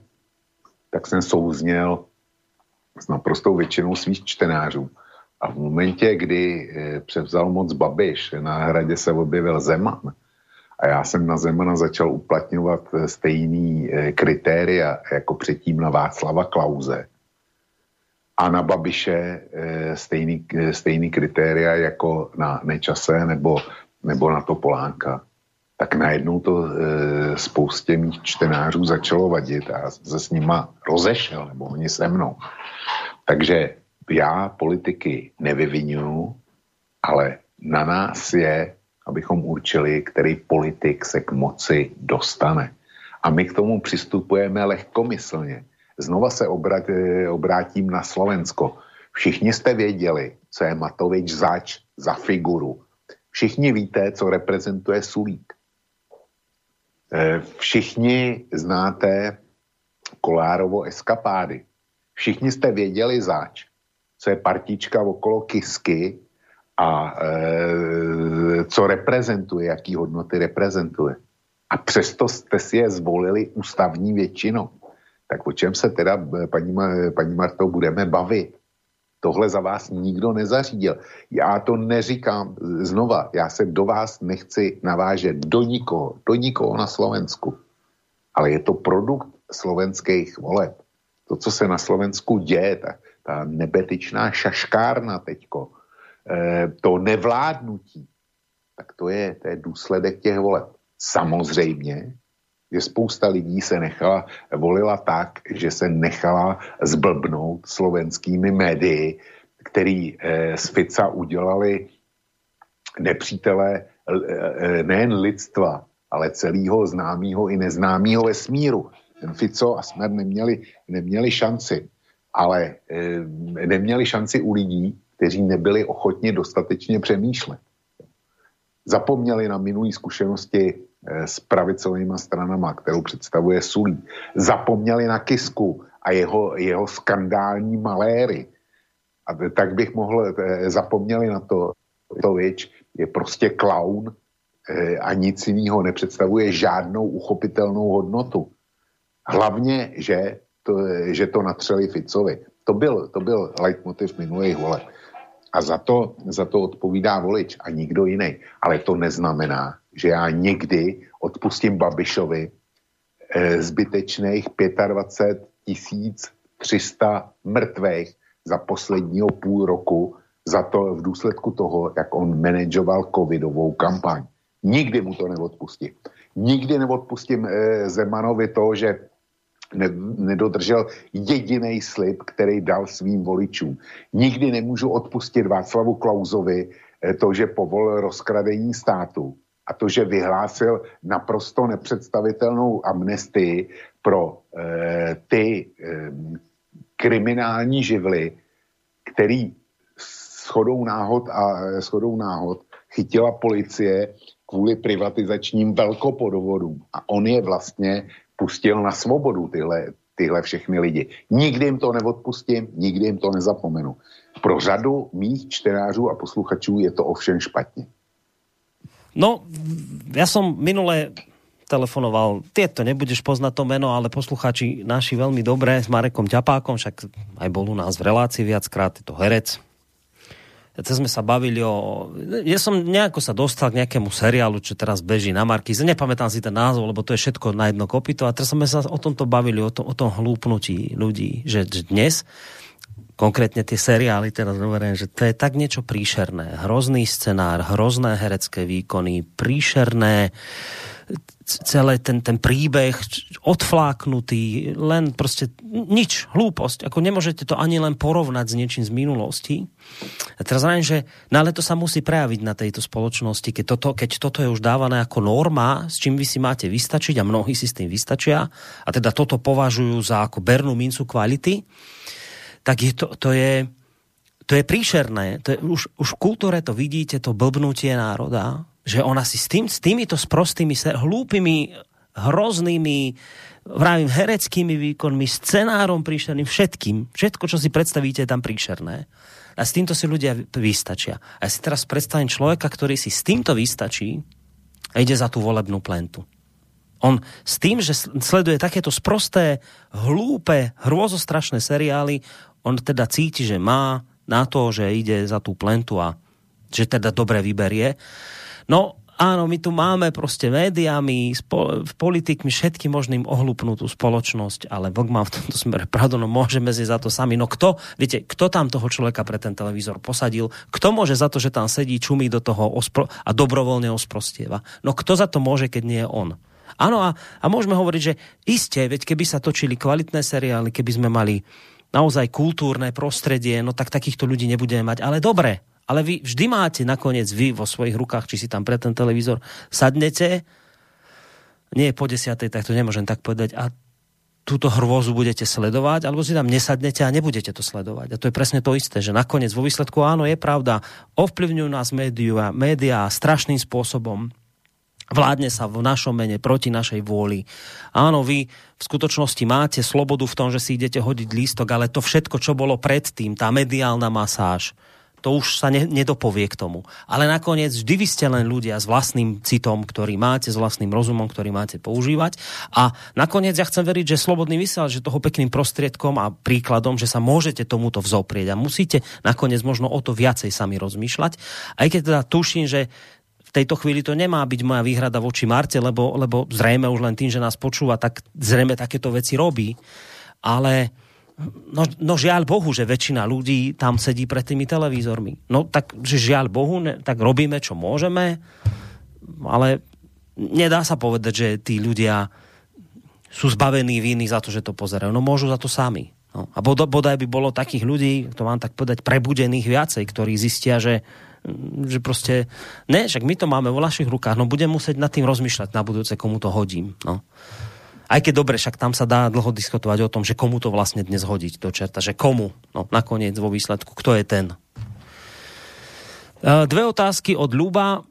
tak jsem souzněl s naprostou většinou svých čtenářů. A v momentě, kdy eh, převzal moc Babiš, na hradě se objevil Zeman a já jsem na Zemana začal uplatňovat eh, stejný eh, kritéria jako předtím na Václava Klauze a na Babiše stejný, stejný kritéria jako na Nečase nebo, nebo na Topolánka tak najednou to e, spoustě mých čtenářů začalo vadit a se s nima rozešel, nebo oni se mnou. Takže já politiky nevyvinuju, ale na nás je, abychom určili, který politik se k moci dostane. A my k tomu přistupujeme lehkomyslně. Znova se obrat, obrátím na Slovensko. Všichni jste věděli, co je Matovič zač za figuru. Všichni víte, co reprezentuje Sulík. Eh, všichni znáte Kolárovo eskapády. Všichni jste věděli zač, co je partička okolo Kisky a e, co reprezentuje, jaký hodnoty reprezentuje. A přesto jste si je zvolili ústavní většinou. Tak o čem se teda, paní, paní Marto, budeme bavit? Tohle za vás nikdo nezařídil. Já to neříkám znova, já se do vás nechci navážet, do nikoho, do nikoho na Slovensku. Ale je to produkt slovenských voleb. To, co se na Slovensku děje, ta, ta nebetyčná šaškárna teďko, eh, to nevládnutí, tak to je, to je důsledek těch voleb. Samozřejmě, že spousta lidí se nechala, volila tak, že se nechala zblbnout slovenskými médii, který eh, z Fica udělali nepřítele eh, eh, nejen lidstva, ale celého známého i neznámého vesmíru. Ten Fico a Smer neměli, neměli šanci, ale eh, neměli šanci u lidí, kteří nebyli ochotni dostatečně přemýšlet. Zapomněli na minulé zkušenosti s pravicovými stranama, kterou představuje Sulí. Zapomněli na Kisku a jeho, jeho skandální maléry. A tak bych mohl, eh, zapomněli na to, to věč je prostě klaun eh, a nic jiného nepředstavuje žádnou uchopitelnou hodnotu. Hlavně, že to, že to natřeli Ficovi. To byl, to byl leitmotiv minulých voleb. A za to, za to odpovídá volič a nikdo jiný. Ale to neznamená, že já někdy odpustím Babišovi eh, zbytečných 25 300 mrtvých za posledního půl roku za to v důsledku toho, jak on manažoval covidovou kampaň. Nikdy mu to neodpustím. Nikdy neodpustím eh, Zemanovi to, že nedodržel jediný slib, který dal svým voličům. Nikdy nemůžu odpustit Václavu Klauzovi eh, to, že povolil rozkradení státu a to, že vyhlásil naprosto nepředstavitelnou amnestii pro eh, ty eh, kriminální živly, který shodou náhod a eh, shodou náhod chytila policie kvůli privatizačním velkopodvodům. A on je vlastně pustil na svobodu tyhle, tyhle všechny lidi. Nikdy jim to neodpustím, nikdy jim to nezapomenu. Pro řadu mých čtenářů a posluchačů je to ovšem špatně. No, ja som minule telefonoval, tieto nebudeš poznať to meno, ale poslucháči naši veľmi dobré s Marekom Ťapákom, však aj bol u nás v relácii viackrát, je to herec. Teraz sme sa bavili o... Ja som nejako sa dostal k nejakému seriálu, čo teraz beží na Markize. Nepamätám si ten názov, lebo to je všetko na jedno kopito. A teraz sme sa o tomto bavili, o, to, o tom hlúpnutí ľudí, že dnes konkrétne tie seriály, teraz hovorím, že to je tak niečo príšerné. Hrozný scenár, hrozné herecké výkony, príšerné celý ten, ten príbeh odfláknutý, len proste nič, hlúposť. Ako nemôžete to ani len porovnať s niečím z minulosti. A teraz znamená, že no ale to sa musí prejaviť na tejto spoločnosti, keď toto, keď toto je už dávané ako norma, s čím vy si máte vystačiť a mnohí si s tým vystačia a teda toto považujú za ako bernú mincu kvality, tak je to, to je to je príšerné. To je, už, už v kultúre to vidíte, to blbnutie národa, že ona si s, tým, s týmito sprostými, hlúpými, hroznými, vravím, hereckými výkonmi, scenárom príšerným, všetkým, všetko, čo si predstavíte, je tam príšerné. A s týmto si ľudia vystačia. A ja si teraz predstavím človeka, ktorý si s týmto vystačí a ide za tú volebnú plentu. On s tým, že sleduje takéto sprosté, hlúpe, hrôzostrašné seriály, on teda cíti, že má na to, že ide za tú plentu a že teda dobre vyberie. No áno, my tu máme proste médiami, spo, politikmi, všetkým možným ohlupnutú spoločnosť, ale Boh má v tomto smere pravdu, no môžeme si za to sami. No kto, viete, kto tam toho človeka pre ten televízor posadil? Kto môže za to, že tam sedí, čumí do toho ospro- a dobrovoľne osprostieva? No kto za to môže, keď nie je on? Áno, a, a môžeme hovoriť, že iste, veď keby sa točili kvalitné seriály, keby sme mali naozaj kultúrne prostredie, no tak takýchto ľudí nebudeme mať. Ale dobre, ale vy vždy máte nakoniec vy vo svojich rukách, či si tam pre ten televízor sadnete, nie po desiatej, tak to nemôžem tak povedať, a túto hrôzu budete sledovať, alebo si tam nesadnete a nebudete to sledovať. A to je presne to isté, že nakoniec vo výsledku áno, je pravda, ovplyvňujú nás médiá, médiá strašným spôsobom, vládne sa v našom mene proti našej vôli. Áno, vy v skutočnosti máte slobodu v tom, že si idete hodiť lístok, ale to všetko, čo bolo predtým, tá mediálna masáž, to už sa ne, nedopovie k tomu. Ale nakoniec vždy vy ste len ľudia s vlastným citom, ktorý máte, s vlastným rozumom, ktorý máte používať. A nakoniec ja chcem veriť, že slobodný vysielač že toho pekným prostriedkom a príkladom, že sa môžete tomuto vzoprieť a musíte nakoniec možno o to viacej sami rozmýšľať. Aj keď teda tuším, že v tejto chvíli to nemá byť moja výhrada voči Marte, lebo, lebo zrejme už len tým, že nás počúva, tak zrejme takéto veci robí. Ale no, no žiaľ Bohu, že väčšina ľudí tam sedí pred tými televízormi. No tak, že žiaľ Bohu, ne, tak robíme, čo môžeme, ale nedá sa povedať, že tí ľudia sú zbavení viny za to, že to pozerajú. No môžu za to sami. No. A bodaj by bolo takých ľudí, to mám tak povedať, prebudených viacej, ktorí zistia, že že proste, ne, však my to máme vo našich rukách, no budem musieť nad tým rozmýšľať na budúce, komu to hodím. No. Aj keď dobre, však tam sa dá dlho diskutovať o tom, že komu to vlastne dnes hodiť do čerta, že komu, no nakoniec vo výsledku, kto je ten. E, dve otázky od Ľuba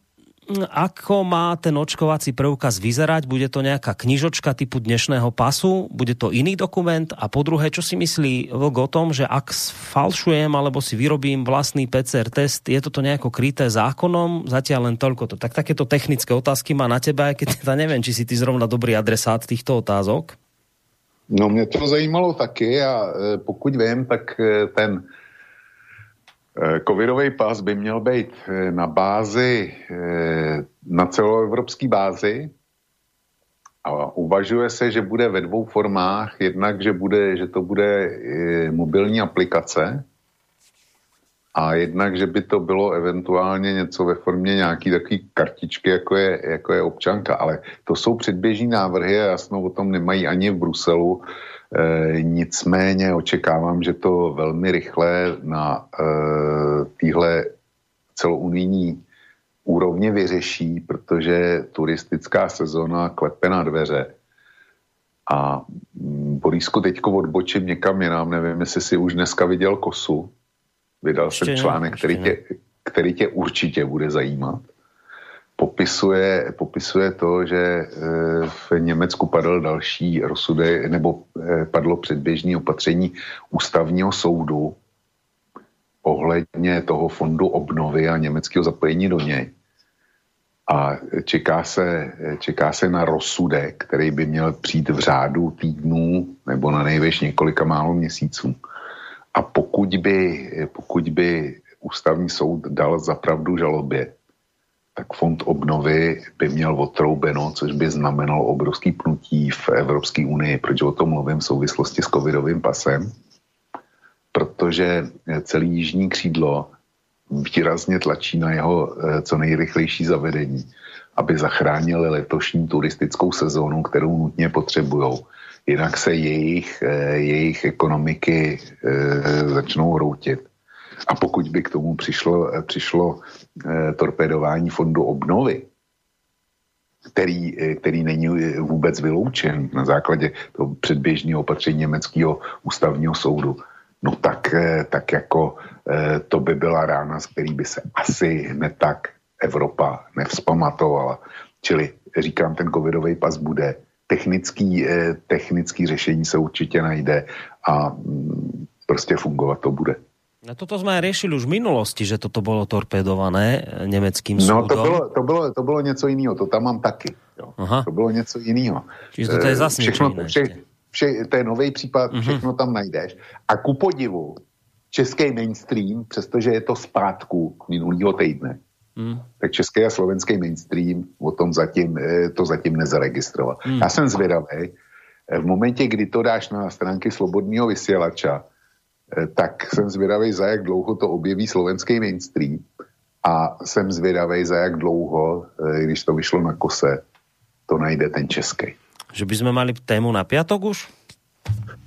ako má ten očkovací preukaz vyzerať? Bude to nejaká knižočka typu dnešného pasu? Bude to iný dokument? A po druhé, čo si myslí Vlk o tom, že ak falšujem alebo si vyrobím vlastný PCR test, je toto nejako kryté zákonom? Zatiaľ len toľko to. Tak takéto technické otázky má na teba, aj keď teda neviem, či si ty zrovna dobrý adresát týchto otázok. No mě to zajímalo taky a e, pokud vím, tak e, ten covidový pas by měl být eh, na bázi, eh, na celoevropské bázi a uvažuje se, že bude ve dvou formách. Jednak, že, bude, že to bude mobilní aplikace a jednak, že by to bylo eventuálně něco ve formě nějaký takový kartičky, jako je, jako je občanka. Ale to jsou předběžní návrhy a jasno o tom nemají ani v Bruselu. E, nicméně očekávám, že to velmi rychle na e, téhle celounijní úrovni vyřeší, protože turistická sezona klepe na dveře. A mm, Borísku teďko odbočím někam jinam, nevím, jestli si už dneska viděl kosu. Vydal ještě jsem článek, který tě, který tě určitě bude zajímat popisuje, popisuje to, že eh, v Německu padl další rozsudek, nebo eh, padlo předběžné opatření ústavního soudu ohledně toho fondu obnovy a německého zapojení do něj. A čeká se, čeká se na rozsudek, který by měl přijít v řádu týdnů nebo na největš několika málo měsíců. A pokud by, pokud by ústavní soud dal zapravdu žalobě, tak fond obnovy by měl otroubeno, což by znamenalo obrovský pnutí v Evropské unii. Proč o tom mluvím v souvislosti s covidovým pasem? Protože celý jižní křídlo výrazně tlačí na jeho eh, co nejrychlejší zavedení, aby zachránili letošní turistickou sezónu, kterou nutně potřebují. Jinak se jejich, eh, jejich ekonomiky eh, začnou hroutit. A pokud by k tomu přišlo, přišlo torpedování fondu obnovy, který, který není vůbec vyloučen na základě toho předběžného opatření německého ústavního soudu, no tak, tak jako Eh, to by byla rána, z který by se asi hned tak Evropa nevzpamatovala. Čili říkám, ten covidový pas bude, technický, eh, technický řešení se určitě najde a mm, prostě fungovat to bude. A toto jsme řešili už v minulosti, že toto bylo torpedované německým soudom. No to bylo, to bylo, to bylo něco jiného, to tam mám taky. Jo. Aha. To bylo něco jiného. Čiže to je eh, zase všechno, vše, vše, to je nový případ, uh-huh. všechno tam najdeš. A ku podivu, český mainstream, přestože je to zpátku minulého týdne, hmm. tak český a slovenský mainstream o tom zatím, eh, to zatím nezaregistroval. Hmm. Já jsem zvědavý, eh, v momentě, kdy to dáš na stránky Slobodného vysílača, tak jsem zvědavý, za jak dlouho to objeví slovenský mainstream a jsem zvědavý, za jak dlouho, když to vyšlo na kose, to najde ten český. Že by sme mali tému na piatok už?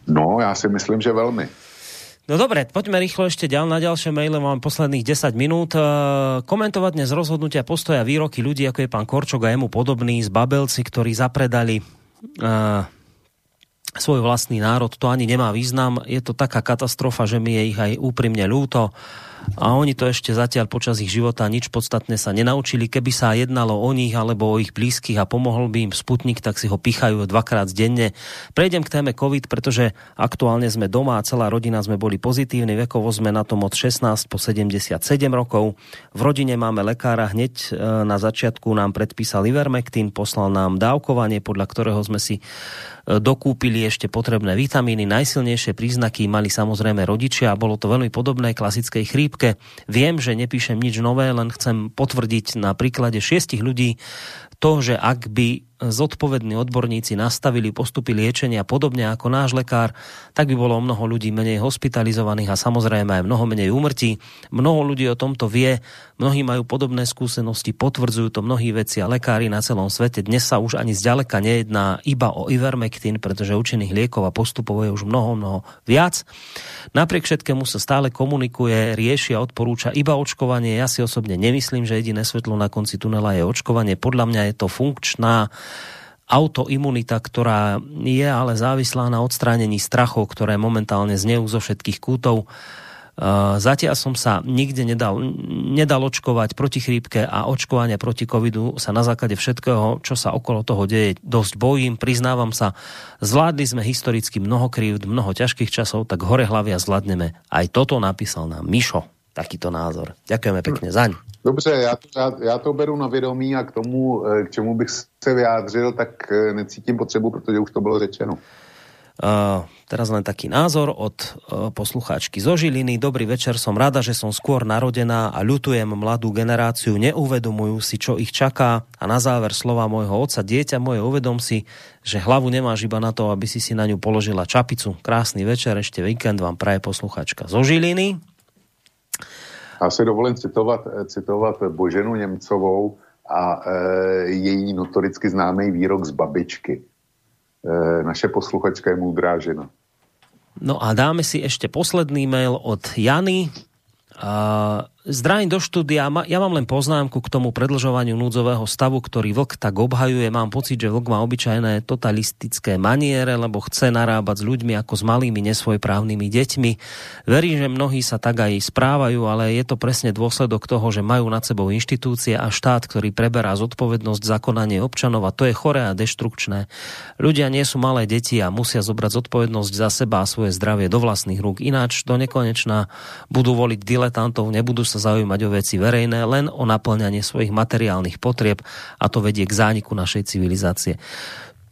No, já si myslím, že velmi. No dobre, poďme rýchlo ešte ďal na ďalšie maile, mám posledných 10 minút. E, komentovať dnes rozhodnutia postoja výroky ľudí, ako je pán Korčok a jemu podobný z Babelci, ktorí zapredali uh, svoj vlastný národ, to ani nemá význam. Je to taká katastrofa, že mi je ich aj úprimne ľúto. A oni to ešte zatiaľ počas ich života nič podstatné sa nenaučili. Keby sa jednalo o nich alebo o ich blízkych a pomohol by im Sputnik, tak si ho pichajú dvakrát denne. Prejdem k téme COVID, pretože aktuálne sme doma a celá rodina sme boli pozitívni. Vekovo sme na tom od 16 po 77 rokov. V rodine máme lekára hneď e, na začiatku nám predpísal Ivermectin, poslal nám dávkovanie, podľa ktorého sme si dokúpili ešte potrebné vitamíny. Najsilnejšie príznaky mali samozrejme rodičia a bolo to veľmi podobné klasickej chrípke. Viem, že nepíšem nič nové, len chcem potvrdiť na príklade šiestich ľudí to, že ak by zodpovední odborníci nastavili postupy liečenia podobne ako náš lekár, tak by bolo mnoho ľudí menej hospitalizovaných a samozrejme aj mnoho menej úmrtí. Mnoho ľudí o tomto vie, mnohí majú podobné skúsenosti, potvrdzujú to mnohí veci a lekári na celom svete. Dnes sa už ani zďaleka nejedná iba o Ivermectin, pretože účinných liekov a postupov je už mnoho, mnoho viac. Napriek všetkému sa stále komunikuje, rieši a odporúča iba očkovanie. Ja si osobne nemyslím, že jediné svetlo na konci tunela je očkovanie. Podľa mňa je to funkčná autoimunita, ktorá je ale závislá na odstránení strachov, ktoré momentálne znejú zo všetkých kútov. Uh, zatiaľ som sa nikde nedal, nedal očkovať proti chrípke a očkovania proti covidu sa na základe všetkého, čo sa okolo toho deje, dosť bojím. Priznávam sa, zvládli sme historicky mnoho krívd, mnoho ťažkých časov, tak hore hlavia zvládneme. Aj toto napísal nám Mišo, takýto názor. Ďakujeme pekne zaň. Dobře, já to, já, já to beru na vědomí a k tomu, eh, k čemu bych se vyjádřil, tak eh, necítím potřebu, protože už to bylo řečeno. Uh, teraz len taký názor od uh, poslucháčky zo Žiliny. Dobrý večer, som rada, že som skôr narodená a ľutujem mladú generáciu, neuvedomujú si, čo ich čaká. A na záver slova môjho otca, dieťa moje, uvedom si, že hlavu nemáš iba na to, aby si si na ňu položila čapicu. Krásny večer, ešte víkend vám praje posluchačka zo Žiliny. Já si dovolím citovat, citovat Boženu Němcovou a e, její notoricky známý výrok z babičky. E, naše posluchačka je múdrá žena. No a dáme si ešte posledný mail od Jany. Uh, Zdravím do štúdia. Ja mám len poznámku k tomu predlžovaniu núdzového stavu, ktorý vlk tak obhajuje. Mám pocit, že vlk má obyčajné totalistické maniere, lebo chce narábať s ľuďmi ako s malými nesvojprávnymi deťmi. Verím, že mnohí sa tak aj správajú, ale je to presne dôsledok toho, že majú nad sebou inštitúcie a štát, ktorý preberá zodpovednosť za konanie občanov a to je choré a deštrukčné. Ľudia nie sú malé deti a musia zobrať zodpovednosť za seba a svoje zdravie do vlastných rúk. Ináč do nekonečna budú voliť diletantov, nebudú sa zaujímať o veci verejné, len o naplňanie svojich materiálnych potrieb a to vedie k zániku našej civilizácie.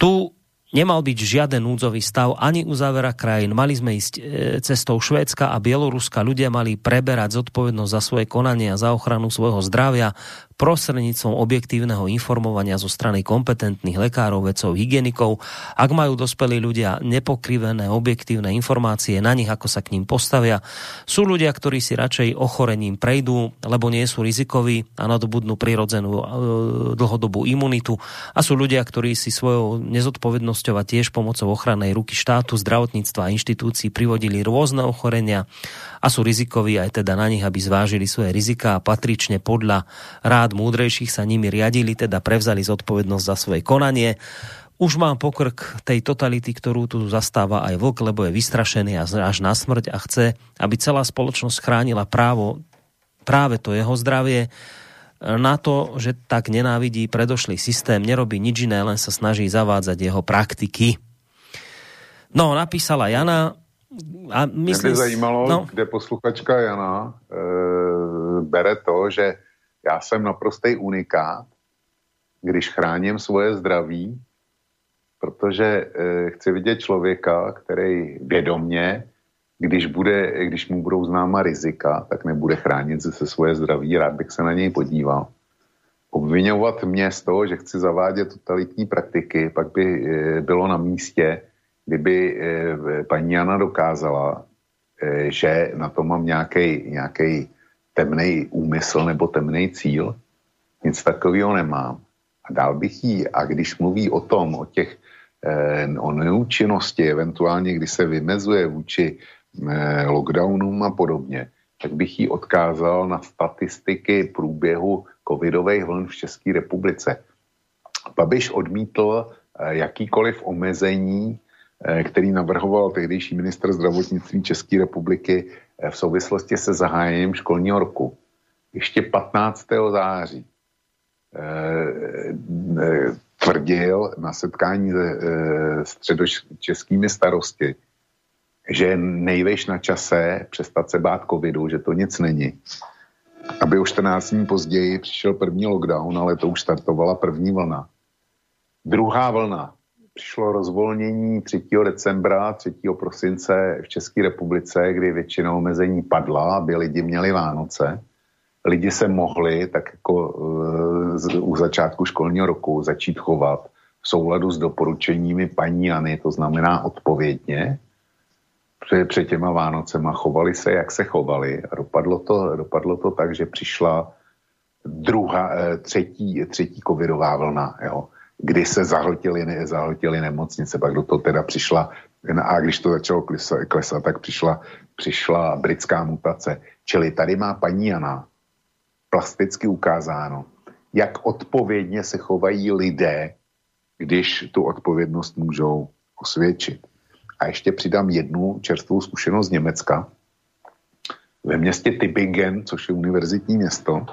Tu Nemal byť žiaden núdzový stav ani u závera krajín. Mali sme ísť e, cestou Švédska a Bieloruska. Ľudia mali preberať zodpovednosť za svoje konanie a za ochranu svojho zdravia prostredníctvom objektívneho informovania zo strany kompetentných lekárov, vedcov, hygienikov. Ak majú dospelí ľudia nepokrivené objektívne informácie na nich, ako sa k ním postavia, sú ľudia, ktorí si radšej ochorením prejdú, lebo nie sú rizikoví a nadobudnú prirodzenú e, dlhodobú imunitu. A sú ľudia, ktorí si svojou nezodpovednosťou a tiež pomocou ochrannej ruky štátu, zdravotníctva a inštitúcií privodili rôzne ochorenia a sú rizikoví aj teda na nich, aby zvážili svoje rizika a patrične podľa rád múdrejších sa nimi riadili, teda prevzali zodpovednosť za svoje konanie. Už mám pokrk tej totality, ktorú tu zastáva aj vlk, lebo je vystrašený až na smrť a chce, aby celá spoločnosť chránila právo, práve to jeho zdravie, na to, že tak nenávidí predošlý systém, nerobí nič iné, len sa snaží zavádzať jeho praktiky. No, napísala Jana, a myslím, Mě by zajímalo, no. kde posluchačka Jana e, bere to, že já jsem naprostý unikát, když chráním svoje zdraví, protože e, chci vidět člověka, který vědomně, když, bude, když mu budou známa rizika, tak nebude chránit se svoje zdraví, rád bych se na něj podíval. Obvinovat mě z toho, že chci zavádět totalitní praktiky, pak by e, bylo na místě, kdyby eh, paní Jana dokázala, eh, že na to mám nějaký temný úmysl nebo temný cíl, nic takového nemám. A dál bych jí, a když mluví o tom, o těch, eh, o neúčinnosti, eventuálně kdy se vymezuje vůči lockdownům a podobně, tak bych jí odkázal na statistiky průběhu covidových vln v České republice. Babiš odmítl jakýkoliv omezení Eh, který navrhoval tehdejší minister zdravotnictví České republiky eh, v souvislosti se zahájením školního roku. Ještě 15. září eh, tvrdil na setkání se středočeskými starosti, že je nejvejš na čase přestat se bát covidu, že to nic není. Aby o 14 dní později přišel první lockdown, ale to už startovala první vlna. Druhá vlna přišlo rozvolnění 3. decembra, 3. prosince v České republice, kdy většina omezení padla, aby lidi měli Vánoce. Lidi se mohli, tak jako uh, u začátku školního roku, začít chovat v souladu s doporučeními paní Jany, to znamená odpovědně, před, před těma Vánocema chovali se, jak se chovali. Dopadlo to, dopadlo to tak, že přišla druhá, eh, třetí, třetí covidová vlna. Jo kdy se zahltily, zahltily nemocnice, pak do toho teda přišla, a když to začalo klesat tak přišla, přišla britská mutace. Čili tady má paní Jana plasticky ukázáno, jak odpovědně se chovají lidé, když tu odpovědnost můžou osvědčit. A ještě přidám jednu čerstvou zkušenost z Německa. Ve městě Tübingen, což je univerzitní město,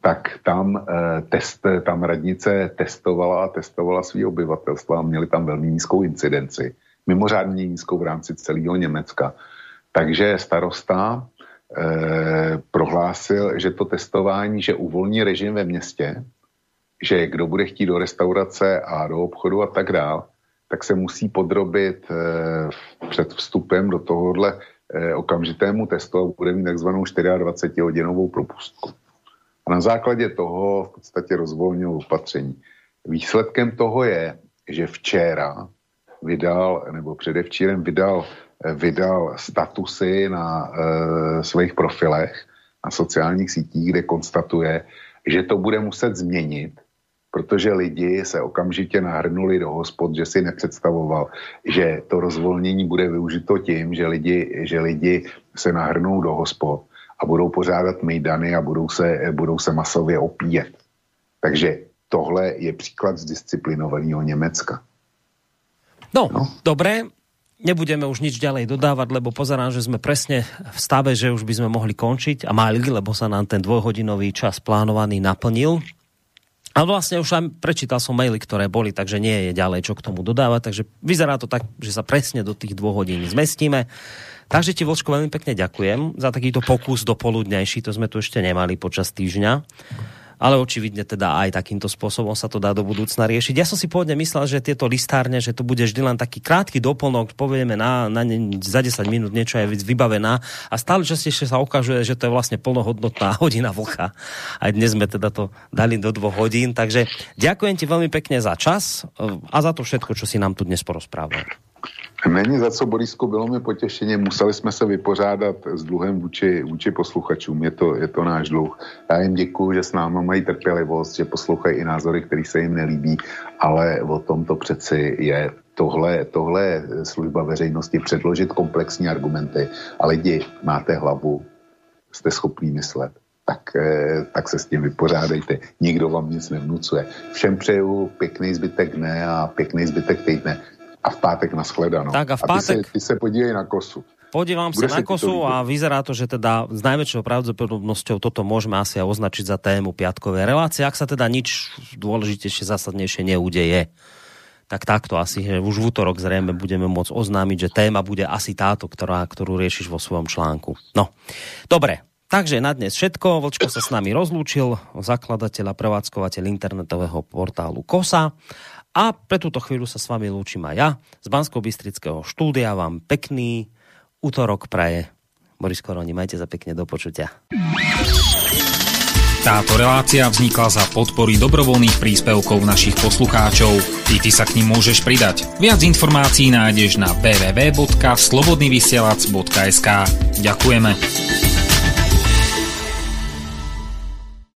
tak tam, eh, test, tam radnice testovala testovala svý obyvatelstva a měli tam velmi nízkou incidenci. Mimořádně nízkou v rámci celého Německa. Takže starosta eh, prohlásil, že to testování, že uvolní režim ve městě, že kdo bude chtít do restaurace a do obchodu a tak dál, tak se musí podrobit eh, před vstupem do tohohle eh, okamžitému testu a bude mít takzvanou 24-hodinovou propustku na základě toho v podstatě rozvolnil opatření. Výsledkem toho je, že včera vydal, nebo předevčírem vydal, vydal statusy na e, svých profilech na sociálních sítích, kde konstatuje, že to bude muset změnit, protože lidi se okamžitě nahrnuli do hospod, že si nepředstavoval, že to rozvolnění bude využito tím, že lidi, že lidi se nahrnou do hospod a budou pořádat mejdany a budou se, budou se masově opíjet. Takže tohle je příklad z disciplinovaného Německa. No, no, dobré, nebudeme už nič ďalej dodávať, lebo pozerám, že sme presne v stave, že už by sme mohli končiť a mali, lebo sa nám ten dvojhodinový čas plánovaný naplnil. Ale vlastne už aj prečítal som maily, ktoré boli, takže nie je ďalej čo k tomu dodávať, takže vyzerá to tak, že sa presne do tých dvoch hodín zmestíme. Takže ti, Vlčko, veľmi pekne ďakujem za takýto pokus do poludňajší, to sme tu ešte nemali počas týždňa. ale očividne teda aj takýmto spôsobom sa to dá do budúcna riešiť. Ja som si pôvodne myslel, že tieto listárne, že to bude vždy len taký krátky doplnok, povieme na, na ne, za 10 minút niečo je vybavená a stále častejšie sa ukazuje, že to je vlastne plnohodnotná hodina vlka. Aj dnes sme teda to dali do dvoch hodín, takže ďakujem ti veľmi pekne za čas a za to všetko, čo si nám tu dnes porozprával. Není za co, Borisko, bylo mi potěšeně. Museli jsme se vypořádat s dluhem vůči, vůči posluchačům. Je to, je to náš dluh. Já jim děkuji, že s náma mají trpělivost, že poslouchají i názory, které se jim nelíbí, ale o tom to přeci je. Tohle, tohle je služba veřejnosti předložit komplexní argumenty a lidi, máte hlavu, jste schopný myslet tak, eh, tak se s tím vypořádejte. Nikdo vám nic nevnucuje. Všem přeju pěkný zbytek dne a pěkný zbytek týdne a v pátek na shledanou. Tak a v pátek... A ty, se, ty se podívej na kosu. Podívam sa na kosu a vyzerá to, že teda s najväčšou pravdepodobnosťou toto môžeme asi označiť za tému piatkovej relácie, ak sa teda nič dôležitejšie, zásadnejšie neudeje. Tak takto asi, že už v útorok zrejme budeme môcť oznámiť, že téma bude asi táto, ktorá, ktorú riešiš vo svojom článku. No, dobre, Takže na dnes všetko. Vlčko sa s nami rozlúčil, zakladateľ a prevádzkovateľ internetového portálu KOSA. A pre túto chvíľu sa s vami lúčim aj ja. Z bansko bystrického štúdia vám pekný útorok praje. Boris Koroni, majte za pekne do počutia. Táto relácia vznikla za podpory dobrovoľných príspevkov našich poslucháčov. Ty, ty sa k ním môžeš pridať. Viac informácií nájdeš na www.slobodnyvysielac.sk Ďakujeme.